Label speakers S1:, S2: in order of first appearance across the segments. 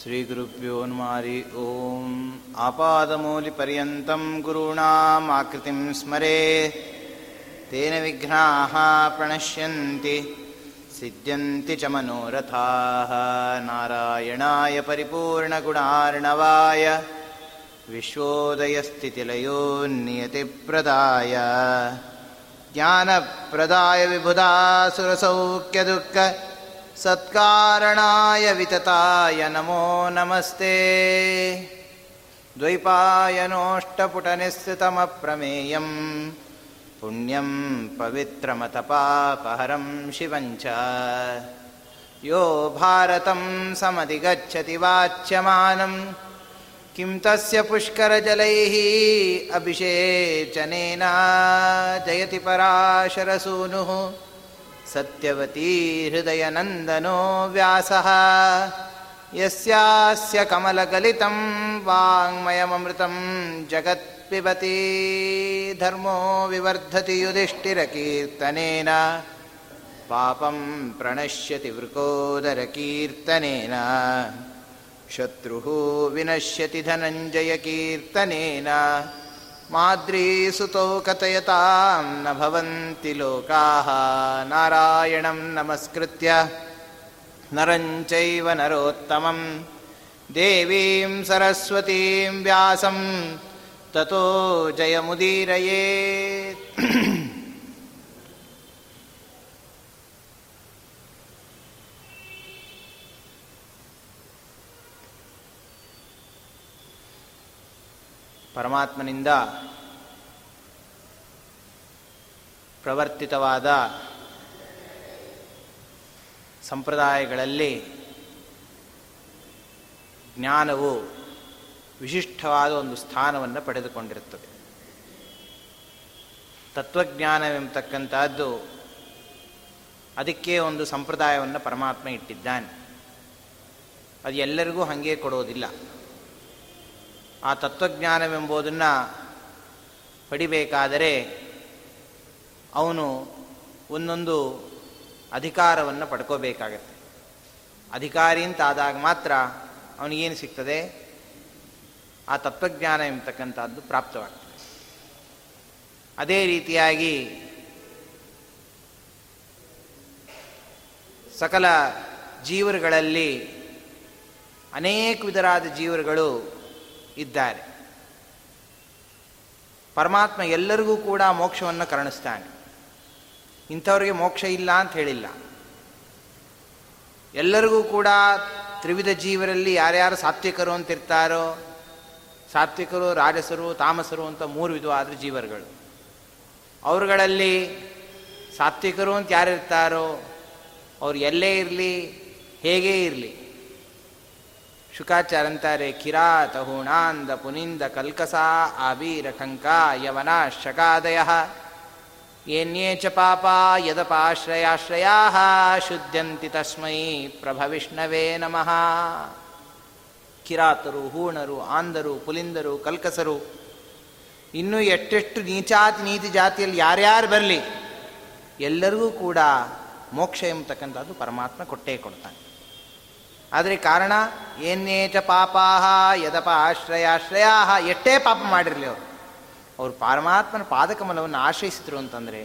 S1: श्रीगुरुभ्यो नमारि ॐ आपादमूलिपर्यन्तं गुरूणामाकृतिं स्मरे। तेन विघ्नाः प्रणश्यन्ति सिद्ध्यन्ति च मनोरथाः। नारायणाय परिपूर्णगुणार्णवाय विश्वोदयस्थितिलयो नियतिप्रदाय ज्ञानप्रदाय विबुधासुरसौख्यदुःख सत्कारणाय वितताय नमो नमस्ते। द्वैपायनोष्टपुटनिःसृतमप्रमेयं पुण्यं पवित्रमतपापहरं शिवं च यो भारतं समधिगच्छति वाच्यमानं किं तस्य पुष्करजलैः अभिषेचनेन जयति पराशरसूनुः सत्यवती हृदयनन्दनो व्यासः यस्यास्य कमलगलितं वाङ्मयममृतं जगत्पिबती धर्मो विवर्धति युधिष्ठिरकीर्तनेन पापं प्रणश्यति वृकोदरकीर्तनेन शत्रुः विनश्यति धनञ्जयकीर्तनेन माद्रीसुतौ कथयतां न भवन्ति लोकाः। नारायणं नमस्कृत्य नरं चैव नरोत्तमं। देवीं सरस्वतीं व्यासं ततो जयमुदीरयेत् ಪರಮಾತ್ಮನಿಂದ ಪ್ರವರ್ತಿತವಾದ ಸಂಪ್ರದಾಯಗಳಲ್ಲಿ ಜ್ಞಾನವು ವಿಶಿಷ್ಟವಾದ ಒಂದು ಸ್ಥಾನವನ್ನು ಪಡೆದುಕೊಂಡಿರುತ್ತದೆ. ತತ್ವಜ್ಞಾನವೆಂಬತಕ್ಕಂಥದ್ದು ಅದಕ್ಕೆ ಒಂದು ಸಂಪ್ರದಾಯವನ್ನು ಪರಮಾತ್ಮ ಇಟ್ಟಿದ್ದಾನೆ. ಅದು ಎಲ್ಲರಿಗೂ ಹಾಗೆ ಕೊಡೋದಿಲ್ಲ. ಆ ತತ್ವಜ್ಞಾನವೆಂಬುದನ್ನು ಪಡಿಬೇಕಾದರೆ ಅವನು ಒಂದೊಂದು ಅಧಿಕಾರವನ್ನು ಪಡ್ಕೋಬೇಕಾಗತ್ತೆ. ಅಧಿಕಾರಿ ಅಂತ ಆದಾಗ ಮಾತ್ರ ಅವನಿಗೇನು ಸಿಗ್ತದೆ? ಆ ತತ್ವಜ್ಞಾನ ಎಂಬತಕ್ಕಂಥದ್ದು ಪ್ರಾಪ್ತವಾಗ್ತದೆ. ಅದೇ ರೀತಿಯಾಗಿ ಸಕಲ ಜೀವರುಗಳಲ್ಲಿ ಅನೇಕ ವಿಧರಾದ ಜೀವರುಗಳು ಇದ್ದಾರೆ. ಪರಮಾತ್ಮ ಎಲ್ಲರಿಗೂ ಕೂಡ ಮೋಕ್ಷವನ್ನು ಕರುಣಿಸ್ತಾನೆ. ಇಂಥವ್ರಿಗೆ ಮೋಕ್ಷ ಇಲ್ಲ ಅಂತ ಹೇಳಿಲ್ಲ. ಎಲ್ಲರಿಗೂ ಕೂಡ ತ್ರಿವಿಧ ಜೀವರಲ್ಲಿ ಯಾರ್ಯಾರು ಸಾತ್ವಿಕರು ಅಂತಿರ್ತಾರೋ ಸಾತ್ವಿಕರು, ರಾಜಸರು, ತಾಮಸರು ಅಂತ ಮೂರು ವಿಧವಾದ ಜೀವರುಗಳು. ಅವರುಗಳಲ್ಲಿ ಸಾತ್ವಿಕರು ಅಂತ ಯಾರಿರ್ತಾರೋ, ಅವ್ರು ಎಲ್ಲೇ ಇರಲಿ, ಹೇಗೇ ಇರಲಿ ಶುಕಾಚಾರ ಅಂತಾರೆ ಕಿರಾತ ಹೂಣಾಂದ ಪುನಿಂದ ಕಲ್ಕಸ ಆಬೀರ ಕಂಕ ಯವನ ಶಕಾದಯ ಏನ್ಯೇ ಚ ಪಾಪ ಯದಪಾಶ್ರಯಾಶ್ರಯ ಶುದ್ಧಂತಿ ತಸ್ಮೈ ಪ್ರಭವಿಷ್ಣವೇ ನಮಃ ಕಿರಾತರು ಹೂಣರು ಆಂದರು ಪುಲಿಂದರು ಕಲ್ಕಸರು ಇನ್ನೂ ಎಷ್ಟೆಷ್ಟು ನೀಚಾತಿ ನೀತಿ ಜಾತಿಯಲ್ಲಿ ಯಾರ್ಯಾರು ಬರಲಿ, ಎಲ್ಲರಿಗೂ ಕೂಡ ಮೋಕ್ಷ ಎಂಬತಕ್ಕಂಥದ್ದು ಪರಮಾತ್ಮ ಕೊಟ್ಟೇ ಕೊಡ್ತಾನೆ. ಆದರೆ ಕಾರಣ ಏನೇಚ ಪಾಪಾಹ ಯದಪ ಆಶ್ರಯಾಶ್ರಯಾ ಎಷ್ಟೇ ಪಾಪ ಮಾಡಿರಲಿ ಅವರು. ಅವರು ಪರಮಾತ್ಮನ ಪಾದಕಮಲವನ್ನು ಆಶ್ರಯಿಸಿದ್ರು ಅಂತಂದರೆ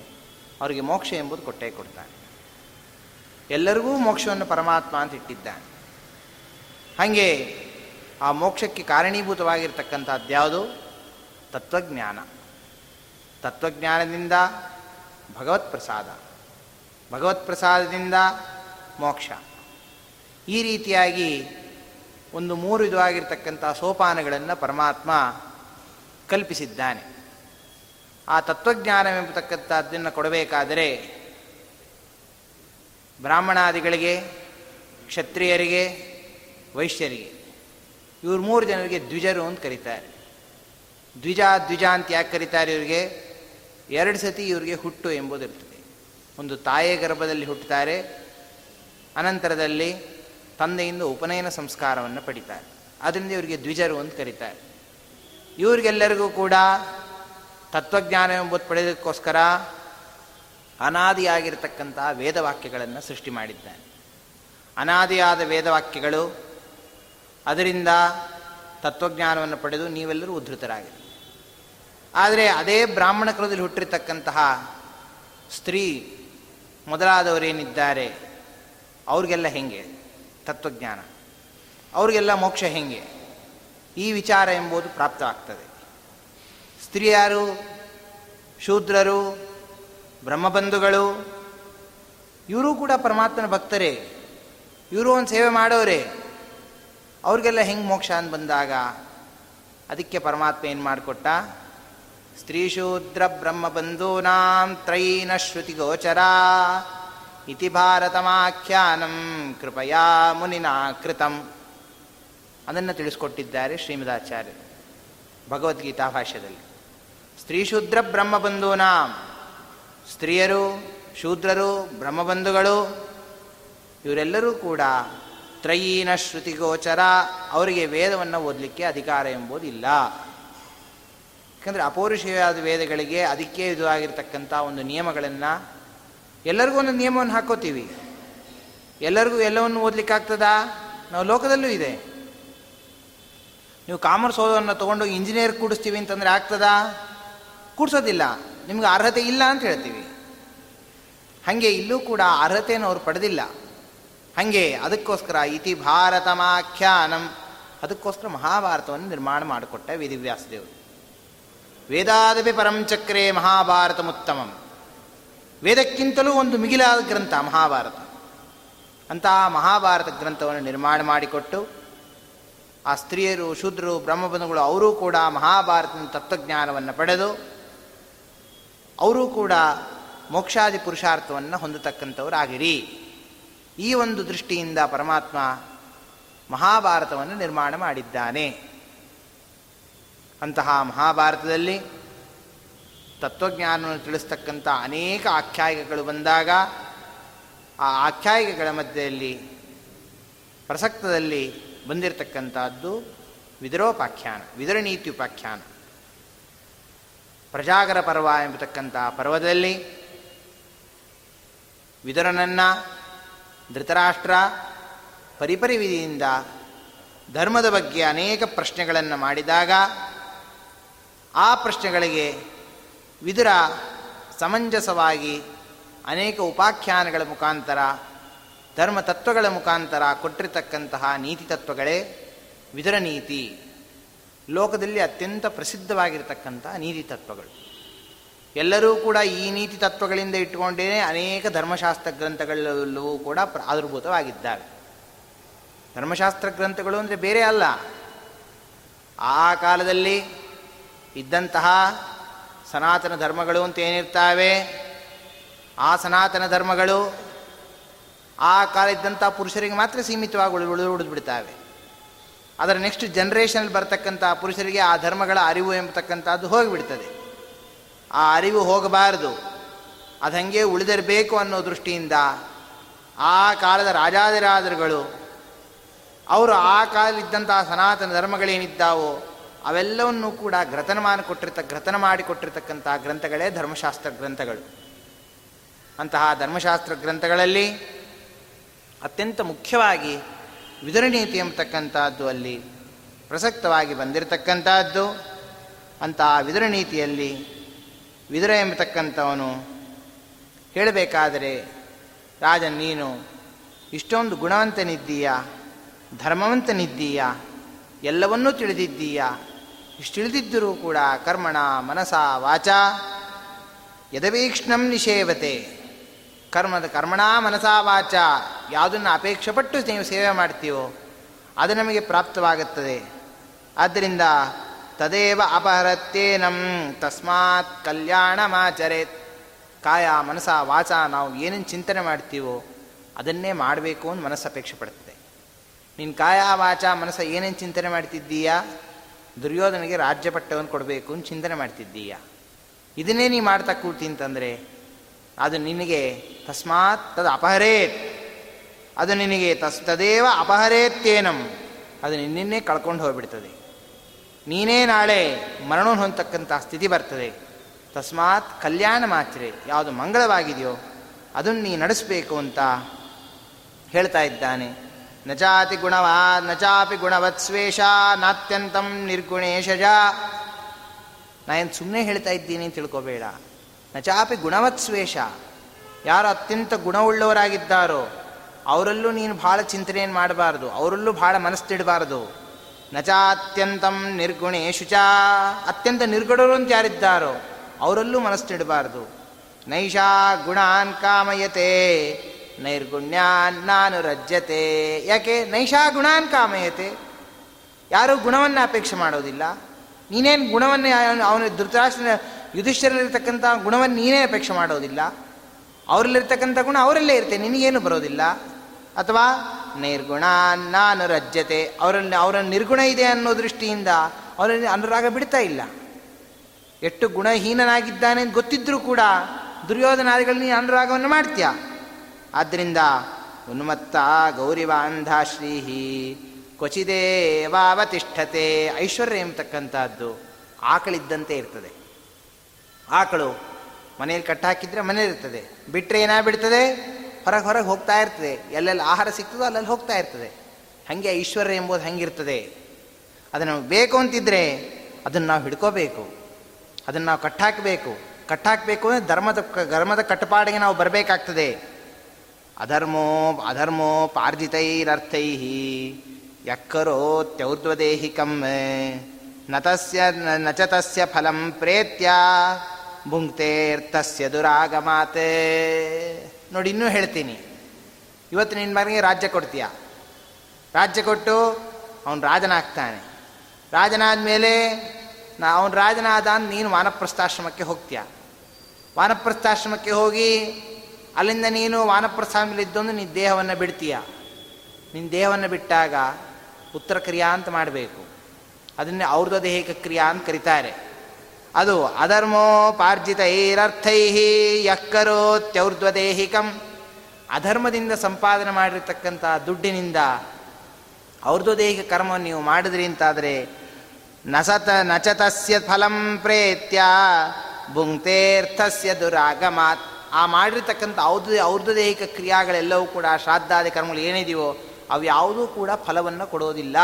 S1: ಅವರಿಗೆ ಮೋಕ್ಷ ಎಂಬುದು ಕೊಟ್ಟೇ ಕೊಡ್ತಾನೆ. ಎಲ್ಲರಿಗೂ ಮೋಕ್ಷವನ್ನು ಪರಮಾತ್ಮ ಅಂತ ಇಟ್ಟಿದ್ದಾನೆ. ಹಾಗೆ ಆ ಮೋಕ್ಷಕ್ಕೆ ಕಾರಣೀಭೂತವಾಗಿರ್ತಕ್ಕಂಥದ್ದು ಯಾವುದು? ತತ್ವಜ್ಞಾನ. ತತ್ವಜ್ಞಾನದಿಂದ ಭಗವತ್ ಪ್ರಸಾದ ಭಗವತ್ ಪ್ರಸಾದದಿಂದ ಮೋಕ್ಷ. ಈ ರೀತಿಯಾಗಿ ಒಂದು ಮೂರು ವಿಧವಾಗಿರ್ತಕ್ಕಂಥ ಸೋಪಾನಗಳನ್ನು ಪರಮಾತ್ಮ ಕಲ್ಪಿಸಿದ್ದಾನೆ. ಆ ತತ್ವಜ್ಞಾನವೆಂಬತಕ್ಕಂಥದ್ದನ್ನು ಕೊಡಬೇಕಾದರೆ ಬ್ರಾಹ್ಮಣಾದಿಗಳಿಗೆ, ಕ್ಷತ್ರಿಯರಿಗೆ, ವೈಶ್ಯರಿಗೆ, ಇವ್ರು ಮೂರು ಜನರಿಗೆ ದ್ವಿಜರು ಅಂತ ಕರೀತಾರೆ. ದ್ವಿಜ ದ್ವಿಜ ಅಂತ ಯಾಕೆ ಕರೀತಾರೆ ಇವರಿಗೆ? ಎರಡು ಸತಿ ಇವರಿಗೆ ಹುಟ್ಟು ಎಂಬುದಿರ್ತದೆ. ಒಂದು ತಾಯಿಯ ಗರ್ಭದಲ್ಲಿ ಹುಟ್ಟುತ್ತಾರೆ, ಅನಂತರದಲ್ಲಿ ತಂದೆಯಿಂದ ಉಪನಯನ ಸಂಸ್ಕಾರವನ್ನು ಪಡಿತಾರೆ. ಅದರಿಂದ ಇವರಿಗೆ ದ್ವಿಜರು ಅಂತ ಕರೀತಾರೆ. ಇವ್ರಿಗೆಲ್ಲರಿಗೂ ಕೂಡ ತತ್ವಜ್ಞಾನ ಎಂಬುದು ಪಡೆಯೋದಕ್ಕೋಸ್ಕರ ಅನಾದಿಯಾಗಿರ್ತಕ್ಕಂತಹ ವೇದವಾಕ್ಯಗಳನ್ನು ಸೃಷ್ಟಿ ಮಾಡಿದ್ದಾನೆ ಅನಾದಿಯಾದ ವೇದವಾಕ್ಯಗಳು ಅದರಿಂದ ತತ್ವಜ್ಞಾನವನ್ನು ಪಡೆದು ನೀವೆಲ್ಲರೂ ಉದ್ಧತರಾಗಿರಿ. ಆದರೆ ಅದೇ ಬ್ರಾಹ್ಮಣ ಕುಲದಲ್ಲಿ ಹುಟ್ಟಿರ್ತಕ್ಕಂತಹ ಸ್ತ್ರೀ ಮೊದಲಾದವರೇನಿದ್ದಾರೆ? ಅವ್ರಿಗೆಲ್ಲ ಹೆಂಗೆ? ತತ್ವಜ್ಞಾನ. ಅವರಿಗೆಲ್ಲ ಮೋಕ್ಷ ಹೆಂಗೆ? ಈ ವಿಚಾರ ಎಂಬುದು ಪ್ರಾಪ್ತವಾಗ್ತದೆ. ಸ್ತ್ರೀಯರು, ಶೂದ್ರರು, ಬ್ರಹ್ಮಬಂಧುಗಳು, ಇವರು ಕೂಡ ಪರಮಾತ್ಮನ ಭಕ್ತರೇ, ಇವರು ಒಂದು ಸೇವೆ ಮಾಡೋರೇ. ಅವ್ರಿಗೆಲ್ಲ ಹೆಂಗೆ ಮೋಕ್ಷ ಅಂತ ಬಂದಾಗ ಅದಕ್ಕೆ ಪರಮಾತ್ಮ ಏನು ಮಾಡಿಕೊಟ್ಟ? ಸ್ತ್ರೀ ಶೂದ್ರ ಬ್ರಹ್ಮಬಂಧೂನಾಂ ತ್ರೈನ ಶ್ರುತಿ ಗೋಚರ. ಇತಿ ಭಾರತಮಾಖ್ಯಾನಂ ಕೃಪಯಾ ಮುನಿನಾ ಕೃತಂ ಅದನ್ನು ತಿಳಿಸ್ಕೊಟ್ಟಿದ್ದಾರೆ ಶ್ರೀಮದಾಚಾರ್ಯರು, ಭಗವದ್ಗೀತಾ ಭಾಷ್ಯದಲ್ಲಿ. ಸ್ತ್ರೀಶೂದ್ರ ಬ್ರಹ್ಮಬಂಧೂನಾಂ? ಸ್ತ್ರೀಯರು, ಶೂದ್ರರು, ಬ್ರಹ್ಮಬಂಧುಗಳು, ಇವರೆಲ್ಲರೂ ಕೂಡ ತ್ರಯೀನ ಶ್ರುತಿಗೋಚರ, ಅವರಿಗೆ ವೇದವನ್ನು ಓದಲಿಕ್ಕೆ ಅಧಿಕಾರ ಎಂಬುದಿಲ್ಲ. ಯಾಕಂದರೆ ಅಪೌರುಷವಾದ ವೇದಗಳಿಗೆ ಅದಕ್ಕೆ ಇದು ಆಗಿರತಕ್ಕಂಥ ಒಂದು ನಿಯಮಗಳನ್ನು ಎಲ್ಲರಿಗೂ ಒಂದು ನಿಯಮವನ್ನು ಹಾಕೋತೀವಿ. ಎಲ್ಲರಿಗೂ ಎಲ್ಲವನ್ನು ಓದಲಿಕ್ಕಾಗ್ತದಾ ನಾವು ಲೋಕದಲ್ಲೂ ಇದೆ. ನೀವು ಕಾಮರ್ಸ್ ಓದೋವನ್ನು ತೊಗೊಂಡು ಇಂಜಿನಿಯರ್ ಕೂಡಿಸ್ತೀವಿ ಅಂತಂದರೆ ಆಗ್ತದಾ? ಕೂಡಿಸೋದಿಲ್ಲ. ನಿಮ್ಗೆ ಅರ್ಹತೆ ಇಲ್ಲ ಅಂತ ಹೇಳ್ತೀವಿ. ಹಾಗೆ ಇಲ್ಲೂ ಕೂಡ ಅರ್ಹತೆಯನ್ನು ಅವರು ಪಡೆದಿಲ್ಲ. ಹಾಗೆ ಅದಕ್ಕೋಸ್ಕರ ಇತಿ ಭಾರತಮಾಖ್ಯಾನಂ ಅದಕ್ಕೋಸ್ಕರ ಮಹಾಭಾರತವನ್ನು ನಿರ್ಮಾಣ ಮಾಡಿಕೊಟ್ಟ ವೇದಿವ್ಯಾಸದೇವರು. ವೇದಾದಪಿ ಪರಂಚಕ್ರೆ ಮಹಾಭಾರತ ಉತ್ತಮಂ ವೇದಕ್ಕಿಂತಲೂ ಒಂದು ಮಿಗಿಲಾದ ಗ್ರಂಥ, ಮಹಾಭಾರತ. ಅಂತಹ ಮಹಾಭಾರತ ಗ್ರಂಥವನ್ನು ನಿರ್ಮಾಣ ಮಾಡಿಕೊಟ್ಟು ಆ ಸ್ತ್ರೀಯರು, ಶೂದ್ರರು, ಬ್ರಹ್ಮಬಂಧುಗಳು, ಅವರೂ ಕೂಡ ಮಹಾಭಾರತದ ತತ್ವಜ್ಞಾನವನ್ನು ಪಡೆದು, ಅವರೂ ಕೂಡ ಮೋಕ್ಷಾದಿ ಪುರುಷಾರ್ಥವನ್ನು ಹೊಂದತಕ್ಕಂಥವರಾಗಿರಿ. ಈ ಒಂದು ದೃಷ್ಟಿಯಿಂದ ಪರಮಾತ್ಮ ಮಹಾಭಾರತವನ್ನು ನಿರ್ಮಾಣ ಮಾಡಿದ್ದಾನೆ. ಅಂತಹ ಮಹಾಭಾರತದಲ್ಲಿ ತತ್ವಜ್ಞಾನವನ್ನು ತಿಳಿಸ್ತಕ್ಕಂಥ ಅನೇಕ ಆಖ್ಯಾಯಿಕಗಳು ಬಂದಾಗ ಆ ಆಖ್ಯಾಯಿಕೆಗಳ ಮಧ್ಯದಲ್ಲಿ ಪ್ರಸಕ್ತದಲ್ಲಿ ಬಂದಿರತಕ್ಕಂಥದ್ದು ವಿದರೋಪಾಖ್ಯಾನ ವಿದರನೀತಿ ಉಪಾಖ್ಯಾನ ಪ್ರಜಾಗರ ಪರ್ವ ಎಂಬತಕ್ಕಂಥ ಪರ್ವದಲ್ಲಿ ವಿದರನನ್ನ ಧೃತರಾಷ್ಟ್ರ ಪರಿಪರಿ ವಿಧಿಯಿಂದ ಧರ್ಮದ ಬಗ್ಗೆ ಅನೇಕ ಪ್ರಶ್ನೆಗಳನ್ನು ಮಾಡಿದಾಗ ಆ ಪ್ರಶ್ನೆಗಳಿಗೆ ವಿದುರ ಸಮಂಜಸವಾಗಿ ಅನೇಕ ಉಪಾಖ್ಯಾನಗಳ ಮುಖಾಂತರ ಧರ್ಮ ತತ್ವಗಳ ಮುಖಾಂತರ ಕೊಟ್ಟಿರತಕ್ಕಂತಹ ನೀತಿ ತತ್ವಗಳೇ ವಿದುರ ನೀತಿ. ಲೋಕದಲ್ಲಿ ಅತ್ಯಂತ ಪ್ರಸಿದ್ಧವಾಗಿರತಕ್ಕಂತಹ ನೀತಿ ತತ್ವಗಳು. ಎಲ್ಲರೂ ಕೂಡ ಈ ನೀತಿ ತತ್ವಗಳಿಂದ ಇಟ್ಟುಕೊಂಡೇ ಅನೇಕ ಧರ್ಮಶಾಸ್ತ್ರ ಗ್ರಂಥಗಳಲ್ಲೂ ಕೂಡ ಆವಿರ್ಭೂತವಾಗಿದ್ದಾವೆ ಧರ್ಮಶಾಸ್ತ್ರ ಗ್ರಂಥಗಳು ಅಂದರೆ ಬೇರೆ ಅಲ್ಲ. ಆ ಕಾಲದಲ್ಲಿ ಇದ್ದಂತಹ ಸನಾತನ ಧರ್ಮಗಳು ಅಂತ ಏನಿರ್ತಾವೆ? ಆ ಸನಾತನ ಧರ್ಮಗಳು ಆ ಕಾಲ ಇದ್ದಂಥ ಪುರುಷರಿಗೆ ಮಾತ್ರ ಸೀಮಿತವಾಗಿ ಉಳಿದು ಉಳಿದು ಬಿಡ್ತಾವೆ. ಅದರ ನೆಕ್ಸ್ಟ್ ಜನ್ರೇಷನಲ್ಲಿ ಬರ್ತಕ್ಕಂಥ ಪುರುಷರಿಗೆ ಆ ಧರ್ಮಗಳ ಅರಿವು ಎಂಬತಕ್ಕಂಥದ್ದು ಹೋಗಿಬಿಡ್ತದೆ. ಆ ಅರಿವು ಹೋಗಬಾರದು. ಅದು ಹಾಗೆ ಉಳಿದಿರಬೇಕು ಅನ್ನೋ ದೃಷ್ಟಿಯಿಂದ ಆ ಕಾಲದ ರಾಜಾದಿರಾದರುಗಳು ಅವರು ಆ ಕಾಲದಲ್ಲಿದ್ದಂತಹ ಸನಾತನ ಧರ್ಮಗಳೇನಿದ್ದಾವೋ ಅವೆಲ್ಲವನ್ನೂ ಕೂಡ ಗ್ರತನಮಾನ ಮಾಡಿ ಗ್ರತನ ಮಾಡಿ ಕೊಟ್ಟಿರ್ತಕ್ಕಂತಹ ಗ್ರಂಥಗಳೇ ಧರ್ಮಶಾಸ್ತ್ರ ಗ್ರಂಥಗಳು. ಅಂತಹ ಧರ್ಮಶಾಸ್ತ್ರ ಗ್ರಂಥಗಳಲ್ಲಿ ಅತ್ಯಂತ ಮುಖ್ಯವಾಗಿ ವಿದರಣೀತಿ ಎಂಬತಕ್ಕಂಥದ್ದು ಅಲ್ಲಿ ಪ್ರಸಕ್ತವಾಗಿ ಬಂದಿರತಕ್ಕಂಥದ್ದು ಅಂತಹ ವಿದರಣೀತಿಯಲ್ಲಿ ವಿದುರ ಎಂಬತಕ್ಕಂಥವನು ಹೇಳಬೇಕಾದರೆ ರಾಜ ನೀನು ಇಷ್ಟೊಂದು ಗುಣವಂತನಿದ್ದೀಯಾ, ಧರ್ಮವಂತನಿದ್ದೀಯಾ, ಎಲ್ಲವನ್ನೂ ತಿಳಿದಿದ್ದೀಯ ಇಷ್ಟು ತಿಳಿದಿದ್ದರೂ ಕೂಡ ಕರ್ಮಣ ಮನಸ ವಾಚ ಯದವೀಕ್ಷ್ಣಂ ನಿಷೇವತೆ. ಕರ್ಮದ ಕರ್ಮಣ ಮನಸಾ ವಾಚ, ಯಾವುದನ್ನು ಅಪೇಕ್ಷೆ ಪಟ್ಟು ನೀವು ಸೇವೆ ಮಾಡ್ತೀವೋ ಅದು ನಮಗೆ ಪ್ರಾಪ್ತವಾಗುತ್ತದೆ. ಆದ್ದರಿಂದ ತದೇವ ಅಪಹರತ್ತೇನಂ ತಸ್ಮಾತ್ ಕಲ್ಯಾಣಮಾಚರೇತ್. ಕಾಯ ಮನಸ ವಾಚ ನಾವು ಏನೇನು ಚಿಂತನೆ ಮಾಡ್ತೀವೋ ಅದನ್ನೇ ಮಾಡಬೇಕು ಅಂತ ಮನಸ್ಸು ಅಪೇಕ್ಷೆ ಪಡ್ತದೆ ನೀನು ಕಾಯ ವಾಚ ಮನಸ್ಸ ಏನೇನು ಚಿಂತನೆ ಮಾಡ್ತಿದ್ದೀಯಾ? ದುರ್ಯೋಧನಿಗೆ ರಾಜ್ಯ ಪಟ್ಟವನ್ನು ಕೊಡಬೇಕು ಅಂತ ಚಿಂತನೆ ಮಾಡ್ತಿದ್ದೀಯ. ಇದನ್ನೇ ನೀ ಮಾಡ್ತಾ ಕೂತಿ ಅಂತಂದರೆ, ಅದು ನಿನಗೆ ತಸ್ಮಾತ್ ತದು ಅಪಹರೇತ್. ಅದು ನಿನಗೆ ತಸ್, ತದೇವ ಅಪಹರೇತ್ಯೇನಂ. ಅದು ನಿನ್ನೇ ಕಳ್ಕೊಂಡು ಹೋಗ್ಬಿಡ್ತದೆ. ನೀನೇ ನಾಳೆ ಮರಣ ಹೊಂದತಕ್ಕಂಥ ಸ್ಥಿತಿ ಬರ್ತದೆ. ತಸ್ಮಾತ್ ಕಲ್ಯಾಣ ಮಾತ್ರೆ ಯಾವುದು ಮಂಗಳವಾಗಿದೆಯೋ ಅದನ್ನು ನೀ ನಡೆಸಬೇಕು ಅಂತ ಹೇಳ್ತಾ ಇದ್ದಾನೆ. ನಚಾತಿ ಗುಣವಾ ನಚಾಪಿ ಗುಣವತ್ ಸ್ವೇಷ ನಾತ್ಯಂತಂ ನಿರ್ಗುಣೇಶಜ. ನಾನು ಸುಮ್ಮನೆ ಹೇಳ್ತಾ ಇದ್ದೀನಿ ತಿಳ್ಕೊಬೇಡ. ನಚಾಪಿ ಗುಣವತ್ ಸ್ವೇಷ ಯಾರು ಅತ್ಯಂತ ಗುಣವುಳ್ಳವರಾಗಿದ್ದಾರೋ, ಅವರಲ್ಲೂ ನೀನು ಭಾಳ ಚಿಂತನೆಯನ್ನು ಮಾಡಬಾರ್ದು, ಅವರಲ್ಲೂ ಭಾಳ ಮನಸ್ಸಿಡಬಾರ್ದು. ನಚಾತ್ಯಂತಂ ನಿರ್ಗುಣೇಶು ಚ ಅತ್ಯಂತ ನಿರ್ಗುಣರು ಅಂತ ಯಾರಿದ್ದಾರೋ, ಅವರಲ್ಲೂ ಮನಸ್ಸಿಡಬಾರ್ದು. ನೈಷಾ ಗುಣಾನ್ ಕಾಮಯತೆ. ನೈರ್ಗುಣ್ಯಾನ್ ನಾನು ರಜ್ಯತೆ. ಯಾಕೆ? ನೈಷಾ ಗುಣಾನ್ ಕಾಮಯತೆ. ಯಾರೂ ಗುಣವನ್ನು ಅಪೇಕ್ಷೆ ಮಾಡೋದಿಲ್ಲ. ನೀನೇನು ಗುಣವನ್ನು ಅವನು ಧೃತರಾಷ್ಟ್ರ ಯುಧಿಷ್ಠರಲ್ಲಿರ್ತಕ್ಕಂಥ ಗುಣವನ್ನು ನೀನೇ ಅಪೇಕ್ಷೆ ಮಾಡೋದಿಲ್ಲ. ಅವರಲ್ಲಿರ್ತಕ್ಕಂಥ ಗುಣ ಅವರಲ್ಲೇ ಇರುತ್ತೆ, ನಿನಗೇನು ಬರೋದಿಲ್ಲ. ಅಥವಾ ನಿರ್ಗುಣ ನಾನು ರಜ್ಯತೆ. ಅವರಲ್ಲಿ, ಅವರ ನಿರ್ಗುಣ ಇದೆ ಅನ್ನೋ ದೃಷ್ಟಿಯಿಂದ ಅವರಲ್ಲಿ ಅನುರಾಗ ಬಿಡ್ತಾ ಇಲ್ಲ. ಎಷ್ಟು ಗುಣಹೀನನಾಗಿದ್ದಾನೆ ಗೊತ್ತಿದ್ದರೂ ಕೂಡ ದುರ್ಯೋಧನಾದಿಗಳು ನೀನು ಅನುರಾಗವನ್ನು ಮಾಡ್ತೀಯ? ಆದ್ದರಿಂದ ಉನ್ಮತ್ತ ಗೌರಿವಾಂಧಾಶ್ರೀಹಿ ಕ್ವಚಿದೇವಾವತಿಷ್ಠತೆ ಐಶ್ವರ್ಯ ಎಂಬತಕ್ಕಂಥದ್ದು ಆಕಳಿದ್ದಂತೆ ಇರ್ತದೆ. ಆಕಳು ಮನೆಯಲ್ಲಿ ಕಟ್ಟಾಕಿದ್ರೆ ಮನೇಲಿ ಬಿಟ್ಟರೆ ಬಿಟ್ಟರೆ ಏನಾಗ್ಬಿಡ್ತದೆ ಹೊರಗೆ ಹೊರಗೆ ಹೋಗ್ತಾ ಇರ್ತದೆ. ಎಲ್ಲೆಲ್ಲಿ ಆಹಾರ ಸಿಗ್ತದೋ ಅಲ್ಲೆಲ್ಲಿ ಹೋಗ್ತಾ ಇರ್ತದೆ. ಹಾಗೆ ಐಶ್ವರ್ಯ ಎಂಬುದು ಹಂಗಿರ್ತದೆ. ಅದನ್ನು ಬೇಕು ಅಂತಿದ್ರೆ ಅದನ್ನು ನಾವು ಹಿಡ್ಕೋಬೇಕು. ಅದನ್ನು ನಾವು ಕಟ್ಟಾಕಬೇಕು. ಕಟ್ಟಾಕಬೇಕು ಅಂದರೆ ಧರ್ಮದ ಧರ್ಮದ ಕಟ್ಟುಪಾಡಿಗೆ ನಾವು ಬರಬೇಕಾಗ್ತದೆ. ಅಧರ್ಮೋ ಅಧರ್ಮೋ ಪಾರ್ಜಿತೈರರ್ಥೈ ಯಕ್ಕರೋ ತಸ್ಯ ನತಸ್ಯ ನಚ ತಸ್ಯ ಫಲಂ ಪ್ರೇತ್ಯ ಭುಂಕ್ತೇರ್ತಸ್ಯ ದುರಾಗಮಾತೆ ನೋಡಿ, ಇನ್ನೂ ಹೇಳ್ತೀನಿ. ಇವತ್ತು ನಿನ್ನ ಮನೆಗೆ ರಾಜ್ಯ ಕೊಡ್ತೀಯ? ರಾಜ್ಯ ಕೊಟ್ಟು ಅವನು ರಾಜನಾಗ್ತಾನೆ. ರಾಜನಾದ ಮೇಲೆ ನಾ, ಅವನು ರಾಜನಾದ ನೀನು ವಾನಪ್ರಸ್ಥಾಶ್ರಮಕ್ಕೆ ಹೋಗ್ತೀಯ? ವಾನಪ್ರಸ್ಥಾಶ್ರಮಕ್ಕೆ ಹೋಗಿ ಅಲ್ಲಿಂದ ನೀನು ವಾನಪ್ರಸ್ಥಾನದಲ್ಲಿದ್ದೊಂದು ನಿನ್ನ ದೇಹವನ್ನು ಬಿಡ್ತೀಯ. ನಿನ್ನ ದೇಹವನ್ನು ಬಿಟ್ಟಾಗ ಉತ್ತರ ಕ್ರಿಯಾ ಅಂತ ಮಾಡಬೇಕು. ಅದನ್ನೇ ಔರ್ಧ ದೇಹಿಕ ಕ್ರಿಯಾ ಅಂತ ಕರೀತಾರೆ. ಅದು ಐರರ್ಥೈ ಯಕ್ಕರೋತ್ಯೌರ್ಧ್ವದೇಹಿಕಂ ಅಧರ್ಮದಿಂದ ಸಂಪಾದನೆ ಮಾಡಿರ್ತಕ್ಕಂಥ ದುಡ್ಡಿನಿಂದ ದೇಹಿಕ ಕರ್ಮವನ್ನು ನೀವು ಮಾಡಿದ್ರಿ ಅಂತಾದರೆ, ನಸತ ನಚತಸ್ಯ ಫಲಂ ಪ್ರೇತ್ಯ ಭುಂಕ್ತೇರ್ಥಸ್ಯ ದುರಾಗಮಾತ್. ಆ ಮಾಡಿರ್ತಕ್ಕಂಥ ಔರ್ಧ ದೇಹಿಕ ಕ್ರಿಯಾಗಳೆಲ್ಲವೂ ಕೂಡ, ಶ್ರಾದ್ದಾದಿ ಕರ್ಮಗಳು ಏನಿದೆಯೋ, ಅವು ಯಾವುದೂ ಕೂಡ ಫಲವನ್ನು ಕೊಡೋದಿಲ್ಲ.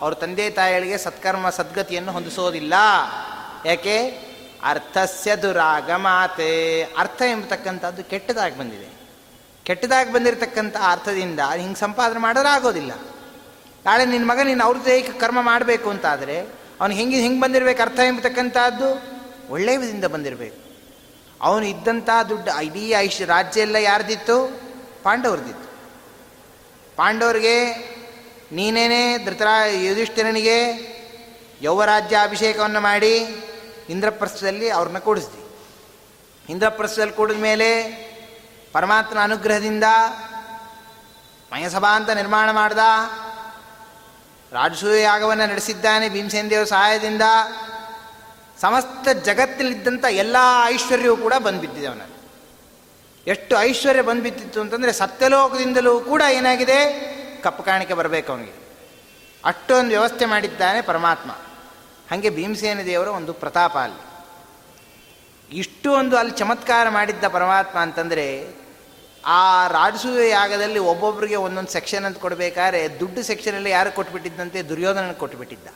S1: ಅವ್ರ ತಂದೆ ತಾಯಿಗಳಿಗೆ ಸತ್ಕರ್ಮ, ಸದ್ಗತಿಯನ್ನು ಹೊಂದಿಸೋದಿಲ್ಲ. ಯಾಕೆ? ಅರ್ಥಸ್ಯ ದುರಾಗಮಾತೆ. ಅರ್ಥ ಎಂಬತಕ್ಕಂಥದ್ದು ಕೆಟ್ಟದಾಗಿ ಬಂದಿದೆ. ಕೆಟ್ಟದಾಗಿ ಬಂದಿರತಕ್ಕಂಥ ಅರ್ಥದಿಂದ ಹಿಂಗೆ ಸಂಪಾದನೆ ಮಾಡಿದ್ರೆ ಆಗೋದಿಲ್ಲ ನಾಳೆ ನಿನ್ನ ಮಗ ನೀನು ಅವ್ರ ದೈಹಿಕ ಕರ್ಮ ಮಾಡಬೇಕು ಅಂತಾದರೆ ಅವನು ಹೆಂಗೆ, ಹಿಂಗೆ ಬಂದಿರಬೇಕು ಅರ್ಥ ಎಂಬತಕ್ಕಂಥದ್ದು? ಒಳ್ಳೆಯದಿಂದ ಬಂದಿರಬೇಕು. ಅವನು ಇದ್ದಂಥ ದುಡ್ಡು ಇಡೀ ಐಶ್ ರಾಜ್ಯ ಎಲ್ಲ ಯಾರ್ದಿತ್ತು? ಪಾಂಡವ್ರದಿತ್ತು. ಪಾಂಡವರಿಗೆ ನೀನೇನೇ ಧೃತರಾ ಯುಧಿಷ್ಠಿರನಿಗೆ ಯೌವರಾಜ್ಯಾಭಿಷೇಕವನ್ನು ಮಾಡಿ ಇಂದ್ರಪ್ರಸ್ಥದಲ್ಲಿ ಅವ್ರನ್ನ ಕೂಡಿಸ್ದಿ ಇಂದ್ರಪ್ರಸ್ಥದಲ್ಲಿ ಕೂಡಿದ ಮೇಲೆ ಪರಮಾತ್ಮನ ಅನುಗ್ರಹದಿಂದ ಮಯಸಭಾ ಅಂತ ನಿರ್ಮಾಣ ಮಾಡ್ದ. ರಾಜಸೂಯ ಯಾಗವನ್ನು ನಡೆಸಿದ್ದಾನೆ ಭೀಮಸೇನ ದೇವರ ಸಹಾಯದಿಂದ. ಸಮಸ್ತ ಜಗತ್ತಿನಲ್ಲಿದ್ದಂಥ ಎಲ್ಲ ಐಶ್ವರ್ಯವೂ ಕೂಡ ಬಂದುಬಿದ್ದಿದೆ ಅವನಲ್ಲಿ. ಎಷ್ಟು ಐಶ್ವರ್ಯ ಬಂದುಬಿದ್ದಿತ್ತು ಅಂತಂದರೆ ಸತ್ಯಲೋಕದಿಂದಲೂ ಕೂಡ ಏನಾಗಿದೆ? ಕಪ್ಪು ಕಾಣಿಕೆ ಬರಬೇಕು ಅವನಿಗೆ. ಅಷ್ಟೊಂದು ವ್ಯವಸ್ಥೆ ಮಾಡಿದ್ದಾನೆ ಪರಮಾತ್ಮ. ಹಾಗೆ ಭೀಮಸೇನ ದೇವರ ಒಂದು ಪ್ರತಾಪ ಅಲ್ಲಿ. ಇಷ್ಟು ಒಂದು ಅಲ್ಲಿ ಚಮತ್ಕಾರ ಮಾಡಿದ್ದ ಪರಮಾತ್ಮ ಅಂತಂದರೆ ಆ ರಾಜಸೂಯ ಯಾಗದಲ್ಲಿ ಒಬ್ಬೊಬ್ಬರಿಗೆ ಒಂದೊಂದು ಸೆಕ್ಷನ್ ಅಂತ ಕೊಡಬೇಕಾದ್ರೆ ದುಡ್ಡು ಸೆಕ್ಷನಲ್ಲಿ ಯಾರು ಕೊಟ್ಬಿಟ್ಟಿದ್ದಂತೆ? ದುರ್ಯೋಧನ ಕೊಟ್ಟುಬಿಟ್ಟಿದ್ದ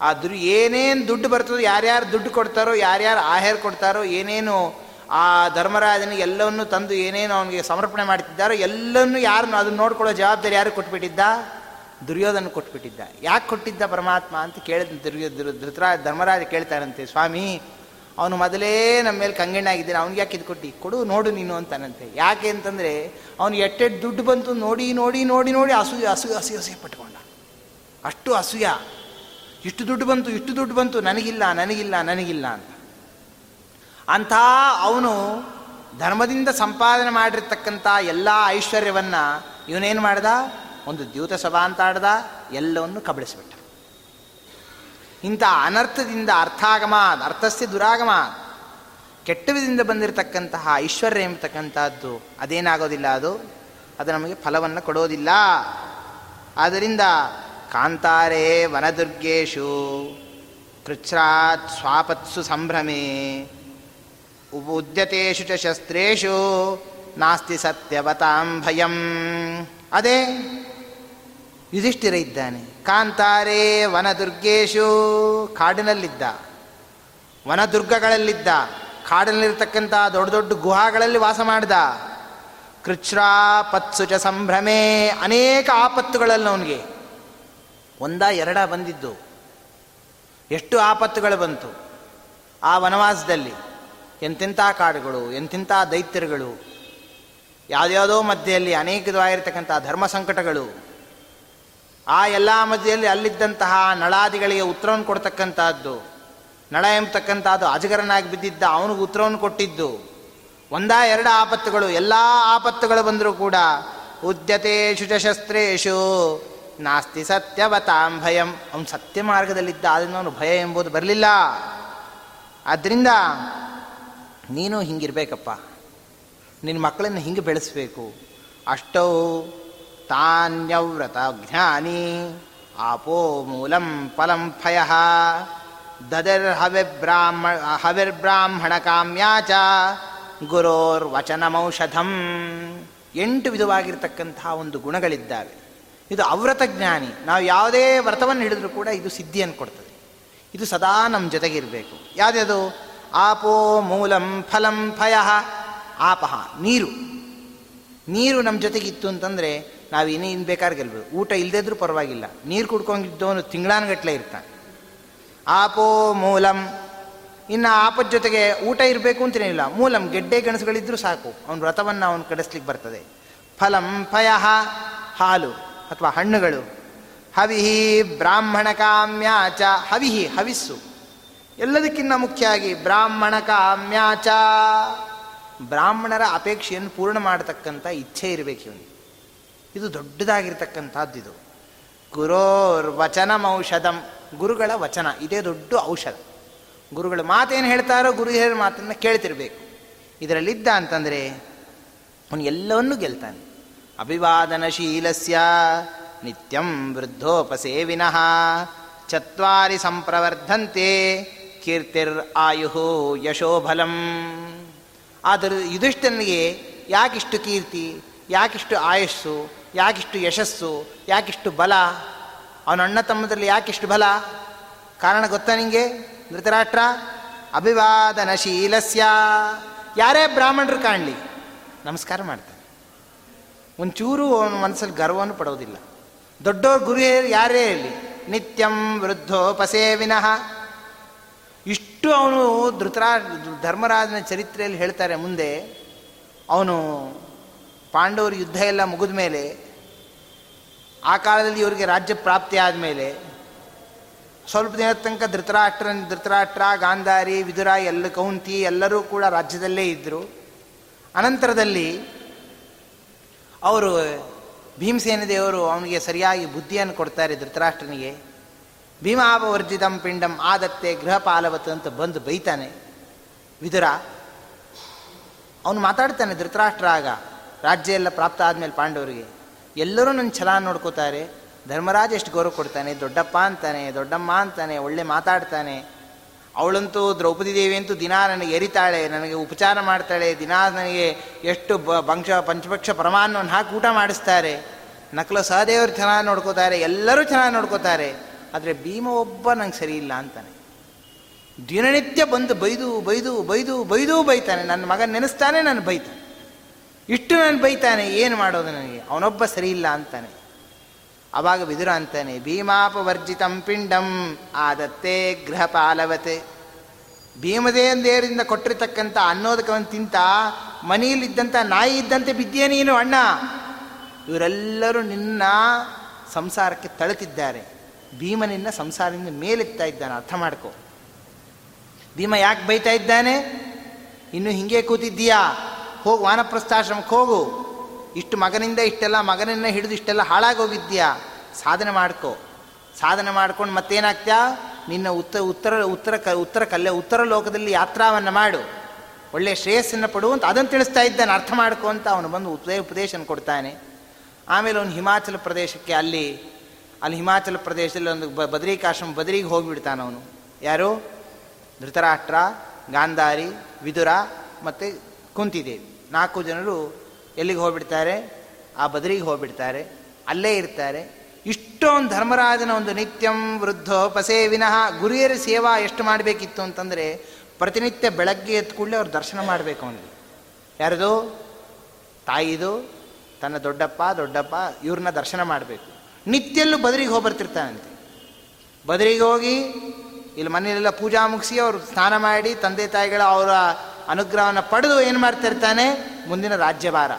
S1: ಆ ದುರ್ ಏನೇನು ದುಡ್ಡು ಬರ್ತದೋ, ಯಾರ್ಯಾರು ದುಡ್ಡು ಕೊಡ್ತಾರೋ, ಯಾರ್ಯಾರು ಆಹಾರ ಕೊಡ್ತಾರೋ, ಏನೇನು ಆ ಧರ್ಮರಾಜನಿಗೆ ಎಲ್ಲವನ್ನು ತಂದು ಏನೇನು ಅವನಿಗೆ ಸಮರ್ಪಣೆ ಮಾಡ್ತಿದ್ದಾರೋ ಎಲ್ಲವನ್ನು ಯಾರನ್ನು ಅದನ್ನು ನೋಡ್ಕೊಳ್ಳೋ ಜವಾಬ್ದಾರಿ ಯಾರು ಕೊಟ್ಬಿಟ್ಟಿದ್ದ? ದುರ್ಯೋಧನ ಕೊಟ್ಬಿಟ್ಟಿದ್ದ. ಯಾಕೆ ಕೊಟ್ಟಿದ್ದ ಪರಮಾತ್ಮ ಅಂತ ಕೇಳಿದ ದುರ್ಯೋ ಧೃತರಾಜ ಧರ್ಮರಾಜ ಕೇಳ್ತಾರಂತೆ, ಸ್ವಾಮಿ, ಅವನು ಮೊದಲೇ ನಮ್ಮ ಮೇಲೆ ಕಂಗಣ್ಣಾಗಿದ್ದಾನೆ ಅವ್ನಿಗೆ ಯಾಕೆ ಇದು ಕೊಟ್ಟು? ಕೊಡು, ನೋಡು ನೀನು, ಅಂತಾನಂತೆ. ಯಾಕೆ ಅಂತಂದರೆ, ಅವನು ಎಟ್ಟೆಟ್ಟು ದುಡ್ಡು ಬಂತು ನೋಡಿ ನೋಡಿ ನೋಡಿ ನೋಡಿ ಅಸೂಯ ಅಸೂಯ ಅಸೂಯ ಅಸೂಯ ಪಟ್ಕೊಂಡ ಅಷ್ಟು ಅಸೂಯ. ಇಷ್ಟು ದುಡ್ಡು ಬಂತು, ಇಷ್ಟು ದುಡ್ಡು ಬಂತು, ನನಗಿಲ್ಲ ನನಗಿಲ್ಲ ನನಗಿಲ್ಲ ಅಂತ. ಅಂಥ ಅವನು ಧರ್ಮದಿಂದ ಸಂಪಾದನೆ ಮಾಡಿರ್ತಕ್ಕಂಥ ಎಲ್ಲ ಐಶ್ವರ್ಯವನ್ನು ಇವನೇನು ಮಾಡ್ದ? ಒಂದು ದ್ಯೂತ ಸಭಾ ಅಂತ ಆಡ್ದ, ಎಲ್ಲವನ್ನು ಕಬಳಿಸಿಬಿಟ್ಟ. ಇಂಥ ಅನರ್ಥದಿಂದ ಅರ್ಥಾಗಮ, ಅರ್ಥಸ್ಯ ದುರಾಗಮ ಕೆಟ್ಟವಿದಿಂದ ಬಂದಿರತಕ್ಕಂತಹ ಐಶ್ವರ್ಯ ಎಂಬತಕ್ಕಂಥದ್ದು ಅದೇನಾಗೋದಿಲ್ಲ ಅದು? ಅದು ನಮಗೆ ಫಲವನ್ನು ಕೊಡೋದಿಲ್ಲ. ಆದ್ದರಿಂದ ಕಾಂತಾರೆ ವನದುರ್ಗೇಶು ಕೃಚ್ಛ್ರಾತ್ ಸ್ವಾಪತ್ಸು ಸಂಭ್ರಮೆ. ಉದ್ಯತೇಶು ಚ ಶಸ್ತ್ರೇಶು ನಾಸ್ತಿ ಸತ್ಯವತಾಂ ಭಯಂ. ಅದೇ ಯುಧಿಷ್ಠಿರ ಇದ್ದಾನೆ ಕಾಂತಾರೆ ವನದುರ್ಗೇಶು ಕಾಡಿನಲ್ಲಿದ್ದ. ವನದುರ್ಗಗಳಲ್ಲಿದ್ದ. ಕಾಡಿನಲ್ಲಿರ್ತಕ್ಕಂಥ ದೊಡ್ಡ ದೊಡ್ಡ ಗುಹಾಗಳಲ್ಲಿ ವಾಸ ಮಾಡಿದ. ಕೃಚ್ಛ್ರಾಪತ್ಸು ಚ ಸಂಭ್ರಮೆ. ಅನೇಕ ಆಪತ್ತುಗಳಲ್ಲಿ ಅವನಿಗೆ. ಒಂದ ಎರಡ ಬಂದಿದ್ದು. ಎಷ್ಟು ಆಪತ್ತುಗಳು ಬಂತು. ಆ ವನವಾಸದಲ್ಲಿ ಎಂತೆಂಥ ಕಾಡುಗಳು, ಎಂತೆಂಥ ದೈತ್ಯರುಗಳು, ಯಾವುದ್ಯಾವುದೋ ಮಧ್ಯೆಯಲ್ಲಿ ಅನೇಕವಾಗಿರ್ತಕ್ಕಂಥ ಧರ್ಮ ಸಂಕಟಗಳು. ಆ ಎಲ್ಲ ಮಧ್ಯೆಯಲ್ಲಿ ಅಲ್ಲಿದ್ದಂತಹ ನಳಾದಿಗಳಿಗೆ ಉತ್ತರವನ್ನು ಕೊಡ್ತಕ್ಕಂಥದ್ದು, ನಳ ಎಂಬತಕ್ಕಂಥದ್ದು ಅಜಗರನಾಗಿ ಬಿದ್ದಿದ್ದ ಅವನಿಗೆ ಉತ್ತರವನ್ನು ಕೊಟ್ಟಿದ್ದು. ಒಂದ ಎರಡು ಆಪತ್ತುಗಳು, ಎಲ್ಲ ಆಪತ್ತುಗಳು ಬಂದರೂ ಕೂಡ ಉದ್ಯತೇಶು ಶುಚಶಸ್ತ್ರೇಶು ಶಸ್ತ್ರೇಶು. ನಾಸ್ತಿ ಸತ್ಯವತಾಂ ಭಯಂ. ಅವನು ಸತ್ಯ ಮಾರ್ಗದಲ್ಲಿದ್ದ ಆದ್ರಿಂದ ಅವನು ಭಯ ಎಂಬುದು ಬರಲಿಲ್ಲ. ಆದ್ದರಿಂದ ನೀನು ಹಿಂಗಿರ್ಬೇಕಪ್ಪ. ನಿನ್ನ ಮಕ್ಕಳನ್ನು ಹಿಂಗೆ ಬೆಳೆಸಬೇಕು. ಅಷ್ಟೌ ತಾನ್ಯವ್ರತ ಜ್ಞಾನಿ ಆಪೋ ಮೂಲಂ ಫಲಂ ಫಯ. ದದರ್ ಹವಿರ್ಬ್ರಾಹ್ಮ ಹವಿರ್ಬ್ರಾಹ್ಮಣ ಕಾಮ್ಯಾಚ ಗುರೋರ್ ವಚನಮೌಷಧಂ. ಎಂಟು ವಿಧವಾಗಿರ್ತಕ್ಕಂತಹ ಒಂದು ಗುಣಗಳಿದ್ದಾವೆ. ಇದು ಅವ್ರತ ಜ್ಞಾನಿ. ನಾವು ಯಾವುದೇ ವ್ರತವನ್ನು ಹಿಡಿದ್ರೂ ಕೂಡ ಇದು ಸಿದ್ಧಿಯನ್ನು ಕೊಡ್ತದೆ. ಇದು ಸದಾ ನಮ್ಮ ಜೊತೆಗಿರಬೇಕು. ಯಾವುದ್ಯಾವುದು? ಆಪೋ ಮೂಲಂ ಫಲಂ ಫಯ. ಆಪಹ ನೀರು. ನೀರು ನಮ್ಮ ಜೊತೆಗಿತ್ತು ಅಂತಂದರೆ ನಾವು ಇನ್ನೇ ಇನ್ನು ಬೇಕಾದ್ರೆ ಗೆಲ್ಬೋದು. ಊಟ ಇಲ್ಲದಿದ್ರೂ ಪರವಾಗಿಲ್ಲ. ನೀರು ಕುಡ್ಕೊಂಡಿದ್ದವನು ತಿಂಗಳಾನುಗಟ್ಟಲೆ ಇರ್ತಾನೆ. ಆಪೋ ಮೂಲಂ. ಇನ್ನು ಆಪದ ಜೊತೆಗೆ ಊಟ ಇರಬೇಕು ಅಂತೇನಿಲ್ಲ ಮೂಲಂ, ಗೆಡ್ಡೆ ಗೆಣಸುಗಳಿದ್ರೂ ಸಾಕು. ಅವನ ವ್ರತವನ್ನು ಅವನು ಕಡಿಸ್ಲಿಕ್ಕೆ ಬರ್ತದೆ. ಫಲಂ ಫಯಹ ಹಾಲು. ಅಥವಾ ಹಣ್ಣುಗಳು. ಹವಿಹಿ ಬ್ರಾಹ್ಮಣ ಕಾಮ್ಯಾಚ ಹವಿಹಿ, ಹವಿಸ್ಸು. ಎಲ್ಲದಕ್ಕಿಂತ ಮುಖ್ಯವಾಗಿ ಬ್ರಾಹ್ಮಣ ಕಾಮ್ಯಾಚ ಬ್ರಾಹ್ಮಣರ ಅಪೇಕ್ಷೆಯನ್ನು ಪೂರ್ಣ ಮಾಡತಕ್ಕಂಥ ಇಚ್ಛೆ ಇರಬೇಕು ಇವನಿಗೆ. ಇದು ದೊಡ್ಡದಾಗಿರ್ತಕ್ಕಂಥದ್ದು ಇದು. ಗುರೋರ್ ವಚನಮೌಷಧಂ ಗುರುಗಳ ವಚನ, ಇದೇ ದೊಡ್ಡ ಔಷಧ. ಗುರುಗಳು ಮಾತೇನು ಹೇಳ್ತಾರೋ ಗುರು ಹೇಳಿದ ಮಾತನ್ನು ಕೇಳ್ತಿರ್ಬೇಕು. ಇದರಲ್ಲಿದ್ದ ಅಂತಂದರೆ ಅವನು ಎಲ್ಲವನ್ನೂ ಗೆಲ್ತಾನೆ. ಅಭಿವಾದನಶೀಲಸ್ಯ ನಿತ್ಯಂ ವೃದ್ಧೋಪಸೇವಿನಃ ಚತ್ವಾರಿ ಸಂಪ್ರವರ್ಧಂತೆ ಕೀರ್ತಿರ್ ಆಯು ಯಶೋಬಲಂ ಆದರೂ ಯುಧಿಷ್ಠನಿಗೆ ಯಾಕಿಷ್ಟು ಕೀರ್ತಿ, ಯಾಕಿಷ್ಟು ಆಯಸ್ಸು, ಯಾಕಿಷ್ಟು ಯಶಸ್ಸು, ಯಾಕಿಷ್ಟು ಬಲ? ಅವನ ಅಣ್ಣ ತಮ್ಮದಲ್ಲಿ ಯಾಕಿಷ್ಟು ಬಲ? ಕಾರಣ ಗೊತ್ತಾ ನಿಂಗೆ, ಧೃತರಾಷ್ಟ್ರ? ಅಭಿವಾದನಶೀಲಸ್ಯ. ಯಾರೇ ಬ್ರಾಹ್ಮಣರು ಕಾಣಲಿ, ನಮಸ್ಕಾರ ಮಾಡ್ತಾನೆ ಒಂಚೂರು ಅವನ ಮನಸ್ಸಲ್ಲಿ ಗರ್ವವನ್ನು ಪಡೋದಿಲ್ಲ. ದೊಡ್ಡವ್ರ ಗುರು ಯಾರೇ ಇರಲಿ, ನಿತ್ಯಂ ವೃದ್ಧೋಪಸೇವಿನಃ ಇಷ್ಟು ಅವನು ಧೃತರಾ, ಧರ್ಮರಾಜನ ಚರಿತ್ರೆಯಲ್ಲಿ ಹೇಳ್ತಾರೆ ಮುಂದೆ, ಅವನು ಪಾಂಡವರ ಯುದ್ಧ ಎಲ್ಲ ಮುಗಿದ ಮೇಲೆ, ಆ ಕಾಲದಲ್ಲಿ ಇವರಿಗೆ ರಾಜ್ಯ ಪ್ರಾಪ್ತಿ ಆದಮೇಲೆ ಸ್ವಲ್ಪ ದಿನದ ತನಕ ಧೃತರಾಷ್ಟ್ರ ಧೃತರಾಷ್ಟ್ರ, ಗಾಂಧಾರಿ, ವಿದುರ, ಎಲ್ಲ ಕೌಂತಿ ಎಲ್ಲರೂ ಕೂಡ ರಾಜ್ಯದಲ್ಲೇ ಇದ್ದರು ಅನಂತರದಲ್ಲಿ ಅವರು ಭೀಮಸೇನ ದೇವರು ಅವನಿಗೆ ಸರಿಯಾಗಿ ಬುದ್ಧಿಯನ್ನು ಕೊಡ್ತಾರೆ ಧೃತರಾಷ್ಟ್ರನಿಗೆ. ಭೀಮಾಪವರ್ಜಿತಂ ಪಿಂಡಂ ಆದತ್ತೆ ಗೃಹಪಾಲವತ್ತು ಅಂತ ಬಂದು ಬೈತಾನೆ. ವಿದುರ, ಅವನು ಮಾತಾಡ್ತಾನೆ ಧೃತರಾಷ್ಟ್ರ ಆಗ, ರಾಜ್ಯ ಎಲ್ಲ ಪ್ರಾಪ್ತ ಆದಮೇಲೆ ಪಾಂಡವರಿಗೆ. ಎಲ್ಲರೂ ನನ್ನ ಛಲ ನೋಡ್ಕೋತಾರೆ, ಧರ್ಮರಾಜ ಎಷ್ಟು ಗೌರವ ಕೊಡ್ತಾನೆ, ದೊಡ್ಡಪ್ಪ ಅಂತಾನೆ, ದೊಡ್ಡಮ್ಮ ಅಂತಾನೆ, ಒಳ್ಳೆ ಮಾತಾಡ್ತಾನೆ ಅವಳಂತೂ ದ್ರೌಪದಿ ದೇವಿ ಅಂತೂ ದಿನಾ ನನಗೆ ಎರಿತಾಳೆ ನನಗೆ ಉಪಚಾರ ಮಾಡ್ತಾಳೆ, ದಿನಾ ನನಗೆ ಎಷ್ಟು ಬ ಬಂಶ ಪಂಚಪಕ್ಷ ಪ್ರಮಾಣವನ್ನು ಹಾಕಿ ಊಟ ಮಾಡಿಸ್ತಾರೆ. ನಕಲು ಸಹದೇವರು ಚೆನ್ನಾಗಿ ನೋಡ್ಕೋತಾರೆ, ಎಲ್ಲರೂ ಚೆನ್ನಾಗಿ ನೋಡ್ಕೋತಾರೆ. ಆದರೆ ಭೀಮ ಒಬ್ಬ ನಂಗೆ ಸರಿ ಇಲ್ಲ ಅಂತಾನೆ. ದಿನನಿತ್ಯ ಬಂದು ಬೈದು ಬೈದು ಬೈದು ಬೈದು ಬೈತಾನೆ. ನನ್ನ ಮಗ ನೆನೆಸ್ತಾನೆ, ನಾನು ಬೈತಾನೆ. ಇಷ್ಟು ನಾನು ಬೈತಾನೆ, ಏನು ಮಾಡೋದು ನನಗೆ? ಅವನೊಬ್ಬ ಸರಿ ಅಂತಾನೆ. ಅವಾಗ ವಿದುರ ಅಂತಾನೆ, ಭೀಮಾಪವರ್ಜಿತಂ ಪಿಂಡಂ ಆದತ್ತೆ ಗೃಹಪಾಲವತೆ. ಭೀಮದೇಂದೇರಿಂದ ಕೊಟ್ಟಿರ್ತಕ್ಕಂಥ ಅನ್ನೋದಕವನ್ನು ತಿಂತ, ಮನೆಯಲ್ಲಿದ್ದಂಥ ನಾಯಿ ಇದ್ದಂತೆ ಬಿದ್ದೇ ನೀನು ಅಣ್ಣ? ಇವರೆಲ್ಲರೂ ನಿನ್ನ ಸಂಸಾರಕ್ಕೆ ತಳೆತಿದ್ದಾರೆ. ಭೀಮನಿನ್ನ ಸಂಸಾರದಿಂದ ಮೇಲೆತ್ತಾ ಇದ್ದಾನೆ, ಅರ್ಥ ಮಾಡ್ಕೋ. ಭೀಮ ಯಾಕೆ ಬೈತಾ ಇದ್ದಾನೆ? ಇನ್ನು ಹಿಂಗೆ ಕೂತಿದ್ದೀಯಾ? ಹೋಗು ವಾನಪ್ರಸ್ಥಾಶ್ರಮಕ್ಕೆ ಹೋಗು. ಇಷ್ಟು ಮಗನಿಂದ ಇಷ್ಟೆಲ್ಲ, ಮಗನನ್ನ ಹಿಡಿದು ಇಷ್ಟೆಲ್ಲ ಹಾಳಾಗೋಗಿದ್ಯಾ ಸಾಧನೆ ಮಾಡ್ಕೋ. ಸಾಧನೆ ಮಾಡ್ಕೊಂಡು ಮತ್ತೇನಾಗ್ತ್ಯಾ? ನಿನ್ನ ಉತ್ತರ ಉತ್ತರ ಉತ್ತರ ಕ, ಉತ್ತರ ಕಲ್ಲೆ, ಉತ್ತರ ಲೋಕದಲ್ಲಿ ಯಾತ್ರಾವನ್ನು ಮಾಡು. ಒಳ್ಳೆಯ ಶ್ರೇಯಸ್ಸನ್ನು ಪಡು ಅಂತ ಅದನ್ನು ತಿಳಿಸ್ತಾ ಇದ್ದಾನೆ. ಅರ್ಥ ಮಾಡ್ಕೊ ಅಂತ ಅವನು ಬಂದು ಉಪದೇ ಉಪದೇಶನ ಕೊಡ್ತಾನೆ. ಆಮೇಲೆ ಅವನು ಹಿಮಾಚಲ ಪ್ರದೇಶಕ್ಕೆ ಅಲ್ಲಿ ಅಲ್ಲಿ ಹಿಮಾಚಲ ಪ್ರದೇಶದಲ್ಲಿ ಒಂದು ಬ, ಬದರಿಕಾಶ್ರಮ, ಬದರಿಗೆ ಹೋಗಿಬಿಡ್ತಾನೆ ಅವನು. ಯಾರು? ಧೃತರಾಷ್ಟ್ರ, ಗಾಂಧಾರಿ, ವಿದುರ ಮತ್ತು ಕುಂತಿದೇವಿ. ನಾಲ್ಕು ಜನರು ಎಲ್ಲಿಗೆ ಹೋಗ್ಬಿಡ್ತಾರೆ? ಆ ಬದರಿಗೆ ಹೋಗ್ಬಿಡ್ತಾರೆ. ಅಲ್ಲೇ ಇರ್ತಾರೆ. ಇಷ್ಟೊಂದು ಧರ್ಮರಾಜನ ಒಂದು ನಿತ್ಯಂ ವೃದ್ಧೋಪಸೇವಿನಃ ಗುರಿಯರ ಸೇವಾ ಎಷ್ಟು ಮಾಡಬೇಕಿತ್ತು ಅಂತಂದರೆ ಪ್ರತಿನಿತ್ಯ ಬೆಳಗ್ಗೆ ಎದ್ದು ಕೂಡಲೇ ಅವ್ರು ದರ್ಶನ ಮಾಡಬೇಕು ಅವನಿಗೆ. ಯಾರದು? ತಾಯಿದು, ತನ್ನ ದೊಡ್ಡಪ್ಪ ದೊಡ್ಡಪ್ಪ, ಇವ್ರನ್ನ ದರ್ಶನ ಮಾಡಬೇಕು. ನಿತ್ಯಲ್ಲೂ ಬದರಿಗೆ ಹೋಗಿ ಬರ್ತಿರ್ತಾನಂತೆ. ಬದರಿಗೆ ಹೋಗಿ ಇಲ್ಲಿ ಮನೆಯಲ್ಲೆಲ್ಲ ಪೂಜಾ ಮುಗಿಸಿ ಅವರು ಸ್ನಾನ ಮಾಡಿ ತಂದೆ ತಾಯಿಗಳ ಅವರ ಅನುಗ್ರಹವನ್ನು ಪಡೆದು ಏನು ಮಾಡ್ತಿರ್ತಾನೆ ಮುಂದಿನ ರಾಜ್ಯಭಾರ.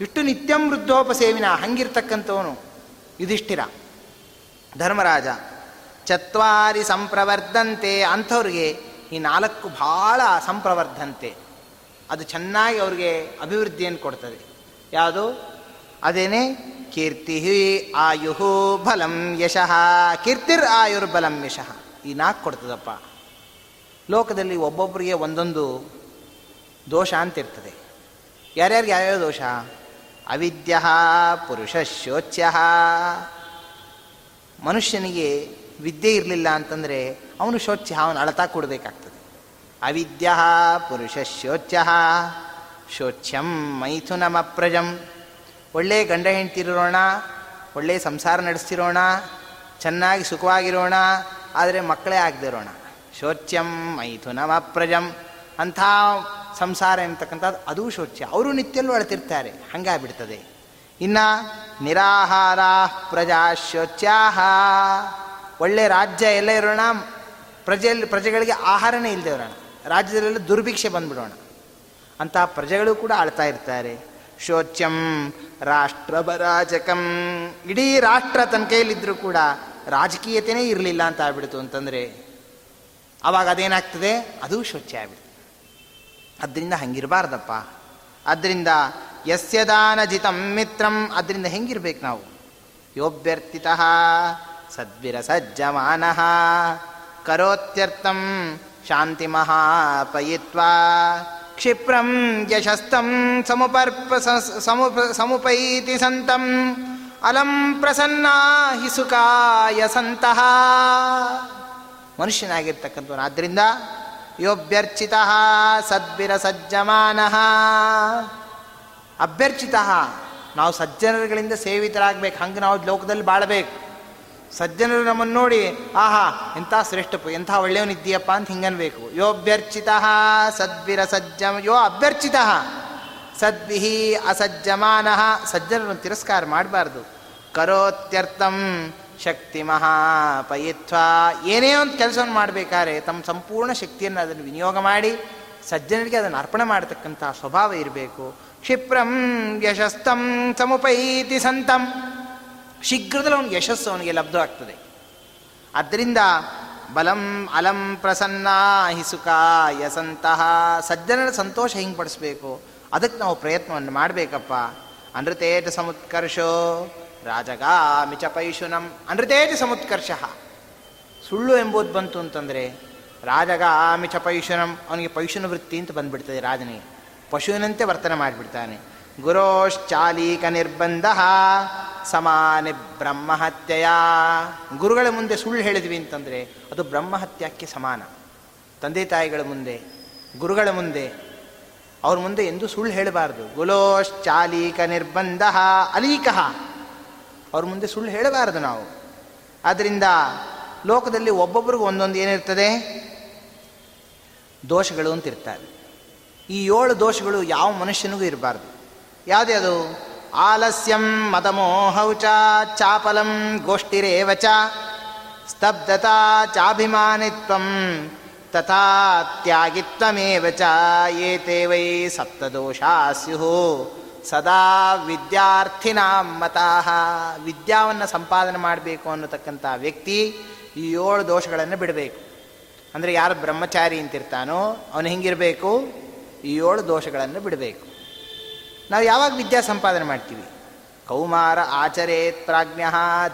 S1: ಇಷ್ಟು ನಿತ್ಯಂ ವೃದ್ಧೋಪಸೇವಿನ, ಹಂಗಿರ್ತಕ್ಕಂಥವನು. ಯುಧಿಷ್ಠಿರ. ಧರ್ಮರಾಜ, ಚತ್ವಾರಿ ಸಂಪ್ರವರ್ಧಂತೆ ಅಂಥವ್ರಿಗೆ ಈ ನಾಲ್ಕು ಭಾಳ ಸಂಪ್ರವರ್ಧಂತೆ. ಅದು ಚೆನ್ನಾಗಿ ಅವ್ರಿಗೆ ಅಭಿವೃದ್ಧಿಯನ್ನು ಕೊಡ್ತದೆ. ಯಾವುದು? ಅದೇನೇ? ಕೀರ್ತಿ ಆಯು ಬಲಂ ಯಶಃ. ಕೀರ್ತಿರ್ ಆಯುರ್ಬಲಂ ಯಶಃ. ಈ ನಾಲ್ಕು ಕೊಡ್ತದಪ್ಪ. ಲೋಕದಲ್ಲಿ ಒಬ್ಬೊಬ್ಬರಿಗೆ ಒಂದೊಂದು ದೋಷ ಅಂತಿರ್ತದೆ. ಯಾರ್ಯಾರಿಗೆ ಯಾವ್ಯಾವ ದೋಷ? ಅವಿದ್ಯ ಪುರುಷ ಶೋಚ್ಯ ಮನುಷ್ಯನಿಗೆ ವಿದ್ಯೆ ಇರಲಿಲ್ಲ ಅಂತಂದರೆ ಅವನು ಶೋಚ್ಯ, ಅವನು ಅಳತಾ ಕೊಡಬೇಕಾಗ್ತದೆ. ಅವಿದ್ಯ ಪುರುಷ ಶೋಚ್ಯ ಶೋಚ್ಯಂ ಮೈಥುನಮಪ್ರಜಂ ಒಳ್ಳೆ ಗಂಡ ಹೆಂಡ್ತಿರೋಣ, ಒಳ್ಳೆ ಸಂಸಾರ ನಡೆಸ್ತಿರೋಣ, ಚೆನ್ನಾಗಿ ಸುಖವಾಗಿರೋಣ, ಆದರೆ ಮಕ್ಕಳೇ ಆಗದಿರೋಣ. ಶೋಚ್ಯಂ ಮೈಥುನಮಪ್ರಜಂ ಅಂಥ ಸಂಸಾರ ಎಂತಕ್ಕಂಥದ್ದು ಅದೂ ಶೋಚ್ಯ. ಅವರು ನಿತ್ಯಲ್ಲೂ ಅಳ್ತಿರ್ತಾರೆ. ಹಂಗಾಗ್ಬಿಡ್ತದೆ. ಇನ್ನು ನಿರಾಹಾರ ಪ್ರಜಾ ಶೋಚ್ಯಾಹ. ಒಳ್ಳೆ ರಾಜ್ಯ ಎಲ್ಲ ಇರೋಣ. ಪ್ರಜೆಯಲ್ಲಿ ಪ್ರಜೆಗಳಿಗೆ ಆಹಾರನೇ ಇಲ್ಲದೆ ಇರೋಣ. ರಾಜ್ಯದಲ್ಲೆಲ್ಲ ದುರ್ಭಿಕ್ಷೆ ಬಂದ್ಬಿಡೋಣ. ಅಂತಹ ಪ್ರಜೆಗಳು ಕೂಡ ಆಳ್ತಾ ಇರ್ತಾರೆ. ಶೋಚ್ಯಂ ರಾಷ್ಟ್ರಬರಾಜಕಂ ಇಡೀ ರಾಷ್ಟ್ರ ತನ್ನ ಕೈಯಲ್ಲಿದ್ದರೂ ಕೂಡ ರಾಜಕೀಯತೆಯೇ ಇರಲಿಲ್ಲ ಅಂತ ಆಗ್ಬಿಡ್ತು ಅಂತಂದರೆ ಆವಾಗ ಅದೇನಾಗ್ತದೆ? ಅದು ಶೋಚ್ಯ ಆಗ್ಬಿಡ್ತದೆ. ಅದರಿಂದ ಹಂಗಿರಬಾರ್ದಪ್ಪ. ಅದರಿಂದ ಯಸ್ಯದಾನಜಿತಂ ಮಿತ್ರಂ. ಅದರಿಂದ ಹೆಂಗಿರ್ಬೇಕು ನಾವು? ಯೋಭ್ಯರ್ಥಿತ ಸದ್ವಿರಸಜ್ಜಮಾನಃ. ಕರೋತ್ಯರ್ಥಂ ಶಾಂತಿ ಮಹಾಪಯಿತ್ವಾ ಕ್ಷಿಪ್ರಂ ಯಶಸ್ತಂ ಸಮುಪರ್ಪ ಸಮುಪ ಸಮುಪೈತಿ ಸಂತಂ. ಅಲಂ ಪ್ರಸನ್ನ ಹಿಸುಕಾಯ ಸಂತಃ. ಸಂತಹ ಮನುಷ್ಯನಾಗಿರ್ತಕ್ಕಂಥವನು. ಆದ್ದರಿಂದ ಯೋಭ್ಯರ್ಚಿತ ಸದ್ವಿರಸಜ್ಜಮಾನ ಅಭ್ಯರ್ಚಿತ ನಾವು ಸಜ್ಜನರುಗಳಿಂದ ಸೇವಿತರಾಗಬೇಕು, ಹಂಗೆ ನಾವು ಲೋಕದಲ್ಲಿ ಬಾಳಬೇಕು. ಸಜ್ಜನರು ನಮ್ಮನ್ನು ನೋಡಿ, ಆಹಾ, ಎಂಥ ಶ್ರೇಷ್ಠಪು ಎಂಥ ಒಳ್ಳೆಯವನಿದ್ದೀಯಪ್ಪ ಅಂತ ಹಿಂಗನ್ಬೇಕು. ಯೋಭ್ಯರ್ಚಿತ ಸದ್ವಿರಸಜ್ಜ ಯೋ ಅಭ್ಯರ್ಚಿತ, ಸದ್ವಿಹಿ ಅಸಜ್ಜಮಾನ, ಸಜ್ಜನರನ್ನು ತಿರಸ್ಕಾರ ಮಾಡಬಾರ್ದು. ಕರೋತ್ಯರ್ಥಂ ಶಕ್ತಿ ಮಹಾಪಯಿತ್ವ ಏನೇ ಒಂದು ಕೆಲಸವನ್ನು ಮಾಡಬೇಕಾದ್ರೆ ತಮ್ಮ ಸಂಪೂರ್ಣ ಶಕ್ತಿಯನ್ನು ಅದನ್ನು ವಿನಿಯೋಗ ಮಾಡಿ, ಸಜ್ಜನರಿಗೆ ಅದನ್ನು ಅರ್ಪಣೆ ಮಾಡತಕ್ಕಂಥ ಸ್ವಭಾವ ಇರಬೇಕು. ಕ್ಷಿಪ್ರಂ ಯಶಸ್ತಂ ಸಮುಪೈತಿ ಸಂತಂ. ಶೀಘ್ರದಲ್ಲಿ ಅವನಿಗೆ ಯಶಸ್ಸು ಅವನಿಗೆ ಲಬ್ಧವಾಗ್ತದೆ. ಆದ್ದರಿಂದ ಬಲಂ ಅಲಂ ಪ್ರಸನ್ನ ಹಿಸುಕ ಯಸಂತಹ ಸಜ್ಜನರ ಸಂತೋಷ ಹಿಂಗೆ ಪಡಿಸ್ಬೇಕು? ಅದಕ್ಕೆ ನಾವು ಪ್ರಯತ್ನವನ್ನು ಮಾಡಬೇಕಪ್ಪ. ಅನೃತೇಟ ಸಮುತ್ಕರ್ಷೋ. ರಾಜಗಾಮಿ ಚ ಪೈಶುನಂ ಅನೃತೇಜ ಸಮುತ್ಕರ್ಷ. ಸುಳ್ಳು ಎಂಬುದು ಬಂತು ಅಂತಂದರೆ ರಾಜಗಾಮಿ ಚ ಪೈಶುನಂ ಅವನಿಗೆ ಪೈಶುನ ವೃತ್ತಿ ಅಂತ ಬಂದ್ಬಿಡ್ತದೆ ರಾಜನಿಗೆ. ಪಶುವಿನಂತೆ ವರ್ತನೆ ಮಾಡಿಬಿಡ್ತಾನೆ. ಗುರೋಶ್ಚಾಲೀಕ ನಿರ್ಬಂಧ ಸಮಾನಿ ಬ್ರಹ್ಮಹತ್ಯೆಯ. ಗುರುಗಳ ಮುಂದೆ ಸುಳ್ಳು ಹೇಳಿದ್ವಿ ಅಂತಂದರೆ ಅದು ಬ್ರಹ್ಮಹತ್ಯಕ್ಕೆ ಸಮಾನ. ತಂದೆ ತಾಯಿಗಳ ಮುಂದೆ, ಗುರುಗಳ ಮುಂದೆ, ಅವ್ರ ಮುಂದೆ ಎಂದು ಸುಳ್ಳು ಹೇಳಬಾರ್ದು. ಗುಲೋಶ್ಚಾಲೀಕ ನಿರ್ಬಂಧ ಅಲೀಕಃ. ಅವ್ರ ಮುಂದೆ ಸುಳ್ಳು ಹೇಳಬಾರದು ನಾವು. ಆದ್ದರಿಂದ ಲೋಕದಲ್ಲಿ ಒಬ್ಬೊಬ್ರಿಗೂ ಒಂದೊಂದು ಏನಿರ್ತದೆ? ದೋಷಗಳು ಅಂತ ಇರ್ತಾರೆ. ಈ ಏಳು ದೋಷಗಳು ಯಾವ ಮನುಷ್ಯನಿಗೂ ಇರಬಾರ್ದು. ಯಾವುದ್ಯಾವುದು ಆಲಸ್ಯಂ ಮದಮೋಹೌಚಾ ಚಾಪಲಂ ಗೋಷ್ಠಿರೇವಚ ಸ್ತಬ್ಧತಾ ಚಾಭಿಮಾನಿತ್ವಂ ತಥಾ ತ್ಯಾಗಿತ್ವಮೇವಚ ಚ ಏತೆ ವೈ ಸಪ್ತದೋಷಾ ಸ್ಯು ಸದಾ ವಿದ್ಯಾರ್ಥಿನಾಂ ಮತಃ ವಿದ್ಯಾವನ್ನು ಸಂಪಾದನೆ ಮಾಡಬೇಕು ಅನ್ನತಕ್ಕಂಥ ವ್ಯಕ್ತಿ ಈ ಏಳು ದೋಷಗಳನ್ನು ಬಿಡಬೇಕು. ಅಂದರೆ ಯಾರು ಬ್ರಹ್ಮಚಾರಿ ಅಂತಿರ್ತಾನೋ ಅವನು ಹಿಂಗಿರಬೇಕು? ಈ ಏಳು ದೋಷಗಳನ್ನು ಬಿಡಬೇಕು. ನಾವು ಯಾವಾಗ ವಿದ್ಯಾ ಸಂಪಾದನೆ ಮಾಡ್ತೀವಿ? ಕೌಮಾರ ಆಚರೇತ್ ಪ್ರಾಜ್ಞ,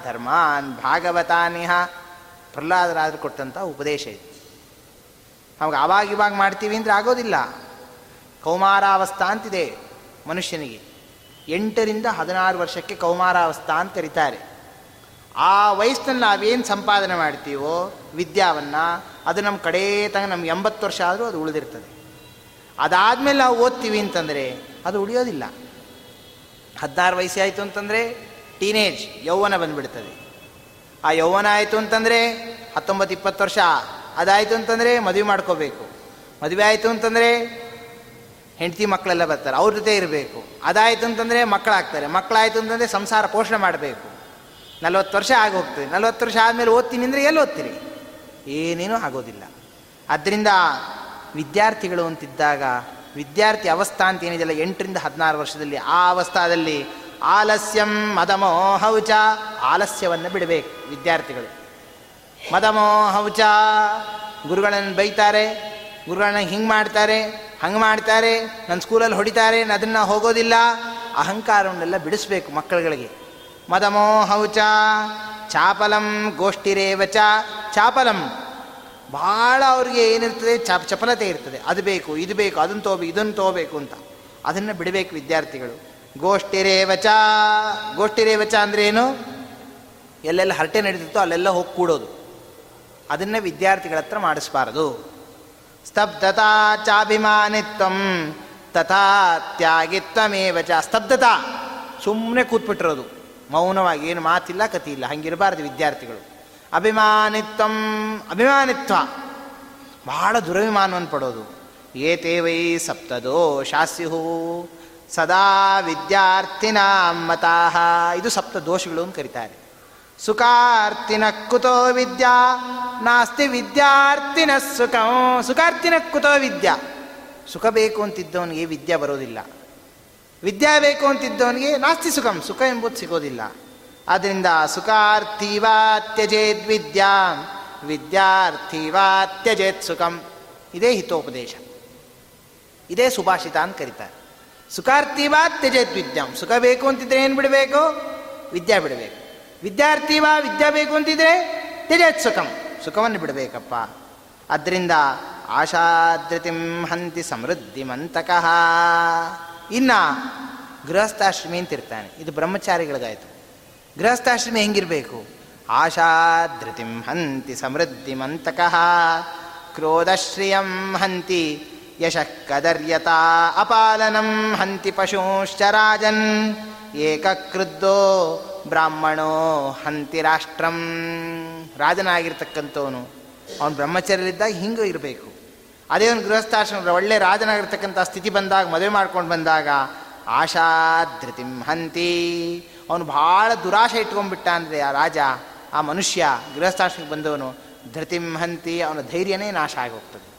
S1: ಧರ್ಮಾನ್ ಭಾಗವತಾನಿಹ. ಪ್ರಹ್ಲಾದರಾದ್ರು ಕೊಟ್ಟಂಥ ಉಪದೇಶ ಇದು ನಮಗೆ ಆವಾಗಿವಾಗ ಮಾಡ್ತೀವಿ ಅಂದರೆ ಆಗೋದಿಲ್ಲ. ಕೌಮಾರಾವಸ್ಥಾ ಅಂತಿದೆ. ಮನುಷ್ಯನಿಗೆ. ಎಂಟರಿಂದ ಹದಿನಾರು ವರ್ಷಕ್ಕೆ ಕೌಮಾರಾವಸ್ಥಾ ಅಂತ ಕರೀತಾರೆ. ಆ ವಯಸ್ಸಿನಲ್ಲಿ ನಾವೇನು ಸಂಪಾದನೆ ಮಾಡ್ತೀವೋ, ವಿದ್ಯಾವನ್ನು, ಅದು ನಮ್ಮ ಕಡೇ ತನಕ ನಮ್ಗೆ ಎಂಬತ್ತು ವರ್ಷ ಆದರೂ ಅದು ಉಳಿದಿರ್ತದೆ. ಅದಾದಮೇಲೆ ನಾವು ಓದ್ತೀವಿ ಅಂತಂದರೆ ಅದು ಉಳಿಯೋದಿಲ್ಲ. ಹದಿನಾರು ವಯಸ್ಸು ಆಯಿತು ಅಂತಂದರೆ ಟೀನೇಜ್ ಯೌವನ ಬಂದುಬಿಡ್ತದೆ. ಆ ಯೌವನ ಆಯಿತು ಅಂತಂದರೆ ಹತ್ತೊಂಬತ್ತು ಇಪ್ಪತ್ತು ವರ್ಷ. ಅದಾಯಿತು ಅಂತಂದರೆ ಮದುವೆ ಮಾಡ್ಕೋಬೇಕು. ಮದುವೆ ಆಯಿತು ಅಂತಂದರೆ ಹೆಂಡತಿ ಮಕ್ಕಳೆಲ್ಲ ಬರ್ತಾರೆ, ಅವ್ರ ಜೊತೆ ಇರಬೇಕು. ಅದಾಯಿತು ಅಂತಂದರೆ ಮಕ್ಕಳಾಗ್ತಾರೆ. ಮಕ್ಕಳಾಯಿತು ಅಂತಂದರೆ ಸಂಸಾರ ಪೋಷಣೆ ಮಾಡಬೇಕು. ನಲವತ್ತು ವರ್ಷ ಆಗಿ ಹೋಗ್ತದೆ ನಲವತ್ತು ವರ್ಷ ಆದಮೇಲೆ ಓದ್ತೀನಿ ಅಂದರೆ ಎಲ್ಲಿ ಓದ್ತೀರಿ? ಏನೇನೂ ಆಗೋದಿಲ್ಲ. ಆದ್ದರಿಂದ ವಿದ್ಯಾರ್ಥಿಗಳು ಅಂತಿದ್ದಾಗ, ವಿದ್ಯಾರ್ಥಿ ಅವಸ್ಥಾ ಅಂತ ಏನಿದೆಯಲ್ಲ ಎಂಟರಿಂದ ಹದಿನಾರು ವರ್ಷದಲ್ಲಿ ಆ ಅವಸ್ಥಾದಲ್ಲಿ ಆಲಸ್ಯಂ ಮದಮೋಹೌಚ, ಆಲಸ್ಯವನ್ನು ಬಿಡಬೇಕು ವಿದ್ಯಾರ್ಥಿಗಳು. ಮದಮೋಹೌಚ, ಗುರುಗಳನ್ನು ಬೈತಾರೆ. ಗುರುಗಳನ್ನ ಹಿಂಗೆ ಮಾಡ್ತಾರೆ, ಹಂಗೆ ಮಾಡ್ತಾರೆ ನನ್ನ ಸ್ಕೂಲಲ್ಲಿ ಹೊಡಿತಾರೆ ಅದನ್ನು ಹೋಗೋದಿಲ್ಲ. ಅಹಂಕಾರವನ್ನೆಲ್ಲ ಬಿಡಿಸ್ಬೇಕು ಮಕ್ಕಳುಗಳಿಗೆ. ಮದಮೋಹೌಚ, ಚಾಪಲಂ ಗೋಷ್ಠಿರೇವಚ ಚಾಪಲಂ. ಭಾಳ ಅವ್ರಿಗೆ ಏನಿರ್ತದೆ ಚ ಚಪಲತೆ ಇರ್ತದೆ. ಅದು ಬೇಕು, ಇದು ಬೇಕು ಅದನ್ನು ತೋಬೇಕು ಇದನ್ನು ತೋಬೇಕು ಅಂತ. ಅದನ್ನು ಬಿಡಬೇಕು ವಿದ್ಯಾರ್ಥಿಗಳು. ಗೋಷ್ಠಿರೇವಚ ಗೋಷ್ಠಿರೇವಚ ಅಂದ್ರೆ ಏನು ಎಲ್ಲೆಲ್ಲ ಹರಟೆ ನಡೀತಿತ್ತೋ ಅಲ್ಲೆಲ್ಲ ಹೋಗಿ ಕೂಡೋದು. ಅದನ್ನು ವಿದ್ಯಾರ್ಥಿಗಳ ಹತ್ರ ಮಾಡಿಸ್ಬಾರ್ದು. ಸ್ತಬ್ಧತಾ ಚಾಭಿಮಾನಿತ್ವಂ, ತಥಾ ತ್ಯಾಗಿತ್ವಮೇವ ಚ. ಸ್ತಬ್ಧತಾ. ಸುಮ್ಮನೆ ಕೂತ್ಬಿಟ್ಟಿರೋದು. ಮೌನವಾಗಿ ಏನು ಮಾತಿಲ್ಲ ಕತಿ ಇಲ್ಲ. ಹಂಗಿರಬಾರ್ದು ವಿದ್ಯಾರ್ಥಿಗಳು. ಅಭಿಮಾನಿತ್ವಂ, ಅಭಿಮಾನಿತ್ವ. ಬಹಳ ದುರಭಿಮಾನವನ್ನು ಪಡೋದು. ಏತೇ ವೈ ಸಪ್ತದೋ ಶಾಸ್ಯು. ಸದಾ ವಿದ್ಯಾರ್ಥಿನ ಮತಾಹ. ಇದು ಸಪ್ತ ದೋಷಗಳು ಅಂತ ಕರೀತಾರೆ. ಸುಖಾರ್ತಿನ ಕುತೋ ವಿದ್ಯಾ, ನಾಸ್ತಿ ವಿದ್ಯಾರ್ಥಿನ ಸುಖ. ಸುಖಾರ್ತಿನ ಕುತೋ ವಿದ್ಯಾ. ಸುಖ ಬೇಕು ಅಂತಿದ್ದವನಿಗೆ ವಿದ್ಯಾ ಬರೋದಿಲ್ಲ. ವಿದ್ಯಾ ಬೇಕು ಅಂತಿದ್ದವನಿಗೆ ನಾಸ್ತಿ ಸುಖಂ, ಸುಖ ಎಂಬುದು ಸಿಗೋದಿಲ್ಲ. ಆದ್ದರಿಂದ ಸುಖಾರ್ಥಿವಾ ತ್ಯಜೇದ್ ವಿದ್ಯಾ ವಿದ್ಯಾರ್ಥಿವಾ ತ್ಯಜೇತ್ ಸುಖಂ. ಇದೇ ಹಿತೋಪದೇಶ. ಇದೇ ಸುಭಾಷಿತ ಅಂತ ಕರೀತಾರೆ. ಸುಖಾರ್ಥಿವಾ ತ್ಯಜೇತ್ ವಿದ್ಯಾಂ. ಸುಖ ಬೇಕು ಅಂತಿದ್ರೆ ಏನು ಬಿಡಬೇಕು? ವಿದ್ಯಾ ಬಿಡಬೇಕು. ವಿದ್ಯಾರ್ಥಿ ವಾ, ವಿದ್ಯಾ ಬೇಕು ಅಂತಿದ್ರೆ ತಿಳಿಯತ್ ಸುಖಂ. ಸುಖವನ್ನು ಬಿಡಬೇಕಪ್ಪ. ಅದರಿಂದ ಆಶಾದ್ರತಿಂ ಹಂತಿ ಸಮೃದ್ಧಿಮಂತಕಃ ಇನ್ನ ಗೃಹಸ್ಥಾಶ್ರಮಿ ಅಂತಿರ್ತಾನೆ. ಇದು ಬ್ರಹ್ಮಚಾರಿಗಳಿಗಾಯಿತು. ಗೃಹಸ್ಥಾಶ್ರಮಿ ಹೆಂಗಿರಬೇಕು? ಆಶಾದ್ರತಿಂ ಹಂತಿ ಸಮೃದ್ಧಿಮಂತಕಃ ಕ್ರೋಧಶ್ರಿಯಂ ಹಂತಿ ಯಶ ಕದರ್ಯತಾ ಅಪಾಲನಂ ಹಂತಿ ಪಶೂಶ್ಚ ರಾಜನ್ ಏಕಕ್ರುದ್ಧೋ ಬ್ರಾಹ್ಮಣೋ ಹಂತಿ ರಾಷ್ಟ್ರಂ. ರಾಜನಾಗಿರ್ತಕ್ಕಂಥವನು. ಅವನು ಬ್ರಹ್ಮಚರ್ಯಲಿದ್ದಾಗ ಹಿಂಗೆ ಇರಬೇಕು. ಅದೇ ಒಂದು ಗೃಹಸ್ಥಾಶ್ರಮ ಒಳ್ಳೆ ರಾಜನಾಗಿರ್ತಕ್ಕಂಥ ಸ್ಥಿತಿ ಬಂದಾಗ, ಮದುವೆ ಮಾಡ್ಕೊಂಡು ಬಂದಾಗ ಆಶಾದೃತಿಂ ಹಂತಿ. ಅವನು ಭಾಳ ದುರಾಶೆ ಇಟ್ಕೊಂಡ್ಬಿಟ್ಟ ಅಂದರೆ ಆ ರಾಜ, ಆ ಮನುಷ್ಯ, ಗೃಹಸ್ಥಾಶ್ರಮಕ್ಕೆ ಬಂದವನು, ಧೃತಿಂ ಹಂತಿ, ಅವನ ಧೈರ್ಯನೇ ನಾಶ ಆಗೋಗ್ತದೆ.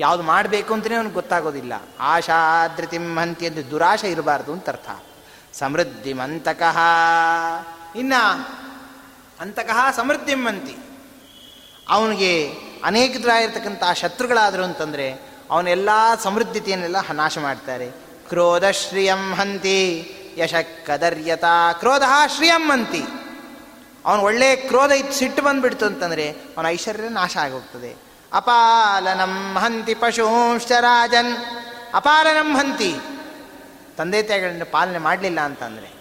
S1: ಯಾವುದು ಮಾಡಬೇಕು ಅಂತಲೇ ಅವನಿಗೆ ಗೊತ್ತಾಗೋದಿಲ್ಲ. ಆಶಾದೃತಿಂ ಹಂತಿ ಅಂದರೆ ದುರಾಶೆ ಇರಬಾರ್ದು ಅಂತ ಅರ್ಥ. ಸಮೃದ್ಧಿಮಂತಕಃ. ಇನ್ನ ಅಂತಕಃ ಸಮೃದ್ಧಿಮಂತಿ ಅವನಿಗೆ ಅನೇಕರಾಗಿರ್ತಕ್ಕಂಥ ಶತ್ರುಗಳಾದರು ಅಂತಂದರೆ ಅವನೆಲ್ಲ ಸಮೃದ್ಧತೆಯನ್ನೆಲ್ಲ ನಾಶ ಮಾಡ್ತಾರೆ. ಕ್ರೋಧ ಶ್ರಿಯಂ ಹಂತಿ ಯಶ ಕದರ್ಯತ, ಕ್ರೋಧ ಶ್ರಿಯಂ ಹಂತಿ ಅವನು ಒಳ್ಳೆ ಕ್ರೋಧ ಇತ್ತು ಸಿಟ್ಟು ಬಂದುಬಿಡ್ತು ಅಂತಂದರೆ ಅವನ ಐಶ್ವರ್ಯ ನಾಶ ಆಗೋಗ್ತದೆ. ಅಪಾಲನಂ ಹಂತಿ ಪಶೂಂಶ್ಚ ರಾಜನ್. ಅಪಾಲನಂ ಹಂತಿ ತಂದೆ ತಾಯಿಗಳನ್ನ ಪಾಲನೆ ಮಾಡಲಿಲ್ಲ ಅಂತಂದರೆ,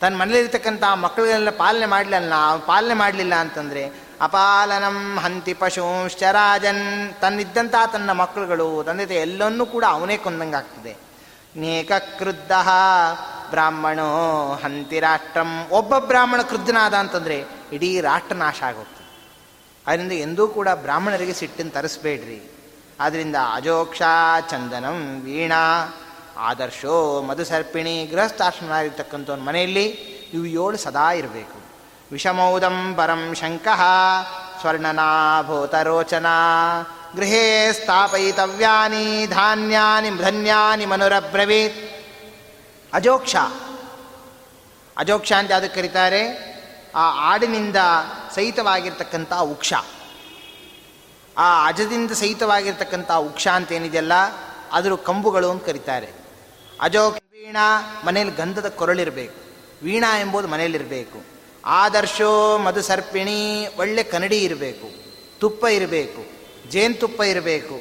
S1: ತನ್ನ ಮನೇಲಿರ್ತಕ್ಕಂಥ ಮಕ್ಕಳನ್ನೆಲ್ಲ ಪಾಲನೆ ಮಾಡಲಿಲ್ಲ ಪಾಲನೆ ಮಾಡಲಿಲ್ಲ ಅಂತಂದರೆ, ಅಪಾಲನಂ ಹಂತಿ ಪಶುಂಶ್ಚರಾಜನ್ ತನ್ನಿದ್ದಂಥ ತನ್ನ ಮಕ್ಕಳುಗಳು, ತಂದೆ ತಾಯಿ ಎಲ್ಲವನ್ನೂ ಕೂಡ ಅವನೇ ಕೊಂದಂಗೆ ಆಗ್ತದೆ. ನೇಕ ಕ್ರುದ್ಧ ಬ್ರಾಹ್ಮಣೋ ಹಂತಿ ರಾಷ್ಟ್ರಂ. ಒಬ್ಬ ಬ್ರಾಹ್ಮಣ ಕ್ರುದ್ಧನಾದ ಅಂತಂದರೆ, ಇಡೀ ರಾಷ್ಟ್ರ ನಾಶ ಆಗೋಗ್ತದೆ. ಅದರಿಂದ ಎಂದೂ ಕೂಡ ಬ್ರಾಹ್ಮಣರಿಗೆ ಸಿಟ್ಟನ್ನು ತರಿಸ್ಬೇಡ್ರಿ. ಆದ್ದರಿಂದ ಅಜೋಕ್ಷ ಚಂದನಂ ವೀಣಾ. ಆದರ್ಶೋ ಮಧುಸರ್ಪಿಣಿ ಗೃಹಸ್ಥಾಶ್ರಮನಾಗಿರ್ತಕ್ಕಂಥವ್ನ ಮನೆಯಲ್ಲಿ ಇವು ಏಳು ಸದಾ ಇರಬೇಕು. ವಿಷಮೌದಂ ಪರಂ ಶಂಕಃ ಸ್ವರ್ಣನಾಭೂತರೋಚನಾ. ಗೃಹೇ ಸ್ಥಾಪಯಿತವ್ಯಾನಿ ಧಾನ್ಯಾನಿ ಧನ್ಯಾನಿ ಮನುರಬ್ರವೀತ್. ಅಜೋಕ್ಷ. ಅಜೋಕ್ಷ ಅಂತ ಅದಕ್ಕೆ ಕರೀತಾರೆ? ಆ ಆಡಿನಿಂದ ಸಹಿತವಾಗಿರ್ತಕ್ಕಂಥ ಉಕ್ಷ. ಆ ಅಜದಿಂದ ಸಹಿತವಾಗಿರ್ತಕ್ಕಂಥ ಉಕ್ಷ ಅಂತ ಏನಿದೆಯಲ್ಲ, ಅದರ ಕಂಬುಗಳು ಅಂತ ಕರೀತಾರೆ. ಅಜೋಕ್ಷ ವೀಣಾ, ಮನೇಲಿ ಗಂಧದ ಕೊರಳಿರಬೇಕು. ವೀಣಾ ಎಂಬುದು ಮನೆಯಲ್ಲಿರಬೇಕು ಆದರ್ಶೋ ಮಧುಸರ್ಪಿಣಿ, ಒಳ್ಳೆ ಕನ್ನಡಿ ಇರಬೇಕು. ತುಪ್ಪ ಇರಬೇಕು. ಜೇನುತುಪ್ಪ ಇರಬೇಕು.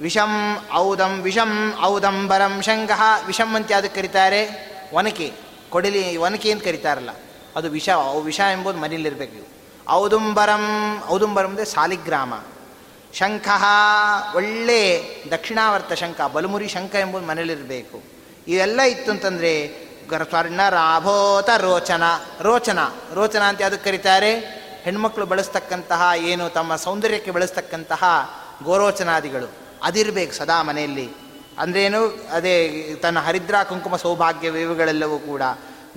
S1: ವಿಷಂ ಔದಂ, ವಿಷಂ ಔದಂಬರಂ ಶಂಗ. ವಿಷಂ ಅಂತ ಅದಕ್ಕೆ ಕರೀತಾರೆ? ಒನಕೆ. ಕೊಡಲಿ, ಒನಕೆ ಅಂತ ಕರೀತಾರಲ್ಲ. ಅದು ವಿಷ ವಿಷ ಎಂಬುದು ಮನೆಯಲ್ಲಿರಬೇಕು ಔದುಂಬರಂ ಔದುಂಬರಂ ಅಂದರೆ ಸಾಲಿಗ್ರಾಮ. ಶಂಖ, ಒಳ್ಳೆ ದಕ್ಷಿಣಾವರ್ತ ಶಂಖ, ಬಲಮುರಿ ಶಂಖ ಎಂಬುದು ಮನೇಲಿರಬೇಕು. ಇವೆಲ್ಲ ಇತ್ತು ಅಂತಂದರೆ ಸ್ವರ್ಣ ರಾಭೋತ ರೋಚನ. ರೋಚನ. ರೋಚನ ಅಂತ ಅದಕ್ಕೆ ಕರೀತಾರೆ? ಹೆಣ್ಮಕ್ಳು ಬಳಸ್ತಕ್ಕಂತಹ ಏನು ತಮ್ಮ ಸೌಂದರ್ಯಕ್ಕೆ ಬಳಸ್ತಕ್ಕಂತಹ ಗೋರೋಚನಾದಿಗಳು. ಅದಿರಬೇಕು ಸದಾ ಮನೆಯಲ್ಲಿ. ಅಂದ್ರೇನು? ಅದೇ ತನ್ನ ಹರಿದ್ರಾ ಕುಂಕುಮ ಸೌಭಾಗ್ಯ ಇವುಗಳೆಲ್ಲವೂ ಕೂಡ.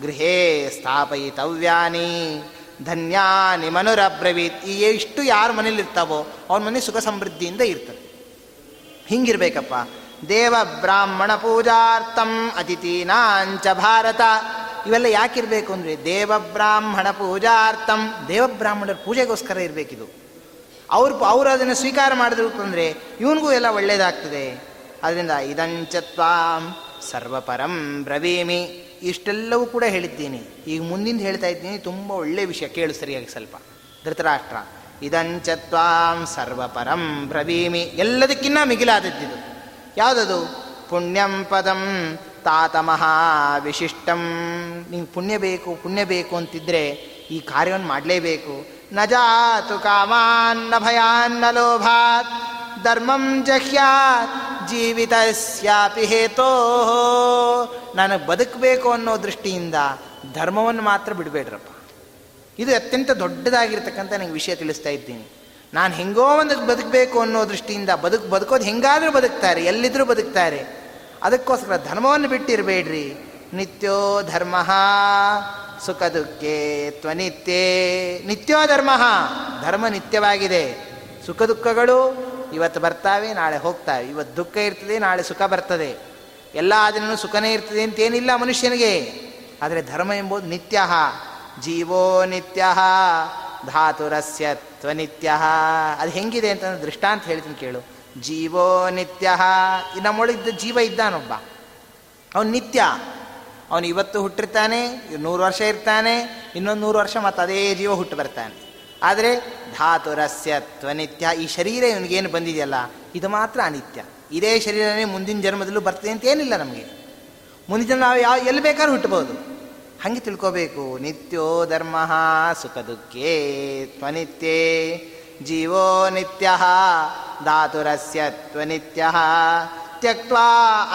S1: ಗೃಹೇ ಸ್ಥಾಪಯಿತವ್ಯಾನಿ ಧನ್ಯಾನಿ ಮನುರಬ್ರವೀತ್. ಈ ಇಷ್ಟು ಯಾರ ಮನೇಲಿ ಇರ್ತಾವೋ ಅವ್ರ ಮನೆ ಸುಖ ಸಮೃದ್ಧಿಯಿಂದ ಇರ್ತದೆ. ಹಿಂಗಿರ್ಬೇಕಪ್ಪ. ದೇವ ಬ್ರಾಹ್ಮಣ ಪೂಜಾರ್ಥಂ ಅತಿಥೀನಾಂಚ ಭಾರತ. ಇವೆಲ್ಲ ಯಾಕಿರಬೇಕು ಅಂದರೆ ದೇವ ಬ್ರಾಹ್ಮಣ ಪೂಜಾರ್ಥಂ, ದೇವ ಬ್ರಾಹ್ಮಣರ ಪೂಜೆಗೋಸ್ಕರ ಇರಬೇಕಿದು. ಅವ್ರು ಅವರು ಅದನ್ನು ಸ್ವೀಕಾರ ಮಾಡಿದ್ರು ಅಂದರೆ ಇವನಿಗೂ ಎಲ್ಲ ಒಳ್ಳೆಯದಾಗ್ತದೆ ಅದರಿಂದ ಇದಂಚತ್ವಾಂ ಸರ್ವಪರಂ ಬ್ರವೀಮಿ. ಇಷ್ಟೆಲ್ಲವೂ ಕೂಡ ಹೇಳಿದ್ದೀನಿ. ಈಗ ಮುಂದಿಂದ ಹೇಳ್ತಾ ಇದ್ದೀನಿ, ತುಂಬ ಒಳ್ಳೆಯ ವಿಷಯ. ಕೇಳು ಸರಿಯಾಗಿ ಸ್ವಲ್ಪ. ಧೃತರಾಷ್ಟ್ರ. ಇದಂಚತ್ವಾಂ ಸರ್ವಪರಂ ಬ್ರವೀಮಿ. ಎಲ್ಲದಕ್ಕಿನ್ನ ಮಿಗಿಲಾದದ್ದಿದು. ಯಾವುದದು? ಪುಣ್ಯಂ ಪದಂ ತಾತಮಃ ವಿಶಿಷ್ಟಂ ನಿಂಗೆ ಪುಣ್ಯ ಬೇಕು ಪುಣ್ಯ ಬೇಕು ಅಂತಿದ್ರೆ ಈ ಕಾರ್ಯವನ್ನು ಮಾಡಲೇಬೇಕು. ನ ಜಾತು ಕಾಮಾನ್ನ ಭಯಾನ್ನ ಲೋಭಾತ್. ಧರ್ಮಂ ಜಹ್ಯಾತ್ ಜೀವಿತಸ್ಯಾಪಿ ಹೇತೋ ನನಗೆ ಬದುಕಬೇಕು ಅನ್ನೋ ದೃಷ್ಟಿಯಿಂದ ಧರ್ಮವನ್ನು ಮಾತ್ರ ಬಿಡಬೇಡ್ರಪ್ಪ. ಇದು ಅತ್ಯಂತ ದೊಡ್ಡದಾಗಿರ್ತಕ್ಕಂಥ ನನಗೆ ವಿಷಯ ತಿಳಿಸ್ತಾ ಇದ್ದೀನಿ. ನಾನು ಹೆಂಗೋ ಒಂದು ಬದುಕಬೇಕು ಅನ್ನೋ ದೃಷ್ಟಿಯಿಂದ ಬದುಕು ಬದುಕೋದು ಹೆಂಗಾದರೂ ಬದುಕ್ತಾರೆ ಎಲ್ಲಿದ್ದರೂ ಬದುಕ್ತಾರೆ. ಅದಕ್ಕೋಸ್ಕರ ಧರ್ಮವನ್ನು ಬಿಟ್ಟಿರಬೇಡ್ರಿ. ನಿತ್ಯೋ ಧರ್ಮ ಸುಖ ದುಃಖೇ ತ್ವನಿತ್ಯೇ. ನಿತ್ಯೋ ಧರ್ಮ ಧರ್ಮ ನಿತ್ಯವಾಗಿದೆ. ಸುಖ ದುಃಖಗಳು ಇವತ್ತು ಬರ್ತಾವೆ, ನಾಳೆ ಹೋಗ್ತಾವೆ. ಇವತ್ತು ದುಃಖ ಇರ್ತದೆ, ನಾಳೆ ಸುಖ ಬರ್ತದೆ. ಎಲ್ಲ ದಿನವೂ ಸುಖನೇ ಇರ್ತದೆ ಅಂತೇನಿಲ್ಲ ಮನುಷ್ಯನಿಗೆ. ಆದರೆ ಧರ್ಮ ಎಂಬುದು ನಿತ್ಯ, ಜೀವೋ ನಿತ್ಯ. ಧಾತುರಸ್ಯ ತ್ವನಿತ್ಯ. ಅದು ಹೆಂಗಿದೆ ಅಂತಂದ್ರೆ ದೃಷ್ಟಾಂತ ಹೇಳ್ತೀನಿ ಕೇಳು. ಜೀವೋ ನಿತ್ಯ. ನಮ್ಮೊಳಗಿದ್ದ ಜೀವ ಇದ್ದಾನೊಬ್ಬ. ಅವನು ನಿತ್ಯ. ಅವನು ಇವತ್ತು ಹುಟ್ಟಿರ್ತಾನೆ ನೂರು ವರ್ಷ ಇರ್ತಾನೆ, ಇನ್ನೊಂದು ನೂರು ವರ್ಷ ಮತ್ತು ಅದೇ ಜೀವ ಹುಟ್ಟು ಬರ್ತಾನೆ. ಆದರೆ ಧಾತುರಸ್ಯ ತ್ವನಿತ್ಯ, ಈ ಶರೀರ ಇವನಿಗೇನು ಬಂದಿದೆಯಲ್ಲ, ಇದು ಮಾತ್ರ ಅನಿತ್ಯ. ಇದೇ ಶರೀರನೇ ಮುಂದಿನ ಜನ್ಮದಲ್ಲೂ ಬರ್ತದೆ ಅಂತ ಏನಿಲ್ಲ ನಮಗೆ. ಮುಂದಿನ ನಾವು ಯಾವ, ಎಲ್ಲಿ ಬೇಕಾದ್ರೂ ಹುಟ್ಟಬಹುದು. ಹಾಗೆ ತಿಳ್ಕೋಬೇಕು. ನಿತ್ಯೋ ಧರ್ಮ ಸುಖ ದುಃಖೇ ತ್ವನಿತ್ಯೇ ಜೀವೋ ನಿತ್ಯ ಧಾತುರಸ್ಯ ತ್ವನಿತ್ಯ ತ್ಯಕ್ವಾ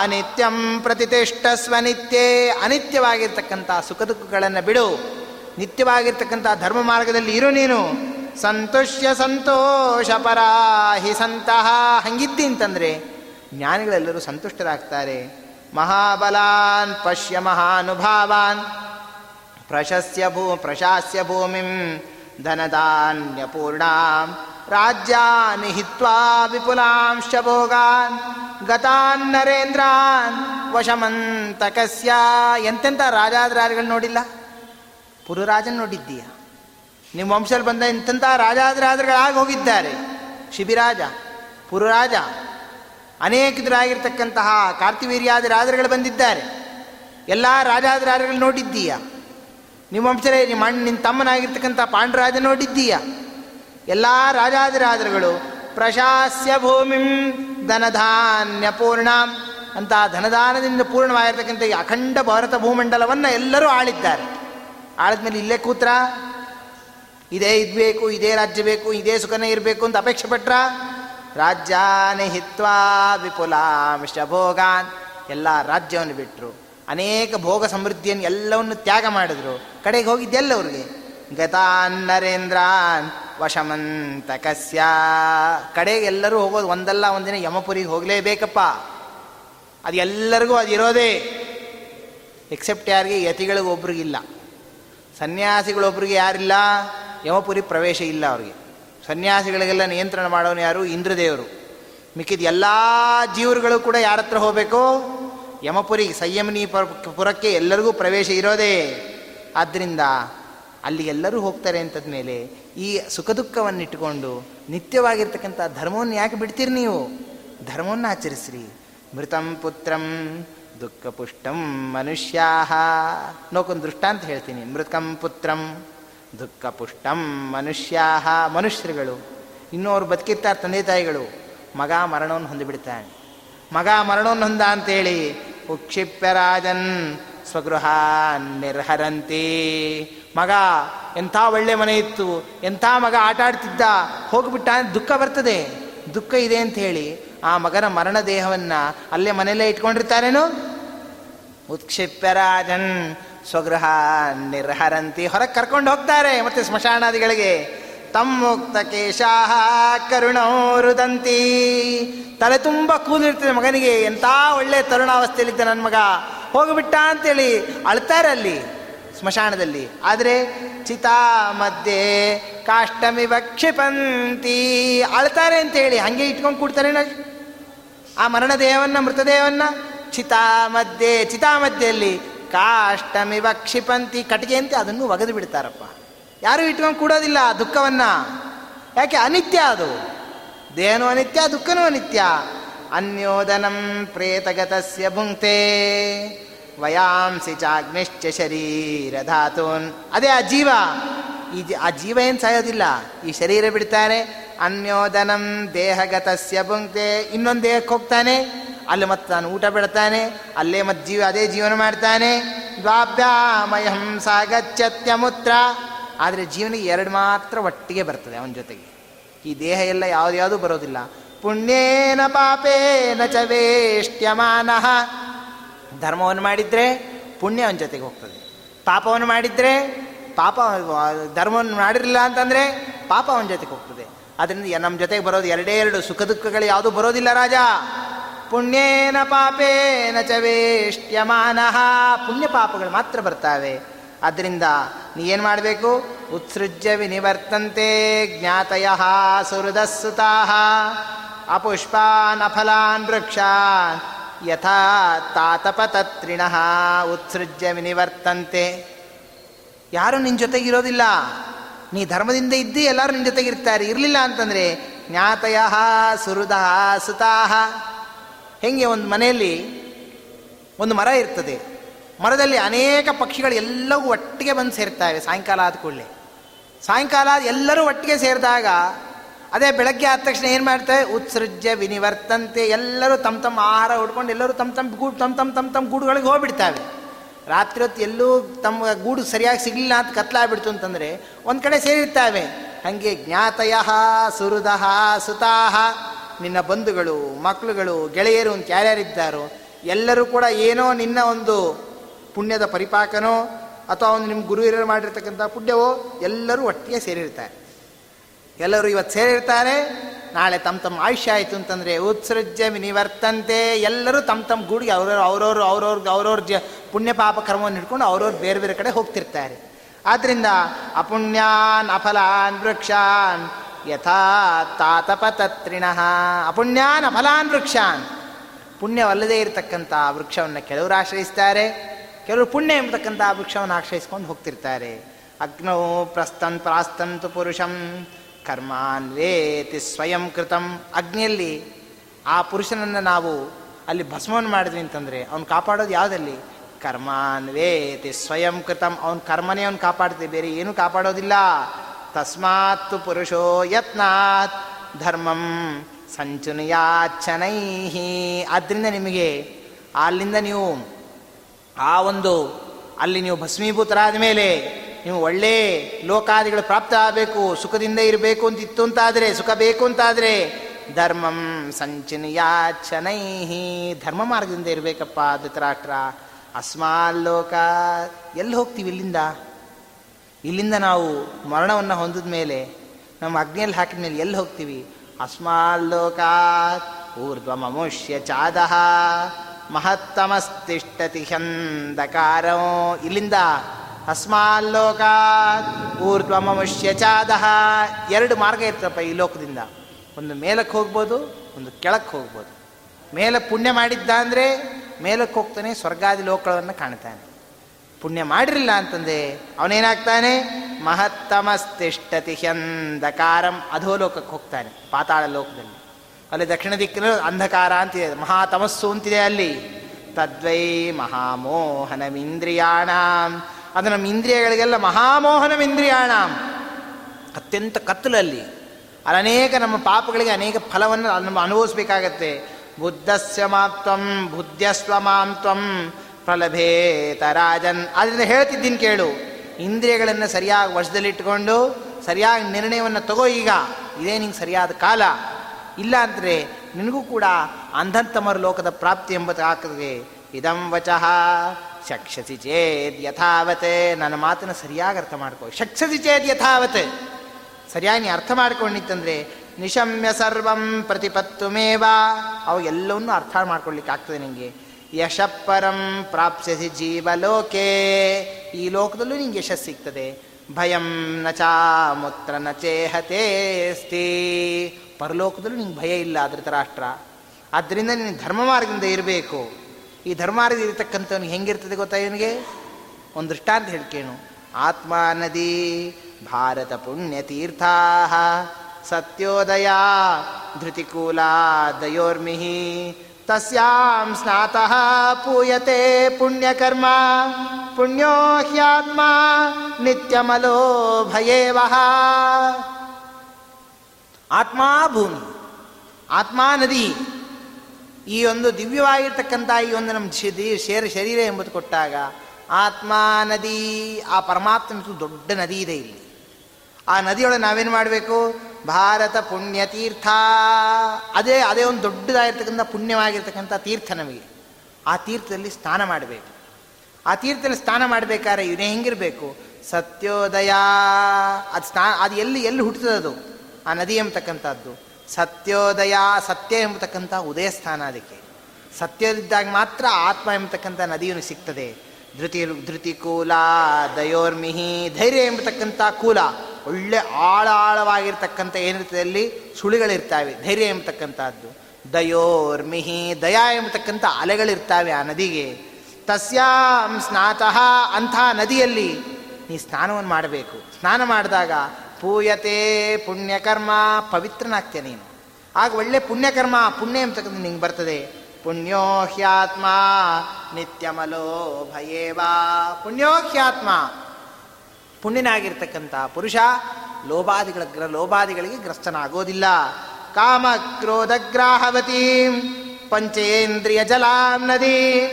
S1: ಅನಿತ್ಯಂ ಪ್ರತಿಷ್ಠ ಸ್ವನಿತ್ಯೇ ಅನಿತ್ಯವಾಗಿರ್ತಕ್ಕಂಥ ಸುಖ ದುಃಖಗಳನ್ನು ಬಿಡು. ನಿತ್ಯವಾಗಿರ್ತಕ್ಕಂಥ ಧರ್ಮ ಮಾರ್ಗದಲ್ಲಿ ಇರು ನೀನು. ಸಂತುಷ್ಯ ಸಂತೋಷ ಪರಾಹಿ ಸಂತಹ ಹಂಗಿದ್ದಿ ಅಂತಂದರೆ ಜ್ಞಾನಿಗಳೆಲ್ಲರೂ ಸಂತುಷ್ಟರಾಗ್ತಾರೆ. ಮಹಾಬಲಾನ್ ಪಶ್ಯ ಮಹಾನುಭಾವಾನ್ ಪ್ರಶಸ್ಯ ಭೂ ಪ್ರಶಾಸ್ಯ ಭೂಮಿಂ ಧನಧಾನ್ಯಪೂರ್ಣಾಂ ರಾಜ್ಯಾನಿ ಹಿತ್ವಾ ವಿಪುಲಾಂಶ ಭೋಗಾನ್ ಗತಾನ್ ನರೇಂದ್ರಾನ್ ವಶಮಂತಕಸ್ಯ ಎಂತೆಂಥ ರಾಜಾದ್ರಾರಿಗಳು ನೋಡಿಲ್ಲ? ಪುರುರಾಜನ್ ನೋಡಿದ್ದೀಯ? ನಿಮ್ಮ ವಂಶದಲ್ಲಿ ಬಂದ ಎಂತೆಂಥ ರಾಜಾದ್ರಾದ್ರಗಳಾಗಿ ಹೋಗಿದ್ದಾರೆ. ಶಿಬಿರಾಜ, ಪುರುರಾಜ ಅನೇಕರಾಗಿರ್ತಕ್ಕಂತಹ ಕಾರ್ತಿವೀರ್ಯಾದ ರಾಜರುಗಳು ಬಂದಿದ್ದಾರೆ. ಎಲ್ಲ ರಾಜಾದ್ರಾರಿಗಳು ನೋಡಿದ್ದೀಯ? ನಿಮ್ಮ ವಂಶರೇ ನಿಮ್ಮ ಅಣ್ಣ, ನಿನ್ನ ತಮ್ಮನಾಗಿರ್ತಕ್ಕಂಥ ಪಾಂಡರಾಜ ನೋಡಿದ್ದೀಯ? ಎಲ್ಲ ರಾಜಾದಿರಾಜರುಗಳು, ಪ್ರಶಾಸ್ಯ ಭೂಮಿಂ ಧನಧಾನ್ಯ ಪೂರ್ಣಾಂ ಅಂತ ಧನದಾನದಿಂದ ಪೂರ್ಣವಾಗಿರ್ತಕ್ಕಂಥ ಈ ಅಖಂಡ ಭಾರತ ಭೂಮಂಡಲವನ್ನು ಎಲ್ಲರೂ ಆಳಿದ್ದಾರೆ. ಆಳಿದ್ಮೇಲೆ ಇಲ್ಲೇ ಕೂತ್ರ? ಇದೇ ಇದ್ಬೇಕು, ಇದೇ ರಾಜ್ಯ ಬೇಕು, ಇದೇ ಸುಖನೇ ಇರಬೇಕು ಅಂತ ಅಪೇಕ್ಷೆ ಪಟ್ರ? ರಾಜ್ಯಾನೆ ಹಿತ್ವಾ ವಿಪುಲಾಂಶ ಭೋಗಾನ್, ಎಲ್ಲ ರಾಜ್ಯವನ್ನು ಬಿಟ್ಟರು ಅನೇಕ ಭೋಗ ಸಮೃದ್ಧಿಯನ್ನು ಎಲ್ಲವನ್ನು ತ್ಯಾಗ ಮಾಡಿದ್ರು. ಕಡೆಗೆ ಹೋಗಿದ್ದೆಲ್ಲ ಅವ್ರಿಗೆ. ಗತಾನ್ ನರೇಂದ್ರಾನ್ ವಶಮಂತಕಸ್ಯ. ಕಡೆಗೆ ಎಲ್ಲರೂ ಹೋಗೋದು ಒಂದಲ್ಲ, ಒಂದಿನ ಯಮಪುರಿಗೆ ಹೋಗಲೇಬೇಕಪ್ಪ. ಅದು ಎಲ್ಲರಿಗೂ ಅದು ಇರೋದೇ. ಎಕ್ಸೆಪ್ಟ್ ಯಾರಿಗೆ ಯತಿಗಳಿಗೆ ಒಬ್ರಿಗಿಲ್ಲ ಸನ್ಯಾಸಿಗಳೊಬ್ರಿಗೆ ಯಾರಿಲ್ಲ ಯಮಪುರಿ ಪ್ರವೇಶ ಇಲ್ಲ ಅವ್ರಿಗೆ. ಸನ್ಯಾಸಿಗಳಿಗೆಲ್ಲ ನಿಯಂತ್ರಣ ಮಾಡೋನು ಯಾರು? ಇಂದ್ರದೇವರು. ಮಿಕ್ಕಿದ ಎಲ್ಲ ಜೀವರುಗಳು ಕೂಡ ಯಾರ ಹತ್ರ ಹೋಗಬೇಕು? ಯಮಪುರಿ ಸಂಯಮನಿ ಪುರಕ್ಕೆ ಎಲ್ಲರಿಗೂ ಪ್ರವೇಶ ಇರೋದೇ. ಆದ್ದರಿಂದ ಅಲ್ಲಿ ಎಲ್ಲರೂ ಹೋಗ್ತಾರೆ ಅಂತದ ಮೇಲೆ ಈ ಸುಖ ದುಃಖವನ್ನು ಇಟ್ಟುಕೊಂಡು ನಿತ್ಯವಾಗಿರ್ತಕ್ಕಂಥ ಧರ್ಮವನ್ನು ಯಾಕೆ ಬಿಡ್ತೀರಿ ನೀವು? ಧರ್ಮವನ್ನು ಆಚರಿಸ್ರಿ. ಮೃತಂ ಪುತ್ರಂ ದುಃಖ ಪುಷ್ಟಂ ಮನುಷ್ಯಾ ನೋಕೊಂದು ದೃಷ್ಟಾಂತ ಹೇಳ್ತೀನಿ. ಮೃತಂ ಪುತ್ರಂ ದುಃಖ ಪುಷ್ಟಂ ಮನುಷ್ಯಾ ಮನುಷ್ಯರುಗಳು. ಇನ್ನೂ ಅವ್ರು ಬದುಕಿರ್ತಾರೆ ತಂದೆ ತಾಯಿಗಳು. ಮಗ ಮರಣವನ್ನು ಹೊಂದಿಬಿಡ್ತಾನೆ. ಮಗ ಮರಣವನ್ನು ಹೊಂದ ಅಂತೇಳಿ ಉಕ್ಷಿಪ್ಯ ರಾಜನ್ ಸ್ವಗೃಹ ನಿರ್ಹರಂತಿ. ಮಗ, ಎಂಥ ಒಳ್ಳೆ ಮನೆ ಇತ್ತು, ಎಂಥ ಮಗ ಆಟ ಆಡ್ತಿದ್ದ, ಹೋಗ್ಬಿಟ್ಟ ದುಃಖ ಬರ್ತದೆ. ದುಃಖ ಇದೆ ಅಂತ ಹೇಳಿ ಆ ಮಗನ ಮರಣ ದೇಹವನ್ನು ಅಲ್ಲೇ ಮನೆಯಲ್ಲೇ ಇಟ್ಕೊಂಡಿರ್ತಾರೇನು? ಉತ್ಕ್ಷಿಪ್ಯ ರಾಜನ್ ಸ್ವಗೃಹ ನಿರ್ಹರಂತಿ. ಹೊರಗೆ ಕರ್ಕೊಂಡು ಹೋಗ್ತಾರೆ ಮತ್ತೆ ಸ್ಮಶಾನಾದಿಗಳಿಗೆ. ತಮ್ಮುಕ್ತ ಕರುಣೋ ರುದಂತಿ ತಲೆ ತುಂಬ ಕೂದಿರ್ತದೆ ಮಗನಿಗೆ ಎಂಥ ಒಳ್ಳೆ ತರುಣಾವಸ್ಥೆಯಲ್ಲಿದ್ದ ನನ್ನ ಮಗ. ಹೋಗಿಬಿಟ್ಟ ಅಂತೇಳಿ ಅಳ್ತಾರೆ ಅಲ್ಲಿ, ಸ್ಮಶಾನದಲ್ಲಿ. ಆದರೆ ಚಿತಾ ಮಧ್ಯೆ ಕಾಷ್ಟಮಿ ಕ್ಷಿಪಂತಿ ಅಳ್ತಾರೆ ಅಂತೇಳಿ, ಹಾಗೆ ಇಟ್ಕೊಂಡು ಕೂಡ್ತಾರೆ ಆ ಮರಣದೇಹವನ್ನು ಮೃತದೇಹವನ್ನು ಚಿತಾ ಮಧ್ಯೆ ಚಿತಾ ಮಧ್ಯೆಯಲ್ಲಿ ಕಾಷ್ಟಮಿ ಕ್ಷಿಪಂತಿ ಕಟ್ಟಿಗೆ ಅಂತ ಅದನ್ನು ಒಗೆದು ಬಿಡ್ತಾರಪ್ಪ. ಯಾರು ಇಟ್ಕೊಂಡು ಕೂಡೋದಿಲ್ಲ ದುಃಖವನ್ನು. ಯಾಕೆ? ಅನಿತ್ಯ ಅದು. ದೇಹನೂ ಅನಿತ್ಯ? ದುಃಖನೂ ಅನಿತ್ಯ. ಅನ್ಯೋದನಂ ಪ್ರೇತಗತಸ್ಯ ಭುಂಕ್ತೆ. ವಯಾಂಸಿ ಚಾಗ್ನಿಶ್ಚ ಶರೀರ ಧಾತೂನ್. ಅದೇ ಆ ಜೀವ. ಈ ಆ ಜೀವ ಏನು ಸಾಯೋದಿಲ್ಲ? ಈ ಶರೀರ ಬಿಡ್ತಾನೆ. ಅನ್ಯೋದನಂ ದೇಹಗತಸ್ಯ ಭುಂಕ್ತೆ. ಇನ್ನೊಂದು ದೇಹಕ್ಕೆ ಹೋಗ್ತಾನೆ. ಅಲ್ಲಿ ಮತ್ತೆ ತಾನು ಊಟ ಬಿಡ್ತಾನೆ ಅಲ್ಲೇ ಮತ್ತೆ ಜೀವ ಅದೇ ಜೀವನ ಮಾಡ್ತಾನೆ. ದ್ವಾಭ್ಯಾಮಯಂ ಸಾಗಚ್ಚತ್ಯಮೂತ್ರ. ಆದರೆ ಜೀವನಿಗೆ ಎರಡು ಮಾತ್ರ ಒಟ್ಟಿಗೆ ಬರ್ತದೆ ಅವನ ಜೊತೆಗೆ. ಈ ದೇಹ ಎಲ್ಲ ಯಾವುದ್ಯಾವುದೂ ಯಾವುದು ಬರೋದಿಲ್ಲ. ಪುಣ್ಯೇನ ಪಾಪೇನ ಚ ವೇಷ್ಟ್ಯಮಾನ. ಧರ್ಮವನ್ನು ಮಾಡಿದರೆ ಪುಣ್ಯ ಅವನ ಜೊತೆಗೆ ಹೋಗ್ತದೆ. ಪಾಪವನ್ನು ಮಾಡಿದರೆ ಪಾಪ, ಧರ್ಮವನ್ನು ಮಾಡಿರಲಿಲ್ಲ ಅಂತಂದರೆ ಪಾಪ ಅವನ ಜೊತೆಗೆ ಹೋಗ್ತದೆ. ಅದರಿಂದ ನಮ್ಮ ಜೊತೆಗೆ ಬರೋದು ಎರಡೇ ಎರಡು ಸುಖ ದುಃಖಗಳು ಯಾವುದೂ ಬರೋದಿಲ್ಲ ರಾಜ. ಪುಣ್ಯೇನ ಪಾಪೇನ ಚ ವೇಷ್ಟ್ಯಮಾನ. ಪುಣ್ಯ ಪಾಪಗಳು ಮಾತ್ರ ಬರ್ತಾವೆ. ಆದ್ದರಿಂದ ನೀ ಏನು ಮಾಡಬೇಕು? ಉತ್ಸೃಜ್ಯ ವಿನಿವರ್ತಂತೆ ಜ್ಞಾತಯ ಸುಹೃದಸ್ಸುತಾ. ಅಪುಷ್ಪಾನ್ ಅಫಲಾನ್ ವೃಕ್ಷಾನ್ ಯಥಾ ತಾತಪತತ್ರಿಣ ಉತ್ಸೃಜ್ಯ ವಿನಿವರ್ತಂತೆ. ಯಾರು ನಿನ್ನ ಜೊತೆಗಿರೋದಿಲ್ಲ ನೀ ಧರ್ಮದಿಂದ ಇದ್ದು, ಎಲ್ಲರೂ ನಿನ್ನ ಜೊತೆಗಿರ್ತಾರೆ ಇರಲಿಲ್ಲ ಅಂತಂದರೆ ಜ್ಞಾತಯ ಸುಹೃದ ಸುತಾಹ ಹೆಂಗೆ? ಒಂದು ಮನೆಯಲ್ಲಿ ಒಂದು ಮರ ಇರ್ತದೆ. ಮರದಲ್ಲಿ ಅನೇಕ ಪಕ್ಷಿಗಳು ಎಲ್ಲವೂ ಒಟ್ಟಿಗೆ ಬಂದು ಸೇರ್ತಾವೆ, ಸಾಯಂಕಾಲ ಆದ ಕೂಡಲೇ. ಸಾಯಂಕಾಲ ಎಲ್ಲರೂ ಒಟ್ಟಿಗೆ ಸೇರಿದಾಗ, ಅದೇ ಬೆಳಗ್ಗೆ ಆದ ತಕ್ಷಣ ಏನು ಮಾಡ್ತವೆ? ಉತ್ಸೃಜ್ಯ ವಿನಿವರ್ತಂತೆ ಎಲ್ಲರೂ ತಮ್ಮ ತಮ್ಮ ಆಹಾರ ಹುಡ್ಕೊಂಡು ಎಲ್ಲರೂ ತಮ್ಮ ತಮ್ಮ ಗೂಡು, ತಮ್ಮ ತಮ್ಮ ತಮ್ಮ ತಮ್ಮ ಗೂಡುಗಳಿಗೆ ಹೋಗ್ಬಿಡ್ತಾವೆ. ರಾತ್ರಿ ಹೊತ್ತು ಎಲ್ಲೂ ತಮ್ಮ ಗೂಡು ಸರಿಯಾಗಿ ಸಿಗಲಿಲ್ಲ ಅಂತ ಕತ್ಲಾಗ್ಬಿಡ್ತು ಅಂತಂದರೆ ಒಂದು ಕಡೆ ಸೇರಿರ್ತಾವೆ. ಹಾಗೆ ಜ್ಞಾತಯ, ಸುಹೃದಃ ಸುತಾಹ ನಿನ್ನ ಬಂಧುಗಳು ಮಕ್ಕಳುಗಳು ಗೆಳೆಯರು ಅಂತ ಯಾರ್ಯಾರಿದ್ದಾರೋ, ಎಲ್ಲರೂ ಕೂಡ ಏನೋ ನಿನ್ನ ಒಂದು ಪುಣ್ಯದ ಪರಿಪಾಕನೋ ಅಥವಾ ಒಂದು ನಿಮ್ಮ ಗುರು ಹಿರಿಯರು ಮಾಡಿರ್ತಕ್ಕಂಥ ಪುಣ್ಯವೋ ಎಲ್ಲರೂ ಒಟ್ಟಿಗೆ ಸೇರಿರ್ತಾರೆ. ಎಲ್ಲರೂ ಇವತ್ತು ಸೇರಿರ್ತಾರೆ. ನಾಳೆ ತಮ್ಮ ತಮ್ಮ ಆಯುಷ್ಯ ಆಯಿತು ಅಂತಂದರೆ ಉತ್ಸೃಜ್ಯ ವಿನಿವರ್ತಂತೆ. ಎಲ್ಲರೂ ತಮ್ಮ ತಮ್ಮ ಗೂಡಿಗೆ ಅವ್ರವ್ರು ಅವ್ರವ್ರು ಅವ್ರವ್ರಿಗೆ ಅವ್ರವ್ರ ಜ ಪುಣ್ಯ ಪಾಪ ಕರ್ಮವನ್ನು ಹಿಡ್ಕೊಂಡು ಅವ್ರವ್ರು ಬೇರೆ ಬೇರೆ ಕಡೆ ಹೋಗ್ತಿರ್ತಾರೆ. ಆದ್ದರಿಂದ ಅಪುಣ್ಯಾನ್ ಅಫಲಾನ್ ವೃಕ್ಷಾನ್ ಯಥಾ ತಾತಪತತ್ರಿಣ. ಅಪುಣ್ಯಾನ್ ಅಫಲಾನ್ ವೃಕ್ಷಾನ್. ಪುಣ್ಯವಲ್ಲದೇ ಇರತಕ್ಕಂಥ ವೃಕ್ಷವನ್ನು ಕೆಲವರು ಆಶ್ರಯಿಸ್ತಾರೆ. ಕೆಲವರು ಪುಣ್ಯ ಎಂಬತಕ್ಕಂಥ ವೃಕ್ಷವನ್ನು ಆಶ್ರಯಿಸ್ಕೊಂಡು ಹೋಗ್ತಿರ್ತಾರೆ. ಅಗ್ನೋ ಪ್ರಸ್ತನ್ ಪ್ರಾಸ್ತಂತು ಪುರುಷಂ ಕರ್ಮಾನ್ವೇತಿ ಸ್ವಯಂ ಕೃತಂ. ಅಗ್ನಿಯಲ್ಲಿ ಆ ಪುರುಷನನ್ನು ನಾವು ಅಲ್ಲಿ ಭಸ್ಮವನ್ನು ಮಾಡಿದ್ವಿ ಅಂತಂದರೆ ಅವನು ಕಾಪಾಡೋದು ಯಾವುದಲ್ಲಿ? ಕರ್ಮಾನ್ವೇತಿ ಸ್ವಯಂ ಕೃತಂ. ಅವನ ಕರ್ಮನೇ ಅವನು ಕಾಪಾಡ್ತೀವಿ ಬೇರೆ ಏನೂ ಕಾಪಾಡೋದಿಲ್ಲ. ತಸ್ಮಾತ್ ಪುರುಷೋ ಯತ್ನಾತ್. ಧರ್ಮಂ ಸಂಚುನಿಯಾಚನೈಹಿ ಆದ್ದರಿಂದ ನಿಮಗೆ ಅಲ್ಲಿಂದ ನೀವು ಆ ಒಂದು, ಅಲ್ಲಿ ನೀವು ಭಸ್ಮೀಭೂತರಾದ ಮೇಲೆ ನೀವು ಒಳ್ಳೆ ಲೋಕಾದಿಗಳು ಪ್ರಾಪ್ತ ಆಗಬೇಕು ಸುಖದಿಂದ ಇರಬೇಕು ಅಂತ ಇತ್ತು ಅಂತಾದರೆ, ಸುಖ ಬೇಕು ಅಂತಾದರೆ, ಧರ್ಮಂ ಸಂಚಿನಿಯಾಚನೈ ಧರ್ಮ ಮಾರ್ಗದಿಂದ ಇರಬೇಕಪ್ಪ ಧೃತರಾಷ್ಟ್ರ. ಅಸ್ಮಾಲ್ಲೋಕ ಎಲ್ಲಿ ಹೋಗ್ತೀವಿ ಇಲ್ಲಿಂದ? ಇಲ್ಲಿಂದ ನಾವು ಮರಣವನ್ನು ಹೊಂದಿದ ಮೇಲೆ, ನಮ್ಮ ಅಗ್ನಿಯಲ್ಲಿ ಹಾಕಿದ ಮೇಲೆ ಎಲ್ಲಿ ಹೋಗ್ತೀವಿ? ಅಸ್ಮಾಲ್ಲೋಕಾತ್ ಊರ್ಧ್ವಮಮುಷ್ಯ ಚಾದಹ ಮಹತ್ತಮಸ್ತಿಷ್ಟತಿ ಹಂದಕಾರೋ ಇಲ್ಲಿಂದ ಅಸ್ಮಾಲ್ಲೋಕಾತ್ ಊರ್ಧ್ವಮಮುಷ್ಯ ಚಾದಹ ಎರಡು ಮಾರ್ಗ ಇರ್ತಪ್ಪ ಈ ಲೋಕದಿಂದ. ಒಂದು ಮೇಲಕ್ಕೆ ಹೋಗ್ಬೋದು, ಒಂದು ಕೆಳಕ್ಕೆ ಹೋಗ್ಬೋದು. ಮೇಲೆ ಪುಣ್ಯ ಮಾಡಿದ್ದ ಅಂದರೆ ಮೇಲಕ್ಕೆ ಹೋಗ್ತಾನೆ, ಸ್ವರ್ಗಾದಿ ಲೋಕಗಳನ್ನು ಕಾಣ್ತಾನೆ. ಪುಣ್ಯ ಮಾಡಿರಲಿಲ್ಲ ಅಂತಂದೆ ಅವನೇನಾಗ್ತಾನೆ? ಮಹತ್ತಮಸ್ತಿಷ್ಟತಿ ಹ್ಯಂದಕಾರಂ ಅಧೋಲೋಕಕ್ಕೆ ಹೋಗ್ತಾನೆ, ಪಾತಾಳ ಲೋಕದಲ್ಲಿ. ಅಲ್ಲಿ ದಕ್ಷಿಣ ದಿಕ್ಕಿನ ಅಂಧಕಾರ ಅಂತಿದೆ ಮಹಾತಮಸ್ಸು ಅಂತಿದೆ ಅಲ್ಲಿ. ತದ್ವೈ ಮಹಾಮೋಹನಮಿಂದ್ರಿಯಾಣ ಅದು ನಮ್ಮ ಇಂದ್ರಿಯಗಳಿಗೆಲ್ಲ ಮಹಾಮೋಹನಮಿಂದ್ರಿಯಾಣ ಅತ್ಯಂತ ಕತ್ತಲಲ್ಲಿ ಅಲ್ಲಿ ಅನೇಕ ನಮ್ಮ ಪಾಪಗಳಿಗೆ ಅನೇಕ ಫಲವನ್ನು ನಮ್ಮ ಅನುಭವಿಸ್ಬೇಕಾಗತ್ತೆ. ಬುದ್ಧಸ್ಯ ಮಾತ್ವಂ ಬುದ್ಧಸ್ವ ಮಾಂ ತ್ವಂ ಪ್ರಲಭೇತ ರಾಜನ್. ಅದರಿಂದ ಹೇಳ್ತಿದ್ದೀನಿ ಕೇಳು, ಇಂದ್ರಿಯಗಳನ್ನು ಸರಿಯಾಗಿ ವಶದಲ್ಲಿಟ್ಟುಕೊಂಡು ಸರಿಯಾಗಿ ನಿರ್ಣಯವನ್ನು ತಗೋ ಈಗ. ಇದೇ ನಿಂಗೆ ಸರಿಯಾದ ಕಾಲ. ಇಲ್ಲ ಅಂದರೆ ನಿನಗೂ ಕೂಡ ಅಂಧಂತಮರ ಲೋಕದ ಪ್ರಾಪ್ತಿ ಎಂಬುದು ಆಗ್ತದೆ ಇದಂ ವಚಃ. ಶಕ್ಷಸಿ ಚೇದ್ ಯಥಾವತೆ. ನನ್ನ ಮಾತನ್ನು ಸರಿಯಾಗಿ ಅರ್ಥ ಮಾಡ್ಕೋ. ಶಕ್ಷಸಿ ಚೇದ್ ಯಥಾವತೆ. ಸರಿಯಾಗಿ ಅರ್ಥ ಮಾಡ್ಕೊಂಡಿತ್ತಂದ್ರೆ ನಿಶಮ್ಯ ಸರ್ವಂ ಪ್ರತಿಪತ್ತುಮೇವ. ಅವು ಎಲ್ಲವನ್ನು ಅರ್ಥ ಮಾಡ್ಕೊಳ್ಲಿಕ್ಕೆ ಆಗ್ತದೆ ನಿಮಗೆ ಯಶಪ್ಪರಂ ಪ್ರಾಪ್ಸ್ಯಸಿ ಜೀವಲೋಕೆ. ಈ ಲೋಕದಲ್ಲೂ ನಿಂಗೆ ಯಶಸ್ ಸಿಗ್ತದೆ. ಭಯಂ ನ ಚಾ ಮುತ್ರ ನ ಚೇಹತೇಸ್ತಿ ಪರಲೋಕದಲ್ಲೂ ನಿಂಗೆ ಭಯ ಇಲ್ಲ ಅದ್ರ ರಾಷ್ಟ್ರ. ಆದ್ದರಿಂದ ನೀನು ಧರ್ಮ ಮಾರ್ಗದಿಂದ ಇರಬೇಕು. ಈ ಧರ್ಮ ಮಾರ್ಗ ಇರತಕ್ಕಂಥವ್ನಿಗೆ ಹೆಂಗಿರ್ತದೆ ಗೊತ್ತಾ ಇವನಿಗೆ? ಒಂದು ದೃಷ್ಟಾಂತ ಹೇಳ್ಕೇನು ಆತ್ಮ ನದಿ ಭಾರತ ಪುಣ್ಯತೀರ್ಥಾ ಸತ್ಯೋದಯ ಧೃತಿಕೂಲ ದಯೋರ್ಮಿಹಿ ತಸ್ಯಾಂ ಸ್ನಾತಃ ಪೂಯತೆ ಪುಣ್ಯಕರ್ಮ ಪುಣ್ಯೋ ಹ್ಯಾತ್ಮ ನಿತ್ಯಮಲೋ ಭಯೇವಹ ಆತ್ಮಾ ಭೂಮಿ, ಆತ್ಮಾ ನದಿ. ಈ ಒಂದು ದಿವ್ಯವಾಗಿರ್ತಕ್ಕಂಥ ಈ ಒಂದು ನಮ್ಮ ಶೇರ ಶರೀರ ಎಂಬುದು ಕೊಟ್ಟಾಗ ಆತ್ಮ ನದಿ, ಆ ಪರಮಾತ್ಮ ದೊಡ್ಡ ನದಿ ಇದೆ ಇಲ್ಲಿ. ಆ ನದಿಯೊಳಗೆ ನಾವೇನು ಮಾಡಬೇಕು? ಭಾರತ ಪುಣ್ಯ ತೀರ್ಥ. ಅದೇ ಅದೇ ಒಂದು ದೊಡ್ಡದಾಗಿರ್ತಕ್ಕಂಥ, ಪುಣ್ಯವಾಗಿರ್ತಕ್ಕಂಥ ತೀರ್ಥ ನಮಗೆ. ಆ ತೀರ್ಥದಲ್ಲಿ ಸ್ನಾನ ಮಾಡಬೇಕು. ಆ ತೀರ್ಥದಲ್ಲಿ ಸ್ನಾನ ಮಾಡಬೇಕಾದ್ರೆ ಇವನೇ ಹೆಂಗಿರಬೇಕು? ಸತ್ಯೋದಯ. ಅದು ಸ್ನಾ ಅದು ಎಲ್ಲಿ ಎಲ್ಲಿ ಹುಟ್ಟುತ್ತದೆ ಅದು ಆ ನದಿ ಎಂಬತಕ್ಕಂಥದ್ದು. ಸತ್ಯೋದಯ, ಸತ್ಯ ಎಂಬತಕ್ಕಂಥ ಉದಯ ಸ್ಥಾನ ಅದಕ್ಕೆ. ಸತ್ಯದಿದ್ದಾಗ ಮಾತ್ರ ಆತ್ಮ ಎಂಬತಕ್ಕಂಥ ನದಿಯನ್ನು ಸಿಗ್ತದೆ. ಧೃತಿ ಕೂಲ, ದಯೋರ್ಮಿಹಿ, ಧೈರ್ಯ ಎಂಬತಕ್ಕಂಥ ಕೂಲ. ಒಳ್ಳೆ ಆಳ ಆಳವಾಗಿರ್ತಕ್ಕಂಥ ಏನಿರ್ತದೆ ಅಲ್ಲಿ? ಸುಳಿಗಳಿರ್ತಾವೆ, ಧೈರ್ಯ ಎಂಬತಕ್ಕಂಥದ್ದು. ದಯೋರ್ಮಿಹಿ, ದಯಾ ಎಂಬತಕ್ಕಂಥ ಅಲೆಗಳಿರ್ತಾವೆ ಆ ನದಿಗೆ. ತಸ್ಯಾಂ ಸ್ನಾತಃ ಅಂಥ ನದಿಯಲ್ಲಿ ನೀ ಸ್ನಾನವನ್ನು ಮಾಡಬೇಕು. ಸ್ನಾನ ಮಾಡಿದಾಗ ಪೂಯತೆ ಪುಣ್ಯಕರ್ಮ, ಪವಿತ್ರನಾಗ್ತೀಯ ನೀನು. ಆಗ ಒಳ್ಳೆ ಪುಣ್ಯಕರ್ಮ, ಪುಣ್ಯ ಎಂಬತಕ್ಕಂಥ ನಿಂಗೆ ಬರ್ತದೆ. ಪುಣ್ಯೋ ಹ್ಯಾತ್ಮ ನಿತ್ಯಮಲೋ ಭಯೇವಾ ಪುಣ್ಯೋ ಹ್ಯಾತ್ಮ. ಪುಣ್ಯನಾಗಿರ್ತಕ್ಕಂಥ ಪುರುಷ ಲೋಭಾದಿಗಳ ಗ್ರ, ಲೋಭಾದಿಗಳಿಗೆ ಗ್ರಸ್ತನಾಗೋದಿಲ್ಲ. ಕಾಮ ಕ್ರೋಧಗ್ರಾಹವತಿ ಪಂಚೇಂದ್ರಿಯ ಜಲಾಂ ನದಿ,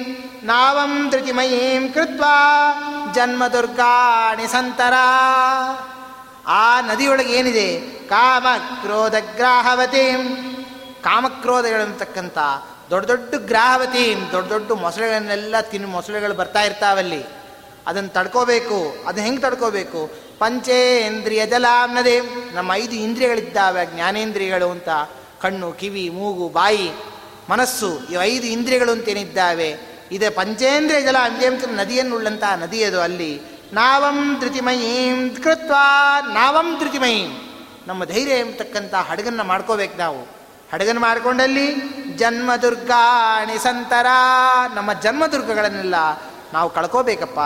S1: ನಾವಂ ಧೃತಿಮಯೀಂ ಕೃತ್ವ, ಜನ್ಮ ದುರ್ಗಾಣಿ ಸಂತರ. ಆ ನದಿಯೊಳಗೆ ಏನಿದೆ? ಕಾಮ ಕ್ರೋಧ ಗ್ರಾಹವತಿ ಕಾಮಕ್ರೋಧಗಳಂತಕ್ಕಂಥ ದೊಡ್ಡ ದೊಡ್ಡ ಗ್ರಾಹವತಿ, ದೊಡ್ಡ ದೊಡ್ಡ ಮೊಸಳೆಗಳನ್ನೆಲ್ಲ ತಿನ್ನು ಮೊಸಳೆಗಳು ಬರ್ತಾ ಇರ್ತಾವಲ್ಲಿ. ಅದನ್ನು ತಡ್ಕೋಬೇಕು ಅದನ್ನ ಹೆಂಗೆ ತಡ್ಕೋಬೇಕು? ಪಂಚೇಂದ್ರಿಯ ಜಲಾಮ್ನದೇ ನಮ್ಮ ಐದು ಇಂದ್ರಿಯಗಳಿದ್ದಾವೆ, ಜ್ಞಾನೇಂದ್ರಿಯಗಳು ಅಂತ. ಕಣ್ಣು, ಕಿವಿ, ಮೂಗು, ಬಾಯಿ, ಮನಸ್ಸು, ಈ ಐದು ಇಂದ್ರಿಯಗಳು ಅಂತೇನಿದ್ದಾವೆ ಇದೆ ಪಂಚೇಂದ್ರಿಯ ಜಲ ಅಂತ ನದಿಯನ್ನುಳ್ಳಂತಹ ನದಿ ಅದು ಅಲ್ಲಿ. ನಾವಂ ಧೃತಿಮಯೀಂ ಕೃತ್ವ ನಾವಂ ಧೃತಿಮಯೀಂ. ನಮ್ಮ ಧೈರ್ಯ ಎಂಬತಕ್ಕಂಥ ಹಡಗನ್ನು ಮಾಡ್ಕೋಬೇಕು ನಾವು. ಹಡಗನ್ ಮಾಡಿಕೊಂಡಲ್ಲಿ ಜನ್ಮ ದುರ್ಗಾಣಿ ಸಂತರ. ನಮ್ಮ ಜನ್ಮ ದುರ್ಗಗಳನ್ನೆಲ್ಲ ನಾವು ಕಳ್ಕೋಬೇಕಪ್ಪ.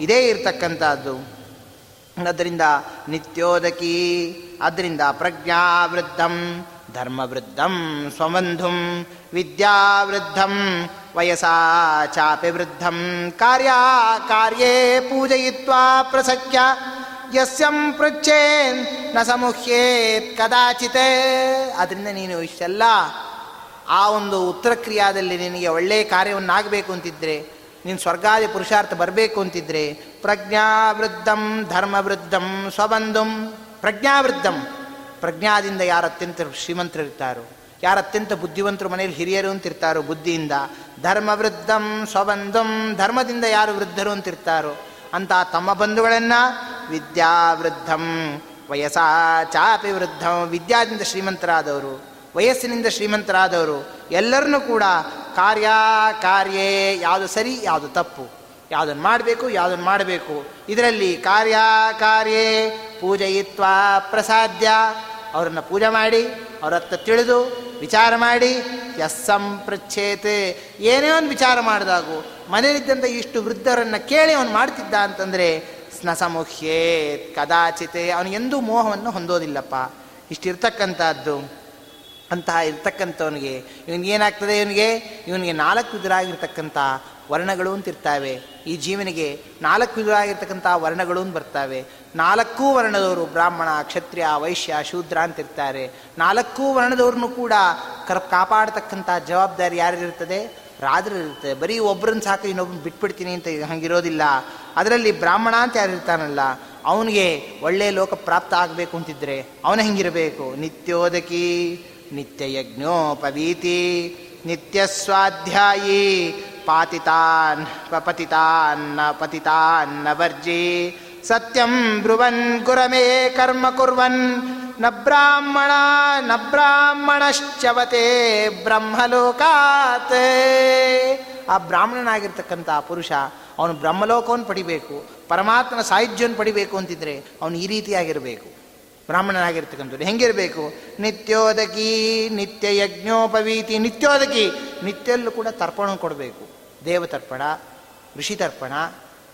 S1: ಇದೇ ಇರತಕ್ಕಂಥದ್ದು. ಅದರಿಂದ ನಿತ್ಯೋದಕಿ ಅದರಿಂದ ಪ್ರಜ್ಞಾವೃದ್ಧಂ ಧರ್ಮವೃದ್ಧಂ ಸ್ವಬಂಧುಂ ವಿದ್ಯಾವೃದ್ಧಂ ವಯಸಾ ಚಾಪಿ ವೃದ್ಧಂ ಕಾರ್ಯ ಕಾರ್ಯೇ ಪೂಜಯಿತ್ವಾ ಪ್ರಸಕ್ಯ ಯಸ್ಯಂ ಪೃಚ್ಛೇನ್ನ ಸಮುಹ್ಯೇತ್ ಕದಾಚಿತ್. ಅದರಿಂದ ನೀನು ಇಷ್ಟೆಲ್ಲ ಆ ಒಂದು ಉತ್ತರ ಕ್ರಿಯಾದಲ್ಲಿ ನಿನಗೆ ಒಳ್ಳೆಯ ಕಾರ್ಯವನ್ನಾಗಬೇಕು ಅಂತಿದ್ರೆ, ನೀನು ಸ್ವರ್ಗಾದಿ ಪುರುಷಾರ್ಥ ಬರಬೇಕು ಅಂತಿದ್ರೆ ಪ್ರಜ್ಞಾವೃದ್ಧಂ ಧರ್ಮವೃದ್ಧಂ ಸ್ವಬಂಧುಂ ಪ್ರಜ್ಞಾವೃದ್ಧಂ. ಪ್ರಜ್ಞಾದಿಂದ ಯಾರು ಅತ್ಯಂತ ಶ್ರೀಮಂತರಿರ್ತಾರೋ, ಯಾರು ಅತ್ಯಂತ ಬುದ್ಧಿವಂತರು ಮನೆಯಲ್ಲಿ ಹಿರಿಯರು ಅಂತಿರ್ತಾರೋ ಬುದ್ಧಿಯಿಂದ, ಧರ್ಮವೃದ್ಧಂ ಸ್ವಬಂಧಂ, ಧರ್ಮದಿಂದ ಯಾರು ವೃದ್ಧರು ಅಂತಿರ್ತಾರೋ ಅಂತ ತಮ್ಮ ಬಂಧುಗಳನ್ನು ವಿದ್ಯಾವೃದ್ಧಂ ವಯಸ್ಸಾ ಚಾಪಿ ವೃದ್ಧಂ, ವಿದ್ಯಾದಿಂದ ಶ್ರೀಮಂತರಾದವರು, ವಯಸ್ಸಿನಿಂದ ಶ್ರೀಮಂತರಾದವರು, ಎಲ್ಲರನ್ನೂ ಕೂಡ ಕಾರ್ಯ ಕಾರ್ಯೇ, ಯಾವುದು ಸರಿ, ಯಾವುದು ತಪ್ಪು ಯಾವುದನ್ನು ಮಾಡಬೇಕು ಯಾವುದನ್ನು ಮಾಡಬೇಕು, ಇದರಲ್ಲಿ ಕಾರ್ಯ ಕಾರ್ಯೇ ಪೂಜಯಿತ್ವ ಪ್ರಸಾದ್ಯ. ಅವರನ್ನು ಪೂಜೆ ಮಾಡಿ, ಅವರ ಹತ್ರ ತಿಳಿದು ವಿಚಾರ ಮಾಡಿ ಎಸ್ಸಂ ಪೃಚ್ಛೇತೆ. ಏನೇ ಒಂದು ವಿಚಾರ ಮಾಡಿದಾಗು, ಮನೆಯಲ್ಲಿದ್ದಂಥ ಇಷ್ಟು ವೃದ್ಧರನ್ನು ಕೇಳಿ ಅವನು ಮಾಡ್ತಿದ್ದ ಅಂತಂದರೆ ಸ್ನಸಮುಖ್ಯೇ ಕದಾಚಿತೆ, ಅವನು ಎಂದೂ ಮೋಹವನ್ನು ಹೊಂದೋದಿಲ್ಲಪ್ಪ. ಇಷ್ಟಿರ್ತಕ್ಕಂಥದ್ದು, ಅಂತಹ ಇರ್ತಕ್ಕಂಥವನಿಗೆ, ಇವನಿಗೆ ಏನಾಗ್ತದೆ ಇವನಿಗೆ? ಇವನಿಗೆ ನಾಲ್ಕು ವಿಧರಾಗಿರ್ತಕ್ಕಂಥ ವರ್ಣಗಳು ಅಂತಿರ್ತಾವೆ. ಈ ಜೀವನಿಗೆ ನಾಲ್ಕು ವಿಧರಾಗಿರ್ತಕ್ಕಂಥ ವರ್ಣಗಳು ಬರ್ತಾವೆ. ನಾಲ್ಕೂ ವರ್ಣದವರು ಬ್ರಾಹ್ಮಣ, ಕ್ಷತ್ರಿಯ, ವೈಶ್ಯ, ಶೂದ್ರ ಅಂತಿರ್ತಾರೆ. ನಾಲ್ಕೂ ವರ್ಣದವ್ರನ್ನೂ ಕೂಡ ಕರ್ ಕಾಪಾಡತಕ್ಕಂಥ ಜವಾಬ್ದಾರಿ ಯಾರಿರ್ತದೆ ರಾಜರು ಇರ್ತದೆ ಬರೀ ಒಬ್ಬರನ್ನು ಸಾಕು ಇನ್ನೊಬ್ಬನ ಬಿಟ್ಬಿಡ್ತೀನಿ ಅಂತ ಹಂಗಿರೋದಿಲ್ಲ. ಅದರಲ್ಲಿ ಬ್ರಾಹ್ಮಣ ಅಂತ ಯಾರು ಇರ್ತಾನಲ್ಲ ಅವನಿಗೆ ಒಳ್ಳೆಯ ಲೋಕ ಪ್ರಾಪ್ತ ಆಗಬೇಕು ಅಂತಿದ್ರೆ ಅವನ ಹೆಂಗಿರಬೇಕು? ನಿತ್ಯೋದಕಿ ನಿತ್ಯ ಯಜ್ಞೋಪವೀತಿ ನಿತ್ಯ ಸ್ವಾಧ್ಯಾಯಿ ಪಾತಿತಾನ್ ಪತಿತಾನ್ನ ಪತಿತಾನ್ನ ವರ್ಜಿ ಸತ್ಯಂ ಬ್ರುವನ್ ಗುರಮೇ ಕರ್ಮ ಕುರ್ವನ್ನ ಬ್ರಾಹ್ಮಣ ನ ಬ್ರಾಹ್ಮಣಶ್ಚವತೆ ಬ್ರಹ್ಮಲೋಕಾತ್ ಆ ಬ್ರಾಹ್ಮಣನಾಗಿರ್ತಕ್ಕಂಥ ಪುರುಷ, ಅವನು ಬ್ರಹ್ಮಲೋಕವನ್ನು ಪಡಿಬೇಕು, ಪರಮಾತ್ಮನ ಸಾಹಿತ್ಯವನ್ನು ಪಡಿಬೇಕು ಅಂತಿದ್ರೆ ಅವನು ಈ ರೀತಿಯಾಗಿರಬೇಕು. ಬ್ರಾಹ್ಮಣನಾಗಿರ್ತಕ್ಕಂಥದ್ದು ಹೆಂಗಿರಬೇಕು? ನಿತ್ಯೋದಕಿ ನಿತ್ಯ ಯಜ್ಞೋಪವೀತಿ ನಿತ್ಯೋದಕಿ. ನಿತ್ಯಲ್ಲೂ ಕೂಡ ತರ್ಪಣ ಕೊಡಬೇಕು. ದೇವತರ್ಪಣ, ಋಷಿ ತರ್ಪಣ